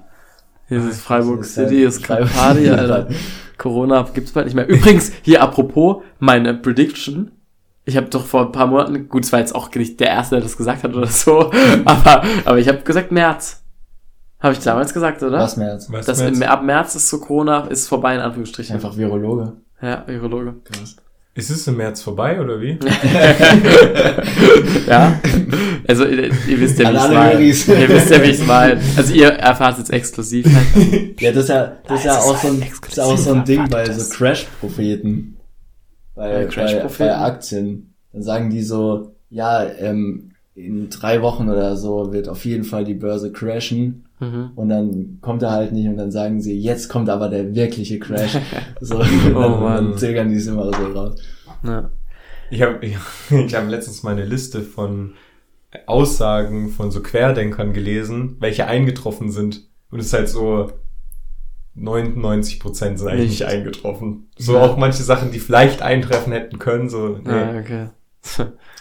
Hier ist Freiburg Das ist halt City, ist gerade Party, Alter. Corona gibt's bald nicht mehr. Übrigens, hier apropos, meine Prediction. Ich habe doch vor ein paar Monaten, gut, es war jetzt auch nicht der Erste, der das gesagt hat oder so, aber, aber ich habe gesagt März. Habe ich damals gesagt, oder? Was als Was Das meinst im, ab März ist so Corona, ist vorbei in Anführungsstrichen. einfach Virologe. Ja, Virologe. Krass. Ist es im März vorbei oder wie? Ja. Also ihr, ihr wisst ja, wie es. Höris. Ihr wisst ja, wie es meine. Also ihr erfahrt es jetzt exklusiv. Halt. Ja, das ist ja, das ist ja auch so ein, ist auch so ein Ding bei so Crash-Propheten. Bei, Bei bei, Crash-Propheten? bei Aktien. Dann sagen die so, ja, ähm, in drei Wochen oder so wird auf jeden Fall die Börse crashen. Mhm. Und dann kommt er halt nicht und dann sagen sie, jetzt kommt aber der wirkliche Crash. So, und dann, Oh Mann. dann zögern die es immer so raus. Ja. Ich habe ich, ich hab letztens mal eine Liste von Aussagen von so Querdenkern gelesen, welche eingetroffen sind. Und es ist halt so 99 Prozent sind eigentlich Nicht. nicht eingetroffen. So Ja. auch manche Sachen, die vielleicht eintreffen hätten können, so, nee. Ah, okay.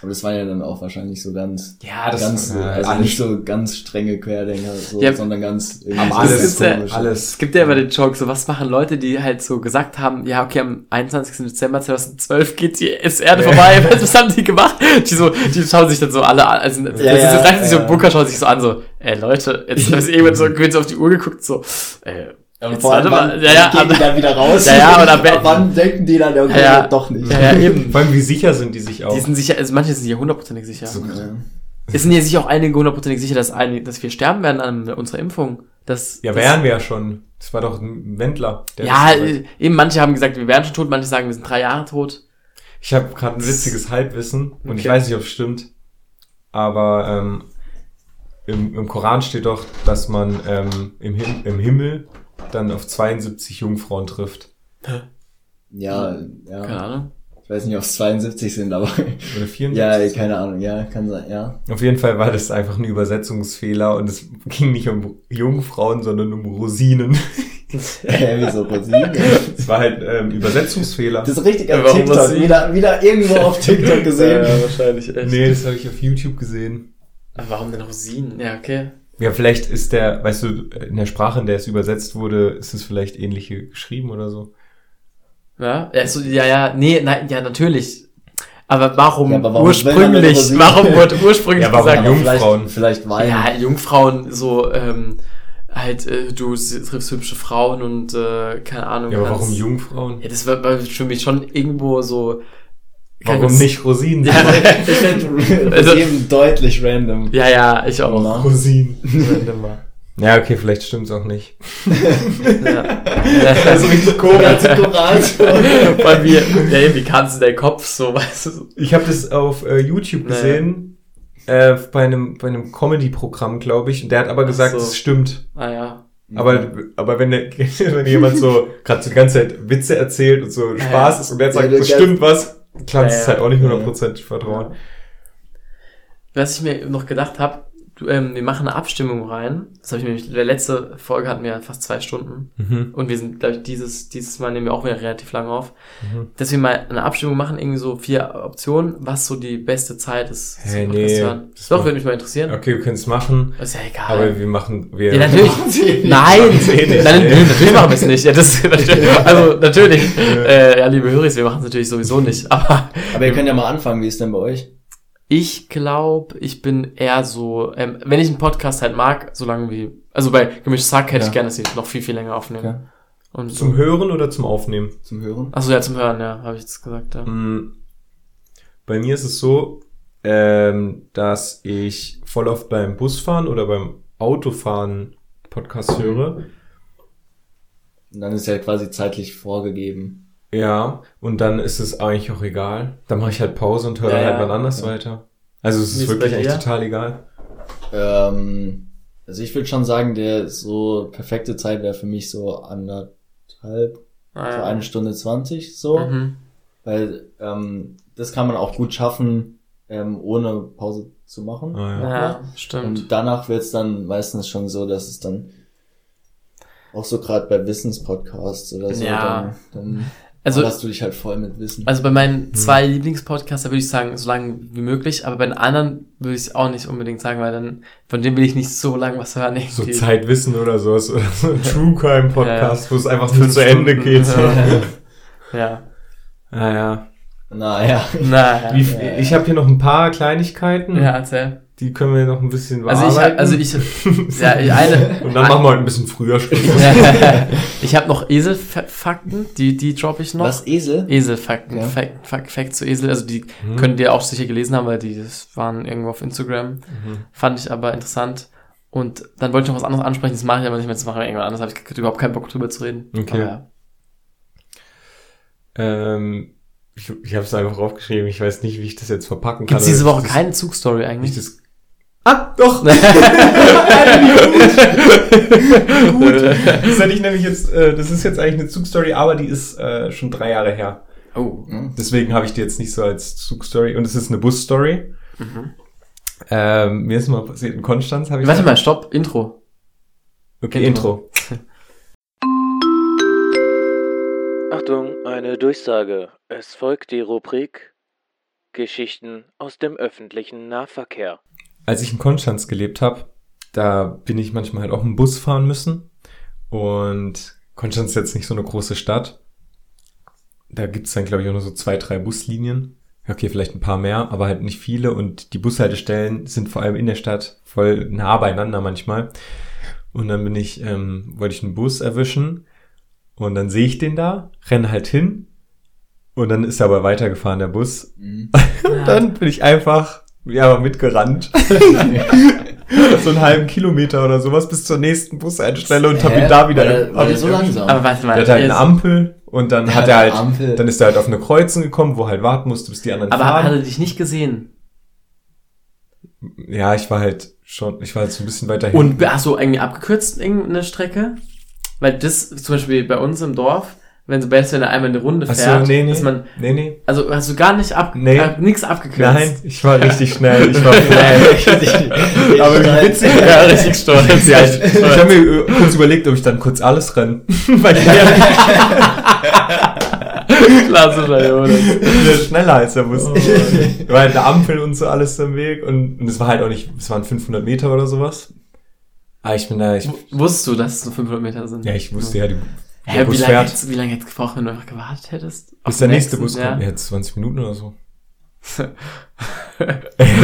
Aber das war ja dann auch wahrscheinlich so ganz, Ja, das ganz, äh, also alles- nicht so ganz strenge Querdenker, so, Ja, sondern ganz, aber alles, gibt's ja- komisch. alles. Es gibt ja immer den Joke, so was machen Leute, die halt so gesagt haben, ja, okay, am 21. Dezember 2012 geht die ist Erde vorbei, was, was haben die gemacht? Die so, die schauen sich dann so alle an, also das Ja, ist ja, so, treffen sich so ja. im Bunker, schauen sich so an, so, ey Leute, jetzt haben sie irgendwann so, gewinnt auf die Uhr geguckt, so, äh, Ja, und vor allem, warte mal. wann, Ja, ja, wann gehen die aber- dann wieder raus? Ja, ja, aber dann- Ab wann denken die dann, okay, Ja, ja. doch nicht. ja, ja, eben. Vor allem, wie sicher sind die sich auch? Die sind sicher, also manche sind ja hundertprozentig sicher. So- Ja. Es sind ja sich auch einige hundertprozentig sicher, dass, einige, dass wir sterben werden an unserer Impfung. Das, ja, das, wären wir ja schon. Das war doch ein Wendler. der Ja, äh, eben manche haben gesagt, wir wären schon tot, manche sagen, wir sind drei Jahre tot. Ich habe gerade ein witziges Halbwissen und ich weiß nicht, ob es stimmt, aber ähm, im, im Koran steht doch, dass man ähm, im, Him im Himmel dann auf 72 Jungfrauen trifft. Ja, Keine ja. Ahnung. Ich weiß nicht, ob es 72 sind, aber Oder 74? ja, keine Ahnung, ja, kann sein, ja. Auf jeden Fall war das einfach ein Übersetzungsfehler und es ging nicht um Jungfrauen, sondern um Rosinen. Hä, Wieso Rosinen? Es war halt ähm, Übersetzungsfehler. Das ist richtig auf Warum TikTok, Rosinen? wieder, wieder irgendwo auf TikTok gesehen. wahrscheinlich echt. nee, das habe ich auf YouTube gesehen. Aber warum denn Rosinen? Ja, okay. Ja, vielleicht ist der, weißt du, in der Sprache, in der es übersetzt wurde, ist es vielleicht ähnlich geschrieben oder so. Ja, ja, so, ja, ja, nee, nein, ja, natürlich. Aber warum, Ja, aber warum ursprünglich, warum wurde ursprünglich Ja, warum gesagt, Jungfrauen. Vielleicht, vielleicht ja, Jungfrauen so, ähm, halt, äh, du triffst hübsche Frauen und, äh, keine Ahnung. Ja, aber kannst- warum Jungfrauen? Ja, das war war für mich schon irgendwo so. Warum nicht Rosinen? Ja, Ich finde Also- das eben deutlich random. ja, ja, ich auch. Na? Rosinen. Random war. Ja, okay, vielleicht stimmt's auch nicht. Ja. Also richtig komisch. Weil wir, ja, irgendwie kannst du deinen Kopf so, weißt du. so. Ich habe das auf äh, YouTube Naja. gesehen, äh, bei einem, bei einem Comedy-Programm, glaube ich. Und der hat aber gesagt, so. es stimmt. Ah ja. Aber, aber wenn, der, wenn jemand so gerade so die ganze Zeit Witze erzählt und so Spaß ist und der Ja, sagt, der das stimmt was, kannst es ja. halt auch nicht Ja. hundertprozentig vertrauen. Was ich mir noch gedacht habe, ähm, wir machen eine Abstimmung rein. Das habe ich nämlich, der letzte Folge hatten wir ja fast zwei Stunden. Mhm. Und wir sind, glaube ich, dieses, dieses Mal nehmen wir auch wieder relativ lange auf. Mhm. Dass wir mal eine Abstimmung machen, irgendwie so vier Optionen, was so die beste Zeit ist. Hey, zum nee, das Doch, würde mich mal interessieren. Okay, wir können es machen, Ist ja egal. aber wir machen, wir, ja, natürlich. Nein, wir eh nicht. nein, nein, natürlich machen wir es nicht. Ja, das, also natürlich, äh, ja, liebe Höris, wir machen es natürlich sowieso nicht. Aber Aber ihr könnt ja mal anfangen, wie ist denn bei euch? Ich glaube, ich bin eher so, ähm, wenn ich einen Podcast halt mag, solange wie, also bei Gemischtes Sack hätte Ja. ich gerne, dass sie noch viel, viel länger aufnehmen. Okay. Und zum so. Hören oder zum Aufnehmen? Zum Hören? Achso, ja, zum Hören, ja, habe ich jetzt gesagt, ja. Mm, Bei mir ist es so, ähm, dass ich voll oft beim Busfahren oder beim Autofahren Podcast höre. Und dann ist ja quasi zeitlich vorgegeben. Ja, und dann ist es eigentlich auch egal. Dann mache ich halt Pause und höre Ja, halt ja. wann anders Ja. weiter. Also es Wie ist ist wirklich echt total egal. Ähm, also ich würde schon sagen, der so perfekte Zeit wäre für mich so anderthalb, Ah, so eine Stunde zwanzig so. Mhm. Weil ähm, das kann man auch gut schaffen, ähm, ohne Pause zu machen. Ah, ja. Ja, stimmt. Und danach wird's dann meistens schon so, dass es dann auch so gerade bei Wissenspodcasts oder so, Ja. dann, dann Also- ballerst du dich halt voll mit Wissen. Also bei meinen zwei Lieblingspodcasts, da würde ich sagen, so lange wie möglich, aber bei den anderen würde ich es auch nicht unbedingt sagen, weil dann, von dem will ich nicht so lange was hören. So. Zeitwissen oder sowas. Oder so ein True Crime Podcast, wo es einfach nur zu Ende geht. Ja. ja. Ah, ja. naja. Naja. Wie, ich habe hier noch ein paar Kleinigkeiten. Ja, erzähl. Die können wir noch ein bisschen Also ich, bearbeiten. also ich, ja, eine, und dann machen wir heute ein bisschen früher Schluss. ich habe noch Eselfakten, die, die droppe ich noch. Was, Esel? Eselfakten, Ja. Fact, Fact, Fact zu Esel, also die Mhm. könnt ihr auch sicher gelesen haben, weil die das waren irgendwo auf Instagram. Mhm. Fand ich aber interessant. Und dann wollte ich noch was anderes ansprechen, das mache ich aber nicht mehr, das mache ich irgendwann anders, habe ich überhaupt keinen Bock drüber zu reden. Okay. Aber ja. Ähm, ich ich habe es einfach aufgeschrieben. Ich weiß nicht, wie ich das jetzt verpacken kann. Gibt's diese Woche das- keine Zugstory eigentlich? Ah, doch! Gut. Das hätte ich nämlich jetzt, äh, das ist jetzt eigentlich eine Zugstory, aber die ist äh, schon drei Jahre her. Oh. Deswegen habe ich die jetzt nicht so als Zugstory. Und es ist eine Busstory. Mhm. Ähm, mir ist mal passiert in Konstanz, habe ich. Warte mal, stopp, Intro. Okay, Intro. Intro. Achtung, eine Durchsage. Es folgt die Rubrik Geschichten aus dem öffentlichen Nahverkehr. Als ich in Konstanz gelebt habe, da bin ich manchmal halt auch im Bus fahren müssen. Und Konstanz ist jetzt nicht so eine große Stadt. Da gibt's dann, glaube ich, auch nur so zwei, drei Buslinien. Okay, vielleicht ein paar mehr, aber halt nicht viele. Und die Bushaltestellen sind vor allem in der Stadt voll nah beieinander manchmal. Und dann bin ich, ähm, wollte ich einen Bus erwischen. Und dann sehe ich den da, renne halt hin. Und dann ist er aber weitergefahren, der Bus. Mhm. Und dann bin ich einfach, ja, mitgerannt. so einen halben Kilometer oder sowas bis zur nächsten Buseinstelle und hab ihn da wieder. War der, war hab der ich so langsam? Aber warte mal. Der hat halt eine Ampel und dann Der hat er halt, Ampel. dann ist er halt auf eine Kreuzung gekommen, wo halt warten musste, bis die anderen aber hat er fahren. dich nicht gesehen? Ja, ich war halt schon, ich war halt so ein bisschen weiter Und hinten. hast du irgendwie abgekürzt irgendeine Strecke? Weil das zum Beispiel bei uns im Dorf, wenn so besser, wenn er einmal eine Runde Ach fährt, so, nee, nee, dass man, nee, nee. also hast du gar nicht ab, Nee. äh, nix abgekürzt. Nein, ich war richtig schnell. Ich war Richtig- Aber wie richtig witzig, Ja, richtig stolz. Ja, ich, ich habe mir äh, kurz überlegt, ob ich dann kurz alles renne. Weil ich Klassischer Jonas. bin schneller als der Bus. War halt eine Ampel und so alles im Weg und, und es war halt auch nicht, es waren 500 Meter oder sowas. Aber ich bin da, ich, W- Wusstest du, dass es so 500 Meter sind? ja, ich wusste ja, die, Hä, der wie lange fährt, hättest, wie lange hättest du gebraucht, wenn du einfach gewartet hättest? Bis der nächste? Bus kommt. Ja, 20 Minuten oder so.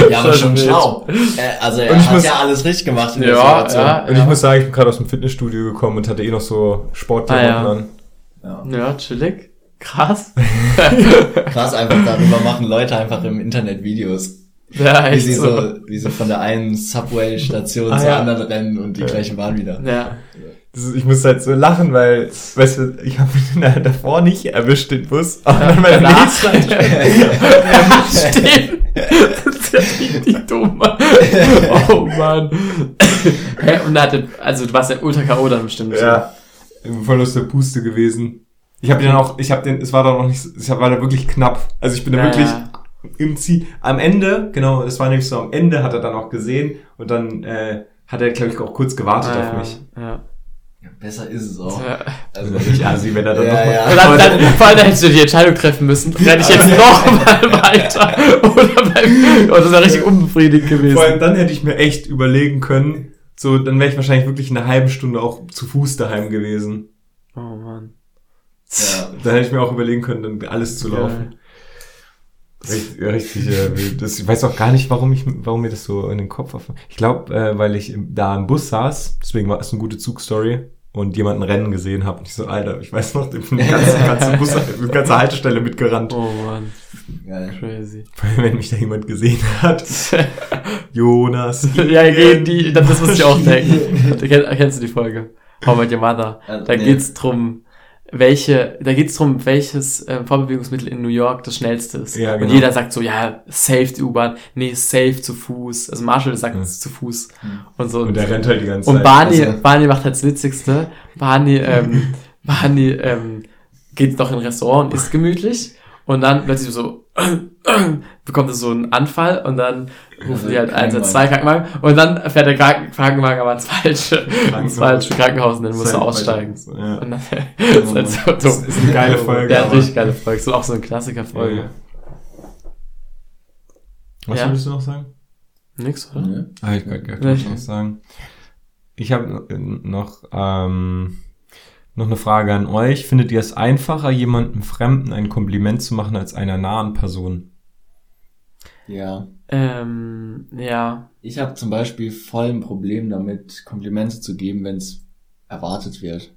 Ja, aber schon schlau. Äh, also er Und ich hat muss- ja alles richtig gemacht in der Ja, Situation. ja. Und ich muss sagen, ich bin gerade aus dem Fitnessstudio gekommen und hatte eh noch so Sportklamotten Ah, ja. an. Ja. Ja, chillig. Krass. Krass, einfach darüber machen Leute einfach im Internet Videos. Ja, Wie sie, so. so, wie sie von der einen Subway-Station Ah, zur ja. anderen rennen und die gleiche Bahn wieder. Ja. Ist, ich muss halt so lachen, weil, weißt du, ich habe ihn davor nicht erwischt, den Bus. Aber dann bei der danach. nächsten Stehen. Das ist ja richtig dumm. Oh Mann. Hä, und da hatte, also du warst ja ultra K.O. dann bestimmt. Ja, voll aus der Puste gewesen. Ich habe dann auch, ich habe den, es war doch noch nicht, es war da wirklich knapp. Also ich bin da Ja, wirklich ja. im Ziel. Am Ende, genau, es war nämlich so, am Ende hat er dann auch gesehen und dann äh, hat er, glaube ich, auch kurz gewartet Ah, auf ja. mich. Ja. Ja, besser ist es auch. Ja. Also Nicht assi, wenn er dann Ja, noch ja. Dann, dann, vor allem hättest du die Entscheidung treffen müssen, renne ich jetzt noch mal weiter oder beim, oh, das wäre richtig unbefriedigend gewesen. Vor allem dann hätte ich mir echt überlegen können, so, dann wäre ich wahrscheinlich wirklich in einer halben Stunde auch zu Fuß daheim gewesen. Oh Mann. ja. Dann hätte ich mir auch überlegen können, dann alles zu laufen. Richtig, richtig äh. Das, ich weiß auch gar nicht, warum ich, warum mir das so in den Kopf auf. Ich glaube, äh, weil ich da im Bus saß, deswegen war es eine gute Zugstory und jemanden rennen gesehen habe. Und ich so, Alter, ich weiß noch, den ganze, ganze Bus, die ganze Haltestelle mitgerannt. Oh Mann. Geil. Crazy. Vor allem, wenn mich da jemand gesehen hat. Jonas. ja, gehen die, das muss ich auch denken. Kenn- Kennst du die Folge? How Met Your Mother. Da geht's drum, welche, da geht's drum, welches äh, Vorbewegungsmittel in New York das schnellste ist. Ja, genau. Und jeder sagt so, ja, safe die U-Bahn, nee, safe zu Fuß. Also Marshall sagt Ja. es zu Fuß. Und so. Und der rennt halt die ganze Und Zeit. Barney, Also- Barney macht halt das Witzigste. Barney, ähm, Barney ähm, geht noch in ein Restaurant und isst gemütlich. Und dann plötzlich so bekommt er so einen Anfall und dann rufen die halt eins, zwei Krankenwagen und dann fährt der Kranken Krankenwagen aber ins falsche, ins falsche Krankenhaus und dann muss er aussteigen. Ja. Und dann ist halt so Das dumm. ist eine geile Folge. Ja, richtig geile Folge. So auch so eine Klassiker-Folge. Ja. Was Ja. würdest du noch sagen? Nix, oder? Ja. Ah, ich kann Ja. nicht noch sagen. Ich habe noch, ähm, noch eine Frage an euch. Findet ihr es einfacher, jemandem Fremden ein Kompliment zu machen, als einer nahen Person? ja. Ähm, ja. Ich habe zum Beispiel voll ein Problem damit, Komplimente zu geben, wenn es erwartet wird.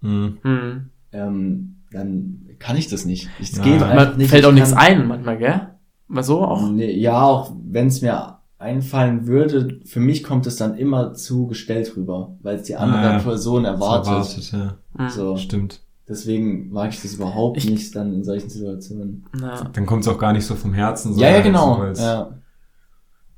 Hm. Hm. Ähm, dann kann ich das nicht. Es Ja. einfach Man nicht. fällt Ich auch nichts ein manchmal, gell? Mal so auch. Nee, ja, auch wenn es mir einfallen würde, für mich kommt es dann immer zu gestellt rüber, weil es die andere Ah, ja. Person erwartet. Erwartet, ja. Hm. So. Stimmt. Deswegen mag ich das überhaupt Ich- nicht dann in solchen Situationen. Ja. Dann kommt es auch gar nicht so vom Herzen. ja, ja, sondern genau. so, ja.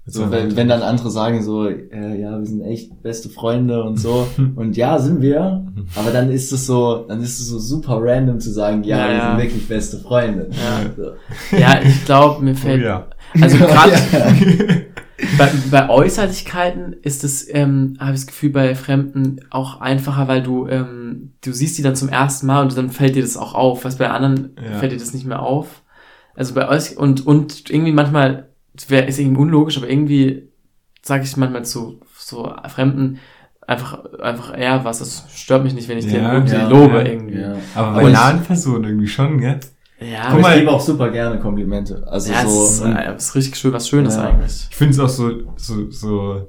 So, wenn, wenn dann andere sagen so, äh, ja, wir sind echt beste Freunde und so. und ja, sind wir. Aber dann ist es so, dann ist es so super random zu sagen, ja, Ja, wir ja. sind wirklich beste Freunde. Ja. So. Ja, ich glaube, mir Oh, fällt. ja. Also gerade Ja. bei, bei Äußerlichkeiten ist es, ähm, habe ich das Gefühl, bei Fremden auch einfacher, weil du, ähm, du siehst die dann zum ersten Mal und dann fällt dir das auch auf. Was bei anderen Ja. fällt dir das nicht mehr auf. Also bei euch und und irgendwie manchmal wär, ist irgendwie unlogisch, aber irgendwie sage ich manchmal zu so Fremden einfach einfach eher was. Das stört mich nicht, wenn ich Ja, irgendwie ja, lobe ja, irgendwie. Aber bei nahen Personen irgendwie schon, gell? Ja, Guck mal, ich gebe auch super gerne Komplimente. Also ja, es ist, so. äh, es ist richtig schön, was Schönes Ja. eigentlich. Ich finde es auch so, so, so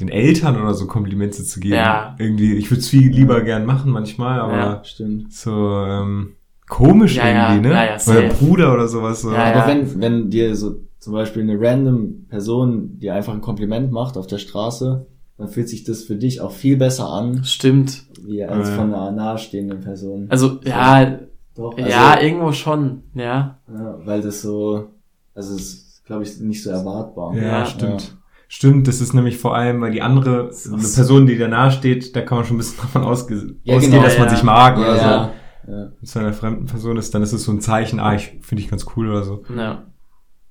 den Eltern oder so Komplimente zu geben. Ja. Irgendwie, ich würde es viel lieber gern machen manchmal, aber Ja. Stimmt. so ähm, komisch Ja, ja, irgendwie, ne? ja, ja, oder. Bruder oder sowas. So. Ja, Aber ja. wenn, wenn dir so zum Beispiel eine random Person dir einfach ein Kompliment macht auf der Straße, dann fühlt sich das für dich auch viel besser an, Stimmt. wie als Ja. von einer nahestehenden Person. Also, ja, Doch, also, ja, irgendwo schon, ja. ja, weil das so, also es ist, glaube ich, nicht so erwartbar. Ja, Ja. stimmt. Stimmt, das ist nämlich vor allem, weil die andere, eine Person, die dir nahe steht, da kann man schon ein bisschen davon ausge Ja, ausgehen, genau, dass man ja. sich mag Ja, oder so. ja, ja. Wenn es zu einer fremden Person ist, dann ist es so ein Zeichen, ah, ich finde ich ganz cool oder so. Ja.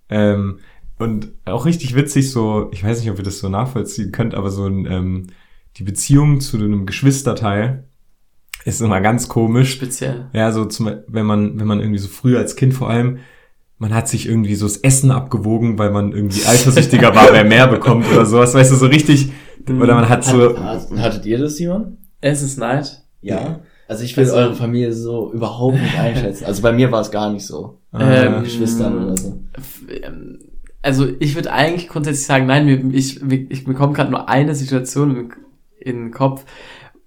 Ähm, und auch richtig witzig, so, ich weiß nicht, ob ihr das so nachvollziehen könnt, aber so ein, ähm, die Beziehung zu einem Geschwisterteil ist immer ganz komisch. Speziell. Ja, so zum, wenn man, wenn man irgendwie so früher als Kind vor allem, man hat sich irgendwie so das Essen abgewogen, weil man irgendwie eifersüchtiger war, wer mehr bekommt oder sowas, weißt du, so richtig, oder man hat so, Hat, hattet ihr das, Simon? Essensneid? Ja. Also ich will Also- eure Familie so überhaupt nicht einschätzen. Also bei mir war es gar nicht so. Ähm, Geschwistern oder so. Ähm, Also ich würde eigentlich grundsätzlich sagen, nein, mir, ich, ich bekomme gerade nur eine Situation in, in den Kopf.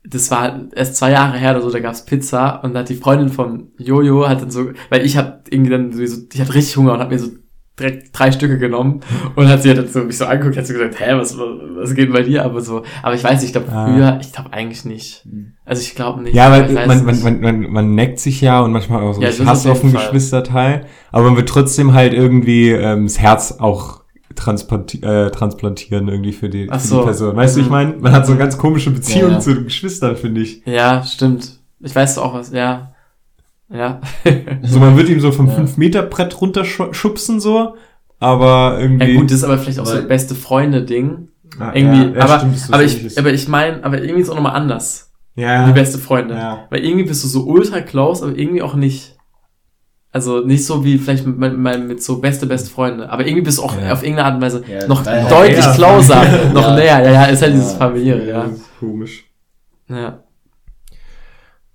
Das war erst zwei Jahre her oder so, da gab's Pizza und da hat die Freundin von Jojo hat dann so, weil ich hab irgendwie dann sowieso, ich hatte richtig Hunger und hab mir so direkt drei Stücke genommen und hat sie dann so mich so angeguckt, hat so gesagt, hä, was, was, geht bei dir? Aber so, aber ich weiß nicht, ich glaube Ah. früher, ich glaube eigentlich nicht. Mhm. Also ich glaube nicht. Ja, weil man, man, man, man, man neckt sich ja und manchmal auch so Ja, Hass auf Fall. Geschwisterteil, aber man wird trotzdem halt irgendwie ähm, das Herz auch transplanti äh, transplantieren irgendwie für die, Ach für so. die Person. Weißt du, ich Mhm. meine, man hat so eine ganz komische Beziehung Ja, zu den Geschwistern, finde ich. Ja, stimmt. Ich weiß auch was, ja. Ja. So, man wird ihm so vom Ja. 5-Meter-Brett runterschubsen, so, aber irgendwie. Ja gut, das ist aber vielleicht auch so beste Freunde-Ding. Ah, Irgendwie, ja, aber, stimmt, das ist aber ich, aber ich meine, aber irgendwie ist auch nochmal anders. ja, Die beste Freunde. Ja. Weil irgendwie bist du so ultra close, aber irgendwie auch nicht. Also nicht so wie vielleicht mit, mit, mit, so beste, beste Freunde. Aber irgendwie bist du auch Ja. auf irgendeine Art und Weise Ja, noch halt deutlich näher. closer, noch Ja. näher. Ja, ja, ist halt Ja. dieses familiäre, ja. komisch. ja.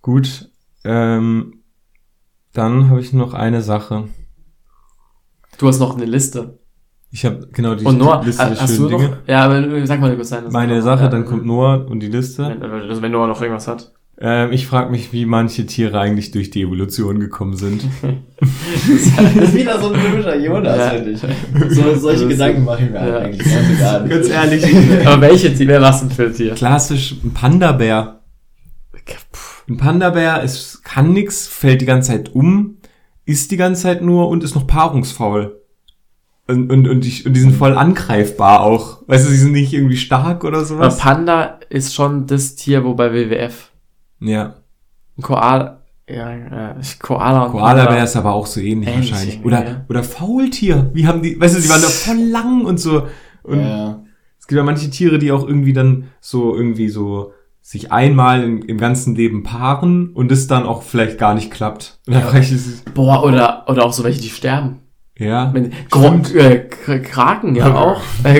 Gut, ähm, dann habe ich noch eine Sache. Du hast noch eine Liste. Ich habe genau die und Noah, Liste der hast du schönen noch? Dinge. Ja, aber sag mal kurz deine Meine Sache, dann kommt Noah und die Liste. Wenn, also wenn Noah noch irgendwas hat. Ähm, ich frage mich, wie manche Tiere eigentlich durch die Evolution gekommen sind. Das ist wieder so ein typischer Jonas, Ja. finde ich. So, solche Gedanken mache ich mir Ja. halt eigentlich ganz ehrlich. aber welche Tiere, wer was denn für ein Tier? Klassisch ein Panda-Bär. Ein Panda-Bär ist, kann nix, fällt die ganze Zeit um, isst die ganze Zeit nur und ist noch paarungsfaul. Und, und, und, die, und die sind voll angreifbar auch. Weißt du, sie sind nicht irgendwie stark oder Aber sowas. Panda ist schon das Tier, wo bei WWF Ja. Koala, ja, ja, Koala und Koala-Bär ist aber auch so ähnlich, Ähnlich wahrscheinlich. Oder, ja. oder Faultier. Wie haben die, weißt du, die waren da voll lang und so. Und Ja. es gibt ja manche Tiere, die auch irgendwie dann so irgendwie so sich einmal im, im ganzen Leben paaren und es dann auch vielleicht gar nicht klappt. Es- Boah, oder, oder auch so welche, die sterben. ja. Wenn, Gro äh, Kraken, ja auch. Äh,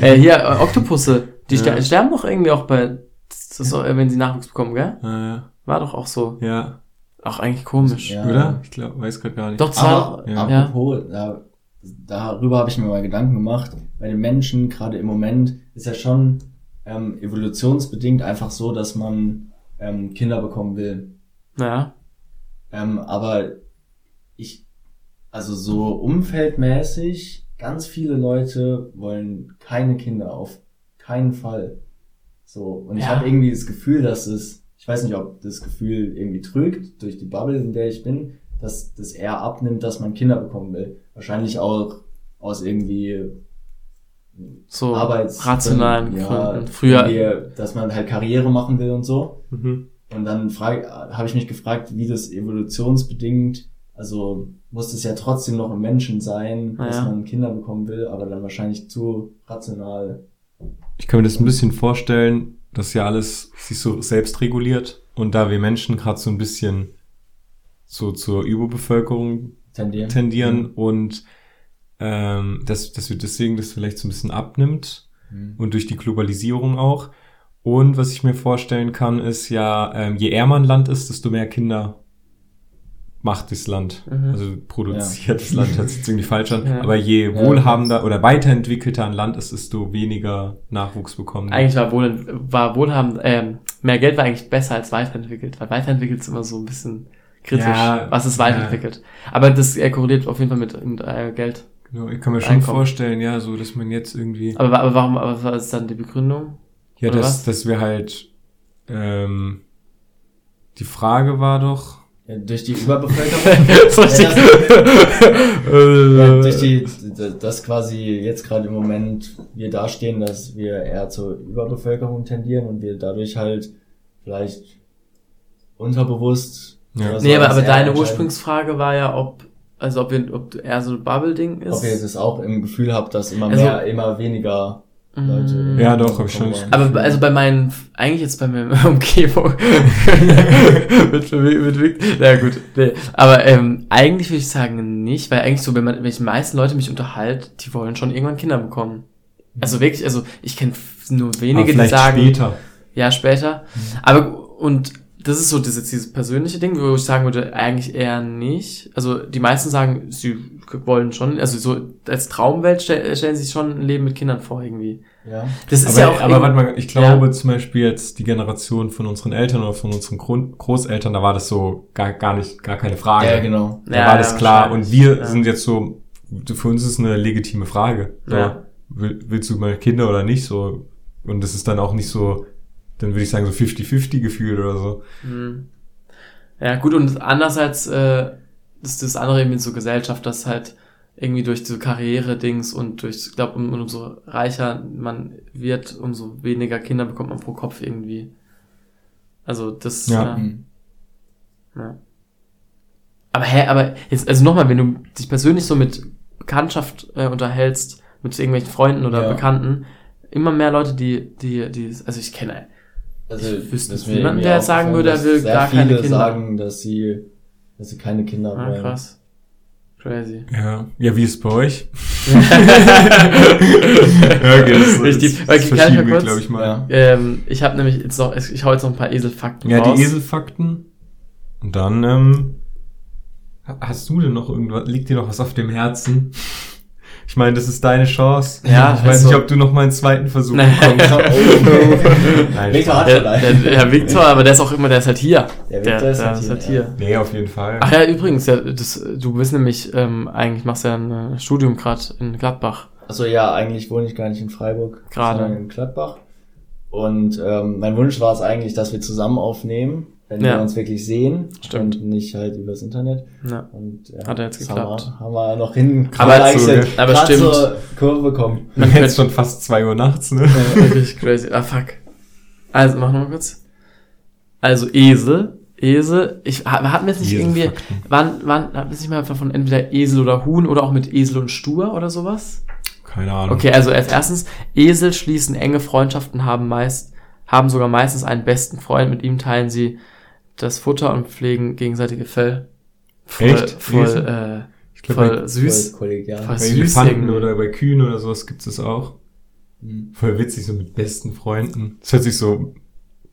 äh, hier, äh, Oktopusse, die Ja. ster sterben doch irgendwie auch bei, das ist so, äh, wenn sie Nachwuchs bekommen, gell? Ja, War doch auch so. ja. ja. Auch eigentlich komisch. Ja. Oder? Ich glaube, weiß gerade gar nicht. Doch, das war Aber doch, ja. ja. apropos, da, darüber habe ich mir mal Gedanken gemacht. Bei den Menschen, gerade im Moment, ist ja schon ähm, evolutionsbedingt einfach so, dass man ähm, Kinder bekommen will. Ja. Ähm, aber ich, also so umfeldmäßig, ganz viele Leute wollen keine Kinder, auf keinen Fall. So, und ich Ja. habe irgendwie das Gefühl, dass es, ich weiß nicht, ob das Gefühl irgendwie trügt, durch die Bubble, in der ich bin, dass das eher abnimmt, dass man Kinder bekommen will. Wahrscheinlich auch aus irgendwie So Arbeits rationalen ja, Gründen. Früher, irgendwie, dass man halt Karriere machen will und so. Mhm. Und dann habe ich mich gefragt, wie das evolutionsbedingt, also muss es ja trotzdem noch im Menschen sein, Ah, dass ja. man Kinder bekommen will, aber dann wahrscheinlich zu rational. Ich kann mir das ein bisschen vorstellen, dass ja alles sich so selbst reguliert und da wir Menschen gerade so ein bisschen so zur Überbevölkerung Tendieren. tendieren und ähm, dass, dass wir deswegen das vielleicht so ein bisschen abnimmt Mhm. und durch die Globalisierung auch. Und was ich mir vorstellen kann, ist ja, ähm, je ärmer ein Land ist, desto mehr Kinder macht das Land. Mhm. Also produziert das Land, hört sich irgendwie falsch an. Ja. Aber je Ja. wohlhabender oder weiterentwickelter ein Land ist, desto weniger Nachwuchs bekommen. eigentlich war, wohl, war wohlhabend, ähm, mehr Geld war eigentlich besser als weiterentwickelt, weil weiterentwickelt ist immer so ein bisschen kritisch. Ja, was ist ja. weiterentwickelt? Aber das äh, korreliert auf jeden Fall mit, mit äh, Geld. Genau, ich kann mir schon Einkommen. vorstellen, ja, so, dass man jetzt irgendwie, Aber, aber warum, aber was ist dann die Begründung? ja, dass, was? dass wir halt, ähm, die Frage war doch, Ja, durch die Überbevölkerung. Richtig- ja, durch die, dass quasi jetzt gerade im Moment wir dastehen, dass wir eher zur Überbevölkerung tendieren und wir dadurch halt vielleicht unterbewusst. Ja. oder so nee, aber, aber deine. Ursprungsfrage war ja, ob, also ob, wir, ob eher so ein Bubble-Ding ist. Ob ihr das auch im Gefühl habt, dass immer Also- mehr, immer weniger Leute. Mm. Ja, doch, hab ich schon. Aber also bei meinen, eigentlich jetzt bei meiner Umgebung. mit, mit, mit, na gut, nee. Aber ähm, eigentlich würde ich sagen nicht, weil eigentlich so, wenn man, wenn ich die meisten Leute mich unterhalte, die wollen schon irgendwann Kinder bekommen. Also wirklich, also ich kenne nur aber wenige, die sagen, später. ja, später. Aber und das ist so dieses, dieses persönliche Ding, wo ich sagen würde, eigentlich eher nicht. Also die meisten sagen, sie wollen schon, also so als Traumwelt stell, stellen sie sich schon ein Leben mit Kindern vor irgendwie. Ja. Das ist aber, ja auch aber warte mal, ich glaube Ja. zum Beispiel jetzt die Generation von unseren Eltern oder von unseren Grund Großeltern, da war das so gar, gar nicht, gar keine Frage. Ja, genau. Da Ja, war das ja, klar. Und wir Ja. sind jetzt so, für uns ist es eine legitime Frage. So, Ja. will, willst du mal Kinder oder nicht? So. Und das ist dann auch nicht so, dann würde ich sagen, so 50-50 gefühlt oder so. Hm. Ja, gut, und andererseits äh, ist das andere eben in so Gesellschaft, dass halt irgendwie durch so Karriere-Dings und durch, ich glaube, um, umso reicher man wird, umso weniger Kinder bekommt man pro Kopf irgendwie. Also das, Ja. äh, ja. Aber hä, aber jetzt, also nochmal, wenn du dich persönlich so mit Bekanntschaft äh, unterhältst, mit irgendwelchen Freunden oder Ja. Bekannten, immer mehr Leute, die, die, die, also ich kenne, Also, Ich wüsste das niemanden, der jetzt sagen würde, er will gar keine viele Kinder. sagen, dass sie, dass sie keine Kinder ah, wollen. krass. Crazy. Ja. Ja, wie ist es bei euch? Richtig. Okay, kann ich mal kurz? glaube ich mal. Ja. Ähm, ich habe nämlich jetzt noch, ich hau jetzt noch ein paar Eselfakten Ja, raus. die Eselfakten. Und dann, ähm, hast du denn noch irgendwas, liegt dir noch was auf dem Herzen? Ich meine, das ist deine Chance. Ja, ich weiß also- nicht, ob du noch mal einen zweiten Versuch Nein. bekommst. Nein, Victor hat Der, schon der, einen. der Victor, aber der ist auch immer, der ist halt hier. Der Victor ist halt hier, hier. ja. Nee, auf jeden Fall. Ach ja, übrigens, ja, das, du bist nämlich, ähm, eigentlich machst du ja ein äh, Studium gerade in Gladbach. Also ja, eigentlich wohne ich gar nicht in Freiburg, Gerade. sondern in Gladbach. Und ähm, mein Wunsch war es eigentlich, dass wir zusammen aufnehmen, wenn Ja. wir uns wirklich sehen Stimmt. und nicht halt übers Internet. Ja. Und ja, Hat ja jetzt geklappt. Haben wir, haben wir noch hin. Aber- so, eigentlich aber stimmt. zur Kurve bekommen. Man hätte schon fast zwei Uhr nachts, ne? Richtig crazy. Ah, fuck. Also, mach noch mal kurz. Also, Esel. Esel. Ich, ha- hatten wir jetzt nicht irgendwie, Eselfakten. waren, waren, hatten wir jetzt nicht mal von entweder Esel oder Huhn oder auch mit Esel und Stur oder sowas? Keine Ahnung. Okay, also als erstens, Esel schließen enge Freundschaften, haben meist, haben sogar meistens einen besten Freund, mit ihm teilen sie das Futter und pflegen gegenseitige Fell. Voll, Echt? voll, äh, Ich glaub, voll bei- süß. Voll. Voll Bei süß Elefanten irgendwie. oder bei Kühen oder sowas gibt es auch. Mhm. Voll witzig, so mit besten Freunden. Es hört sich so,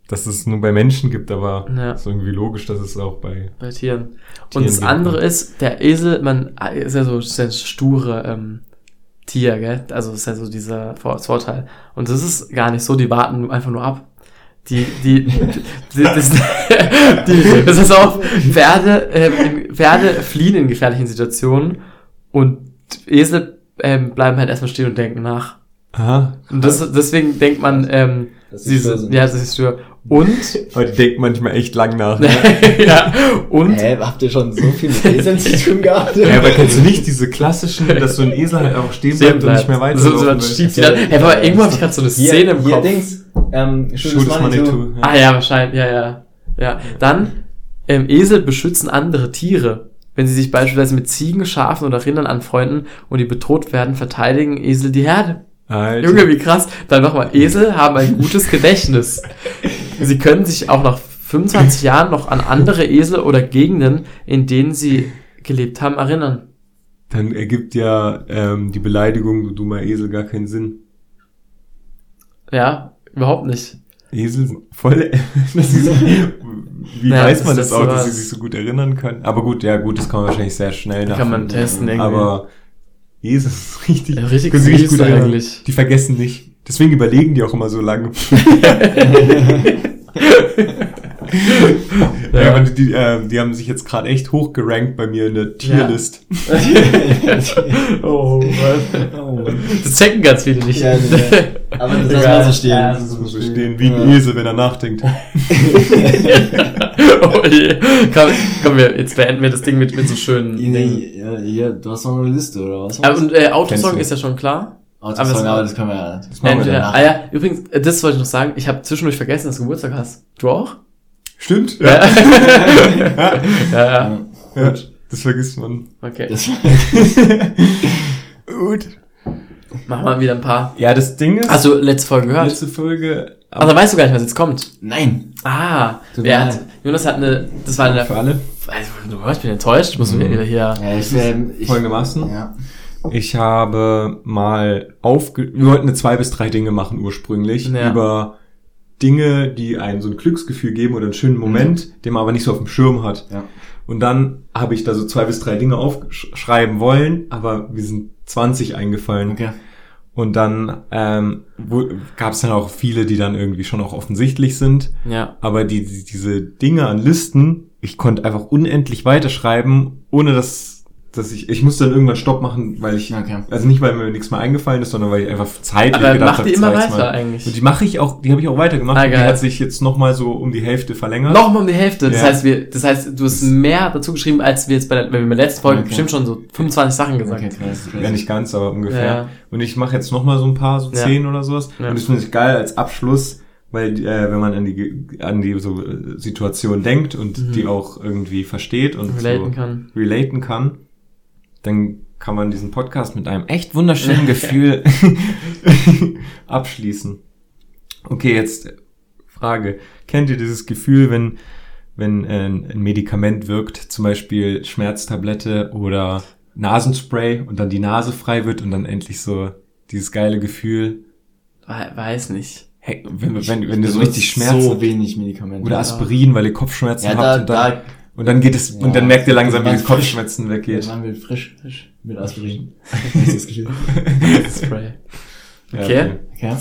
dass es nur bei Menschen gibt, aber Ja. ist irgendwie logisch, dass es auch bei bei Tieren. Tieren Und das gibt, andere ist, der Esel, man ist ja so ist ja ein sture ähm, Tier, gell? Also ist ja so dieser Vorteil. Und das ist gar nicht so, die warten einfach nur ab. Die, die, die, das, die, das ist auch, Pferde, ähm, Pferde fliehen in gefährlichen Situationen und Esel ähm, bleiben halt erstmal stehen und denken nach. Aha. Und das, deswegen denkt man, ähm, sie sind, ja, das ist stur. Und, Aber die denken manchmal echt lang nach. Ne? ja, und, Hä, habt ihr schon so viel mit Eseln zu tun gehabt? Ja, aber kennst du nicht diese klassischen, dass so ein Esel halt auch stehen bleibt und nicht mehr weiter So, so man schiebt sie dann. Hey, aber irgendwo habe ich gerade so eine Hier- Szene im hier Kopf. Dings, ähm, Shoot Shoot is money too. Ah ja, wahrscheinlich, ja, ja. Ja. Dann, ähm, Esel beschützen andere Tiere. Wenn sie sich beispielsweise mit Ziegen, Schafen oder Rindern anfreunden und die bedroht werden, verteidigen Esel die Herde. Alter. Junge, wie krass. Dann nochmal, Esel haben ein gutes Gedächtnis. Sie können sich auch nach 25 Jahren noch an andere Esel oder Gegenden, in denen sie gelebt haben, erinnern. Dann ergibt ja ähm, die Beleidigung, du dummer Esel, gar keinen Sinn. Ja, überhaupt nicht. Esel sind voll. das ist, wie Ja, weiß das man ist das auch, dass sie sich so gut erinnern können? Aber gut, ja gut, das kann man wahrscheinlich sehr schnell Die kann man testen irgendwie. Aber Esel ist richtig, Ja, richtig richtig gut erinnern. eigentlich. Die vergessen nicht. Deswegen überlegen die auch immer so lange. ja, aber die, die, äh, die haben sich jetzt gerade echt hochgerankt bei mir in der Tierlist. Oh, Mann. Das checken ganz viele nicht. Ja, nee, aber das lassen wir so stehen. Ja, Das muss so stehen, wie ein Ja. Esel, wenn er nachdenkt. oh je. Komm, komm wir, jetzt beenden wir das Ding mit, mit so schönen ja, hier, du hast noch eine Liste, oder was? Aber, und äh, Autosong ist ja schon klar. Autosong, aber das- aber das können wir ja. Das machen wir Entweder, danach. ah ja, übrigens, äh, das wollte ich noch sagen. Ich habe zwischendurch vergessen, dass du Geburtstag hast. Du auch? Stimmt? Ja. Ja. ja, ja. ja. Das vergisst man. Okay. Das, Gut. Machen wir wieder ein paar. Ja, das Ding ist, du letzte Folge gehört? letzte Folge, Also weißt du gar nicht, was jetzt kommt. nein. Ah, wer hat. Jonas hat eine, das war eine, für alle, also, du hörst, ich bin enttäuscht, ich muss Mhm. wieder hier, Ja, ich, ähm, ich, folgendermaßen. ja. Ich habe mal aufge... Wir wollten eine zwei bis drei Dinge machen ursprünglich Ja. über Dinge, die einem so ein Glücksgefühl geben oder einen schönen Moment, den man aber nicht so auf dem Schirm hat. Ja. Und dann habe ich da so zwei bis drei Dinge aufschreiben wollen, aber wir sind 20 eingefallen. Okay. Und dann ähm, gab es dann auch viele, die dann irgendwie schon auch offensichtlich sind. Ja. Aber die, die, diese Dinge an Listen, ich konnte einfach unendlich weiterschreiben, ohne dass, dass ich, ich musste dann irgendwann Stopp machen, weil ich, Okay. also nicht, weil mir nichts mehr eingefallen ist, sondern weil ich einfach zeitlich Aber gedacht mach die immer weiter mal. eigentlich. Und die mache ich auch, die habe ich auch weitergemacht. Ah, und die hat sich jetzt nochmal so um die Hälfte verlängert. Nochmal um die Hälfte. Das Ja. heißt, wir, das heißt, du hast mehr dazu geschrieben, als wir jetzt bei der, wenn wir in der letzten Folge Okay. bestimmt schon so 25 Sachen gesagt. Okay, krass. Ja, nicht ganz, aber ungefähr. Ja. Und ich mache jetzt nochmal so ein paar, so zehn oder sowas. Und das finde ich geil als Abschluss, weil äh, wenn man an die an die so äh, Situation denkt und die auch irgendwie versteht und Mhm. Relaten so kann. relaten kann, dann kann man diesen Podcast mit einem echt wunderschönen Gefühl abschließen. Okay, jetzt Frage. Kennt ihr dieses Gefühl, wenn, wenn äh, ein Medikament wirkt, zum Beispiel Schmerztablette oder Nasenspray und dann die Nase frei wird und dann endlich so dieses geile Gefühl, We- Weiß nicht. hey, wenn, wenn, wenn, Ich du so richtig Schmerzen So wenig Medikamente. oder Aspirin, weil ihr Kopfschmerzen Ja, habt da, und, dann, da, und dann geht es Ja, und dann merkt ihr langsam, wie die Kopfschmerzen weggeht. man will frisch, frisch mit Aspirin. Das das. Spray. Ja, Okay. Okay.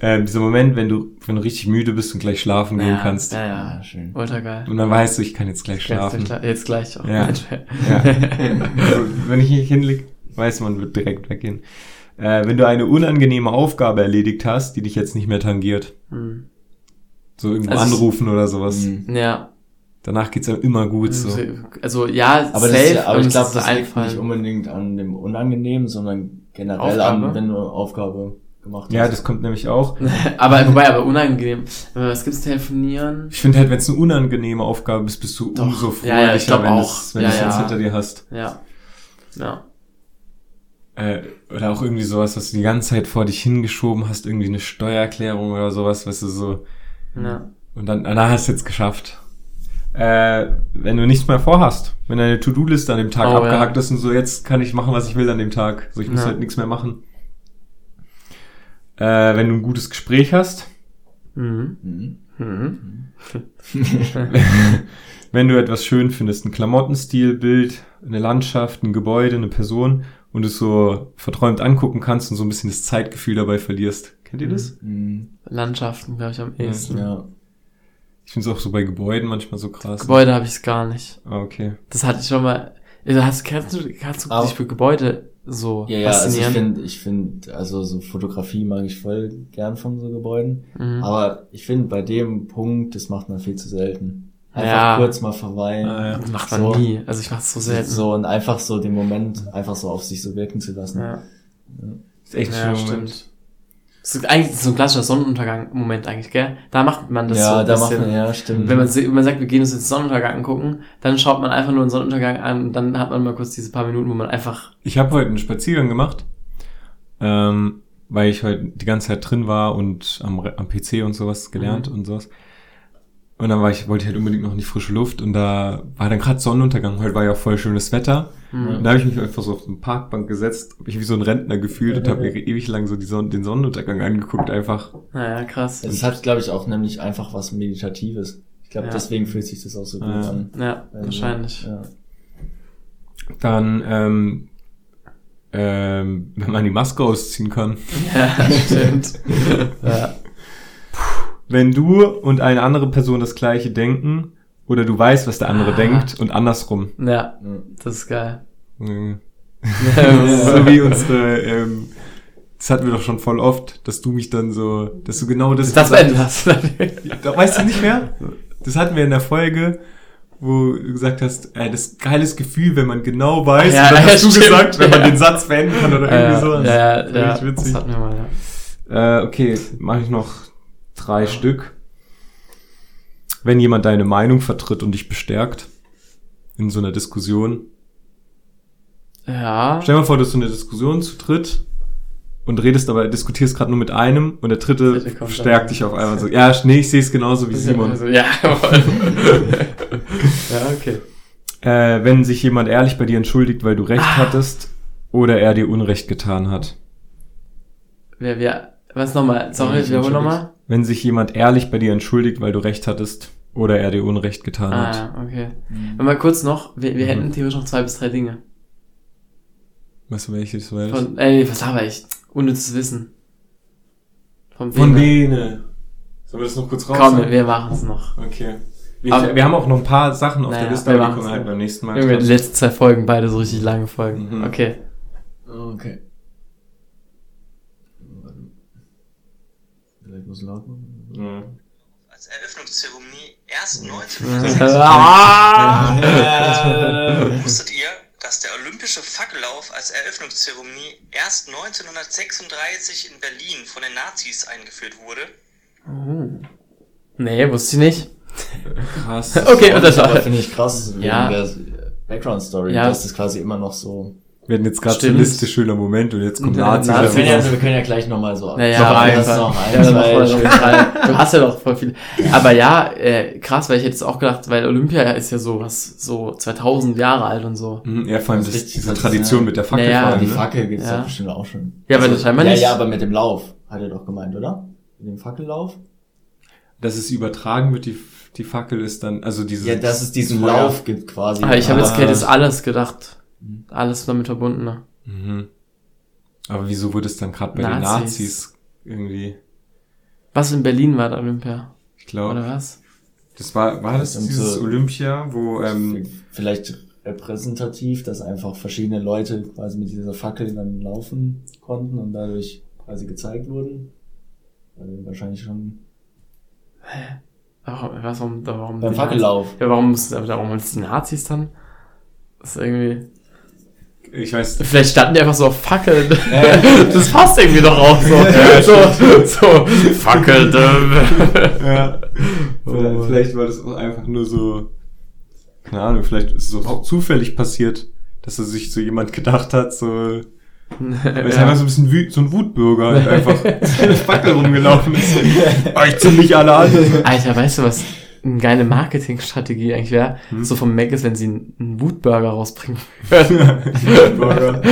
äh, dieser Moment, wenn du, wenn du richtig müde bist und gleich schlafen gehen Ja, kannst. Ja, Ja, ja. schön. Ultra geil. Und dann weißt du, ich kann jetzt gleich schlafen. Jetzt, jetzt gleich auch. Ja. Ja. also, wenn ich hier hinleg, weiß man, wird direkt weggehen. Äh, wenn du eine unangenehme Aufgabe erledigt hast, die dich jetzt nicht mehr tangiert. Hm. So irgendwo Also- anrufen oder sowas. Mhm. Ja. Danach geht's einem immer gut so. Also ja, Aber, das, safe, ist ja- aber ich glaube, ist das liegt nicht unbedingt an dem Unangenehmen, sondern generell Aufgabe? an, wenn du Aufgabe gemacht Ja, hast. das kommt nämlich auch. aber wobei, aber unangenehm. Was gibt's telefonieren? Ich finde halt, wenn es eine unangenehme Aufgabe ist, bist du Doch. umso Ja, ja, ich wenn auch. es wenn Ja, du es jetzt ja. hinter dir hast. Ja. Ja. Äh, oder auch irgendwie sowas, was du die ganze Zeit vor dich hingeschoben hast, irgendwie eine Steuererklärung oder sowas, weißt du, so. Ja. Und dann, na, hast du jetzt geschafft. Äh, wenn du nichts mehr vorhast, wenn deine To-Do-Liste an dem Tag Oh, abgehakt ja. ist und so, jetzt kann ich machen, was ich will an dem Tag. So, ich muss Ja. halt nichts mehr machen. Äh, wenn du ein gutes Gespräch hast, Mhm. Mhm. Mhm. wenn du etwas schön findest, ein Klamottenstil, Bild, eine Landschaft, ein Gebäude, eine Person und es so verträumt angucken kannst und so ein bisschen das Zeitgefühl dabei verlierst. Kennt ihr das? Mhm. Landschaften, glaube ich, am ehesten. Ja. Ich finde es auch so bei Gebäuden manchmal so krass. Gebäude habe ich es gar nicht. Ah, okay. Das hatte ich schon mal. Also hast, kannst du, kannst du Aber- dich für Gebäude so Ja, ja, also ich finde, ich finde, also so Fotografie mag ich voll gern von so Gebäuden. Mhm. Aber ich finde, bei dem Punkt, das macht man viel zu selten. Einfach Ja. kurz mal verweilen. Ah, ja. Das macht man so. nie. Also ich mache es so selten. So und einfach so den Moment einfach so auf sich so wirken zu lassen. Ja, Ist echt ja schön. stimmt. Das ist eigentlich so ein klassischer Sonnenuntergang-Moment eigentlich, gell? Da macht man das so ja ein da bisschen. macht man, ja, stimmt. Wenn man, wenn man sagt, wir gehen uns jetzt Sonnenuntergang angucken, dann schaut man einfach nur den Sonnenuntergang an und dann hat man mal kurz diese paar Minuten, wo man einfach, Ich habe heute einen Spaziergang gemacht, ähm, weil ich heute die ganze Zeit drin war und am, am PC und sowas gelernt und sowas. Und dann war ich, wollte ich halt unbedingt noch in die frische Luft und da war dann gerade Sonnenuntergang. Heute war ja auch voll schönes Wetter. hm, Und da habe ich mich einfach so auf eine Parkbank gesetzt, hab mich wie so ein Rentner gefühlt und habe mir ewig lang so die Sonne, den Sonnenuntergang angeguckt einfach. naja, krass. es hat, glaube ich, auch nämlich einfach was Meditatives. Ich glaube, Ja. deswegen fühlt sich das auch so gut Ja. an. Ja, Also, wahrscheinlich. Ja. Dann, ähm, ähm, wenn man die Maske ausziehen kann. Ja, stimmt. ja. Wenn du und eine andere Person das gleiche denken oder du weißt, was der andere Ah. denkt und andersrum. ja, das ist geil. Mhm. So wie unsere, ähm, das hatten wir doch schon voll oft, dass du mich dann so, dass du genau das das beendet hast. Da weißt du nicht mehr? Das hatten wir in der Folge, wo du gesagt hast, ey, das ist ein geiles Gefühl, wenn man genau weiß, Ja, und dann ja, hast du stimmt, gesagt, wenn man den Satz beenden kann oder ja, irgendwie sowas. ja, ja, Das ja, witzig. das hatten wir mal, ja. Äh, okay, mache ich noch drei Stück. Wenn jemand deine Meinung vertritt und dich bestärkt in so einer Diskussion. Ja, Stell dir mal vor, du hast so eine Diskussion zu dritt und redest aber, diskutierst gerade nur mit einem und der dritte stärkt dich auf einmal so. Ja, nee, ich sehe es genauso wie Simon. Also, ja, ja, okay. Äh, wenn sich jemand ehrlich bei dir entschuldigt, weil du recht Ah. hattest oder er dir Unrecht getan hat. Wer, wer, was nochmal? Sorry, ich wiederhol entschuldigt. nochmal. Wenn sich jemand ehrlich bei dir entschuldigt, weil du recht hattest oder er dir Unrecht getan Ah, hat. ja, okay. Und mal kurz noch, wir, wir Mhm. hätten theoretisch noch zwei bis drei Dinge. Weißt du, welches war das? Von, ey, was laber ich? Unnützes Wissen. Von, Von wem? Bene. Sollen wir das noch kurz raus? Komm, wir machen es noch. Okay. Wir, Aber- wir haben auch noch ein paar Sachen auf Naja, der Liste, wir aber die kommen halt beim nächsten Mal. Junge, die letzten zwei Folgen, beide so richtig lange Folgen. Mhm. Okay. Okay. Vielleicht muss laut machen. Mhm. als Eröffnungszeremonie erst Mhm. 1906. Ah! Wusstet ihr, dass der Olympische Fackellauf als Eröffnungszeremonie erst 1936 in Berlin von den Nazis eingeführt wurde? Nee, wusste ich nicht. Krass. Okay, und das Aber war. finde ich krass, Ja. Background Story, Ja. dass das quasi immer noch so. Wir hatten jetzt gerade Stimmt. Liste schöner Moment und jetzt kommt Ja, Nazi. Nazi. Wir können, ja, das- wir können ja gleich nochmal so Naja, noch Fall. noch Ja, zwei. Du hast ja doch voll viel. Aber ja, äh, krass, weil ich hätte es auch gedacht, weil Olympia ist ja so was, so 2000 Jahre alt und so. Mhm, Ja, vor allem Das das, diese. Tradition mit der Fackel Naja, vor allem, Die ne? Fackel gibt's Ja. doch bestimmt auch schon. Ja, aber das scheinbar ja, nicht. Ja, aber mit dem Lauf, hat er doch gemeint, oder? Mit dem Fackellauf? Dass es übertragen wird, die, die Fackel ist dann, also dieses... Ja, dass es diesen. Lauf gibt quasi. Aber ich habe jetzt Ah. hätte es alles gedacht. Alles damit verbunden. Ne? Mhm. Aber wieso wurde es dann gerade bei den Nazis. Nazis irgendwie? Was in Berlin war der Olympia? Ich glaube, Oder was? das war, war das Und dieses so- Olympia, wo, ähm, Vielleicht repräsentativ, dass einfach verschiedene Leute quasi mit dieser Fackel dann laufen konnten und dadurch quasi gezeigt wurden. Weil wahrscheinlich schon Warum, was, warum, warum beim Fackellauf. Nazis- Ja, warum warum die Nazis dann? Das ist irgendwie. Ich weiß, Vielleicht standen die einfach so auf Fackeln. das passt irgendwie doch auch so. so, so, Fackeln. ja, Oh vielleicht, war das auch einfach nur so, keine Ahnung, vielleicht ist es auch zufällig passiert, dass er sich so jemand gedacht hat, so, weil es einfach so ein bisschen wü so ein Wutbürger und einfach eine Fackel rumgelaufen ist. Oh, ich mich alle an. Alter, weißt du, was eine geile Marketingstrategie eigentlich wäre? So vom Mac ist, wenn sie einen, einen Wutburger rausbringen Wutburger.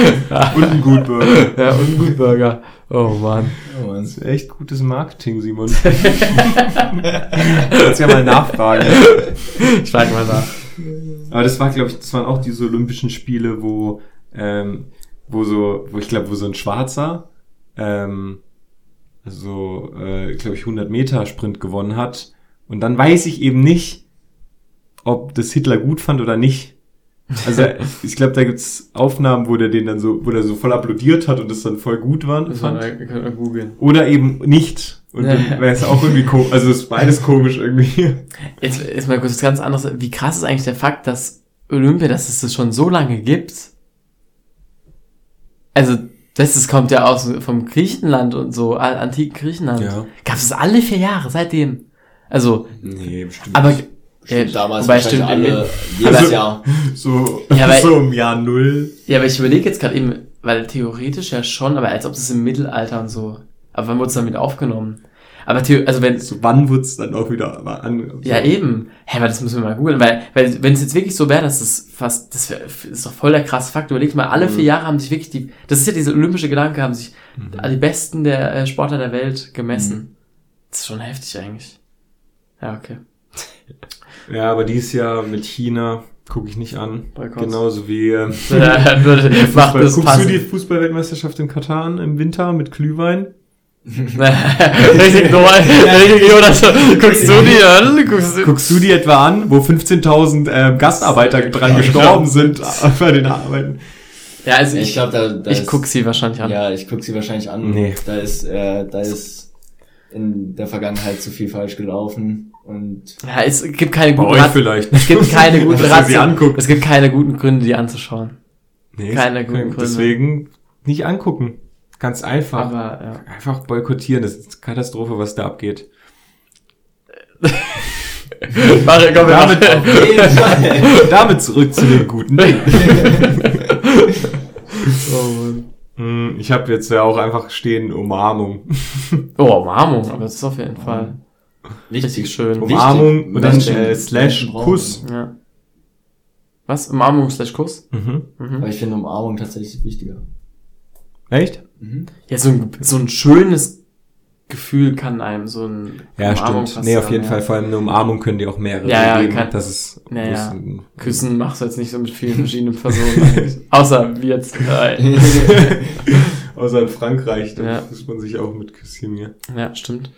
Und ein Gutbürger. ja, und einen Wutburger. Oh Mann. Oh, Mann. Das ist echt gutes Marketing, Simon. Kannst ja mal nachfragen. Ich frage mal nach. Aber das war, glaube ich, das waren auch diese Olympischen Spiele, wo, ähm, wo so, wo ich glaube, wo so ein Schwarzer, ähm, so, äh, glaube ich, 100 Meter Sprint gewonnen hat. Und dann weiß ich eben nicht, ob das Hitler gut fand oder nicht. Also ich glaube, da gibt's Aufnahmen, wo der den dann so, wo der so voll applaudiert hat und das dann voll gut war, Das fand. wir können wir googeln. Oder eben nicht. Und dann wäre es auch irgendwie komisch. Also es ist beides komisch irgendwie. Jetzt ist mal kurz was ganz anderes. Wie krass ist eigentlich der Fakt, dass Olympia, dass es das schon so lange gibt? Also, das, das kommt ja aus vom Griechenland und so, antiken Griechenland. Ja. Gab es alle vier Jahre seitdem. Also, Nee, bestimmt. aber nicht. ja, Damals wobei stimmt, alle, im- jedes Jahr. so, Ja, weil- so im Jahr Null. Ja, aber ich überlege jetzt gerade eben, weil theoretisch ja schon, aber als ob das im Mittelalter und so. Aber wann wurde es dann wieder aufgenommen? Aber also wenn So, wann wird's dann auch wieder mal an? ja eben, hä, aber das müssen wir mal googeln, weil weil wenn es jetzt wirklich so wäre, dass das fast das, wär, das ist doch voll der krasse Fakt. Überleg mal, alle vier Jahre haben sich wirklich die, das ist ja dieser olympische Gedanke, haben sich die besten der äh, Sportler der Welt gemessen. Das ist schon heftig eigentlich. Ja, okay. Ja, aber dies Jahr mit China gucke ich nicht an. Boykott. Genauso wie ähm, Macht Fußball. Guckst passen. du die Fußballweltmeisterschaft in Katar an im Winter mit Glühwein? Richtig dumm. Richtig, Jonas. Guckst du die an? Guckst du? Guckst du die etwa an, wo 15.000 ähm, Gastarbeiter dran gestorben sind bei den Arbeiten? Ja, also Ich ich, glaube, da, da ich ist- guck sie wahrscheinlich an. Ja, ich guck sie wahrscheinlich an. Nee. Da ist, äh, da ist in der Vergangenheit zu viel falsch gelaufen und Ja, es gibt keine guten Rat- vielleicht. Es gibt keine guten Ratio-. Es gibt keine guten Gründe, die anzuschauen. Nee, Keine guten Gründe. Deswegen nicht angucken. Ganz einfach. Aber ja. Einfach boykottieren. Das ist Katastrophe, was da abgeht. Warte, komm, wir Damit, damit zurück zu den guten. Oh, Mann. Hm, Ich habe jetzt ja auch einfach stehen Umarmung. oh, Umarmung, aber das ist auf jeden Fall richtig schön. Wichtig. Umarmung und dann äh, Slash Kuss. Ja. Was? Umarmung slash Kuss? Mhm. Aber ich finde Umarmung tatsächlich wichtiger. Echt? Ja, so ein, so ein schönes Gefühl kann einem so ein Ja, Umarmung stimmt. Nee, auf passieren, jeden ja. Fall. Vor allem eine Umarmung können die auch mehrere Ja, ja, geben. kann- das ist Ja, Küssen machst du jetzt nicht so mit vielen verschiedenen Personen. Außer wie jetzt. Äh, Außer in Frankreich, da Ja. küsst man sich auch mit Küsschen. Ja. ja, stimmt.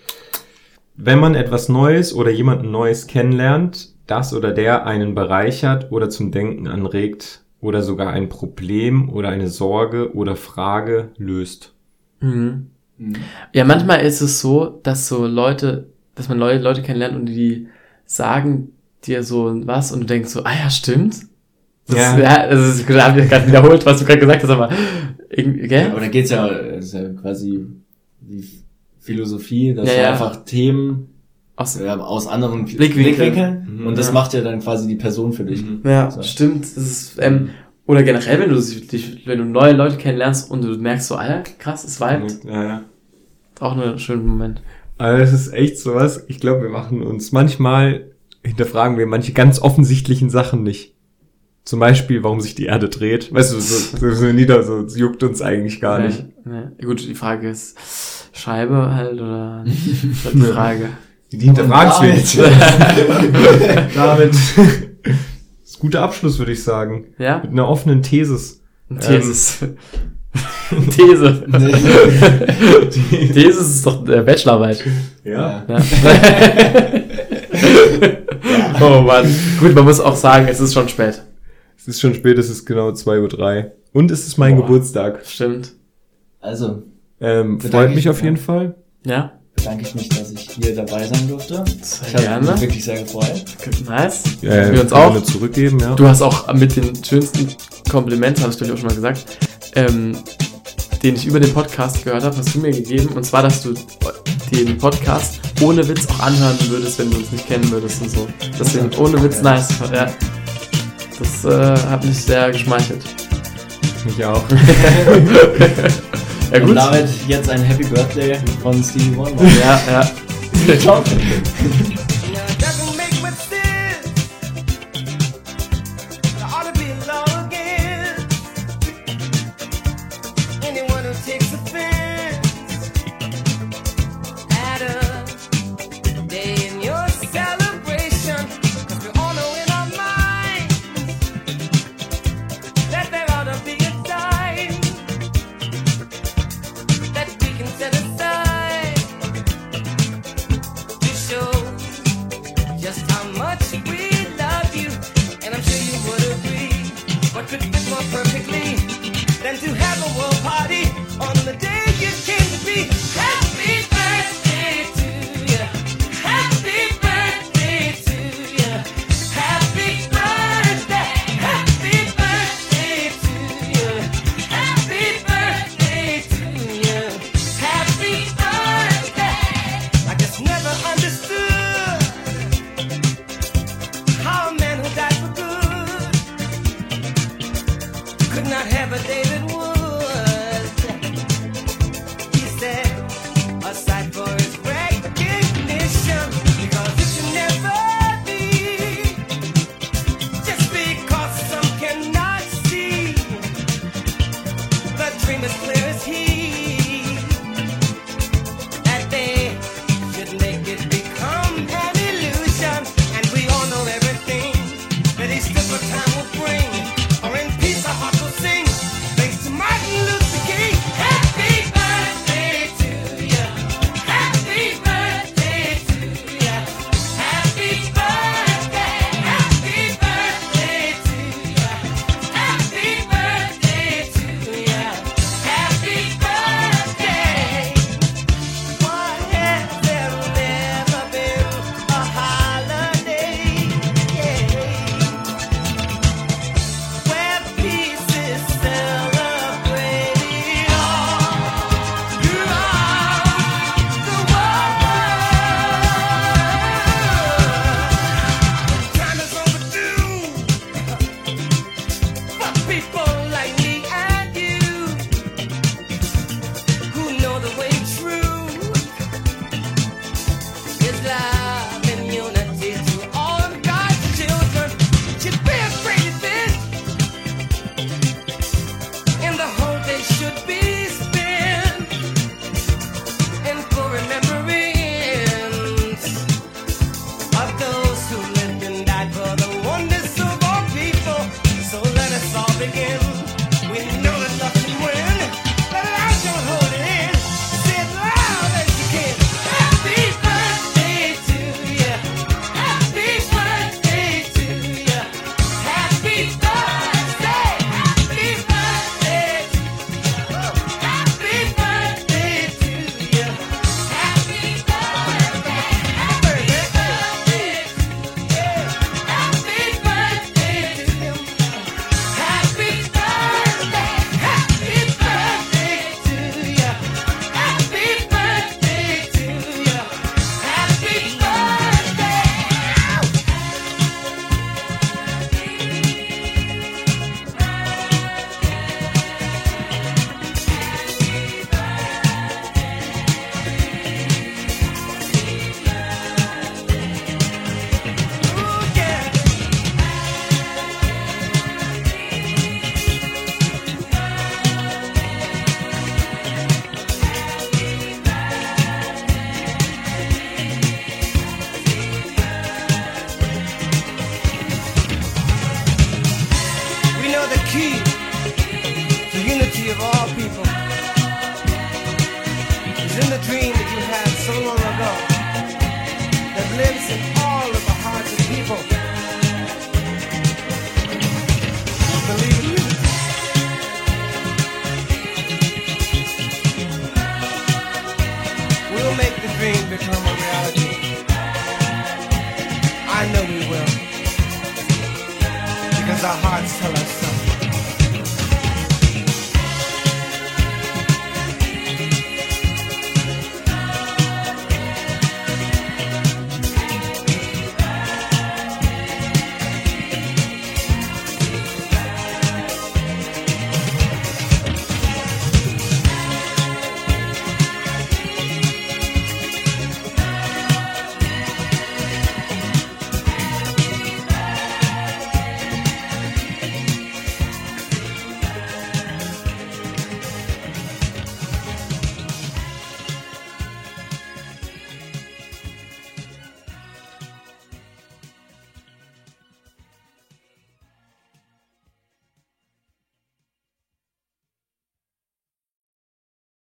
Wenn man etwas Neues oder jemanden Neues kennenlernt, das oder der einen bereichert oder zum Denken anregt oder sogar ein Problem oder eine Sorge oder Frage löst. Mhm. Ja, manchmal ist es so, dass so Leute, dass man neue Leute kennenlernt und die sagen dir so was und du denkst so, ah ja, stimmt. Das, Ja. ja. ich habe gerade wiederholt, was du gerade gesagt hast, aber irgendwie, gell? Aber da geht's ja, das ist ja quasi wie Philosophie, dass Ja, du ja. einfach Themen Aus, äh, aus anderen Blickwinkeln. Blickwinkeln, Mhm. und das Ja. macht ja dann quasi die Person für dich. ja, So. stimmt. Das ist, ähm, oder generell, wenn du dich, wenn du neue Leute kennenlernst und du merkst so, Alter, krass, es war Ja, ja. auch ein schöner Moment. Aber es ist echt sowas, ich glaube, wir machen uns manchmal, hinterfragen wir manche ganz offensichtlichen Sachen nicht. Zum Beispiel, warum sich die Erde dreht. Weißt du, so, so, so nieder, so es juckt uns eigentlich gar nicht. Ja, ja. Gut, die Frage ist, Scheibe halt oder nicht? Die Frage. Die hinterfragen es wenig. Damit. Guter Abschluss, würde ich sagen. Ja? Mit einer offenen Thesis. Thesis. These. These ist doch äh, Bachelorarbeit. Ja. Ja. oh Mann. Gut, man muss auch sagen, es ist schon spät. Es ist schon spät, es ist genau 2.03 Uhr. Und es ist mein Boah. Geburtstag. Stimmt. Also Ähm, freut ich mich auf jeden. Fall. Ja? Bedanke ich mich, dass ich hier dabei sein durfte. Sehr Ich habe gerne. mich wirklich sehr gefreut. Nice. Äh, Wir uns auch. zurückgeben, ja. Du hast auch mit den schönsten Komplimenten, habe ich glaube ich auch schon mal gesagt, ähm, den ich über den Podcast gehört habe, hast du mir gegeben. Und zwar, dass du den Podcast ohne Witz auch anhören würdest, wenn du uns nicht kennen würdest und so. Deswegen ohne Witz nice. Ja. Das äh, hat mich sehr geschmeichelt. Mich auch. Ja Und gut. damit jetzt ein Happy Birthday von Stevie Wonder. Ja, ja. Ciao.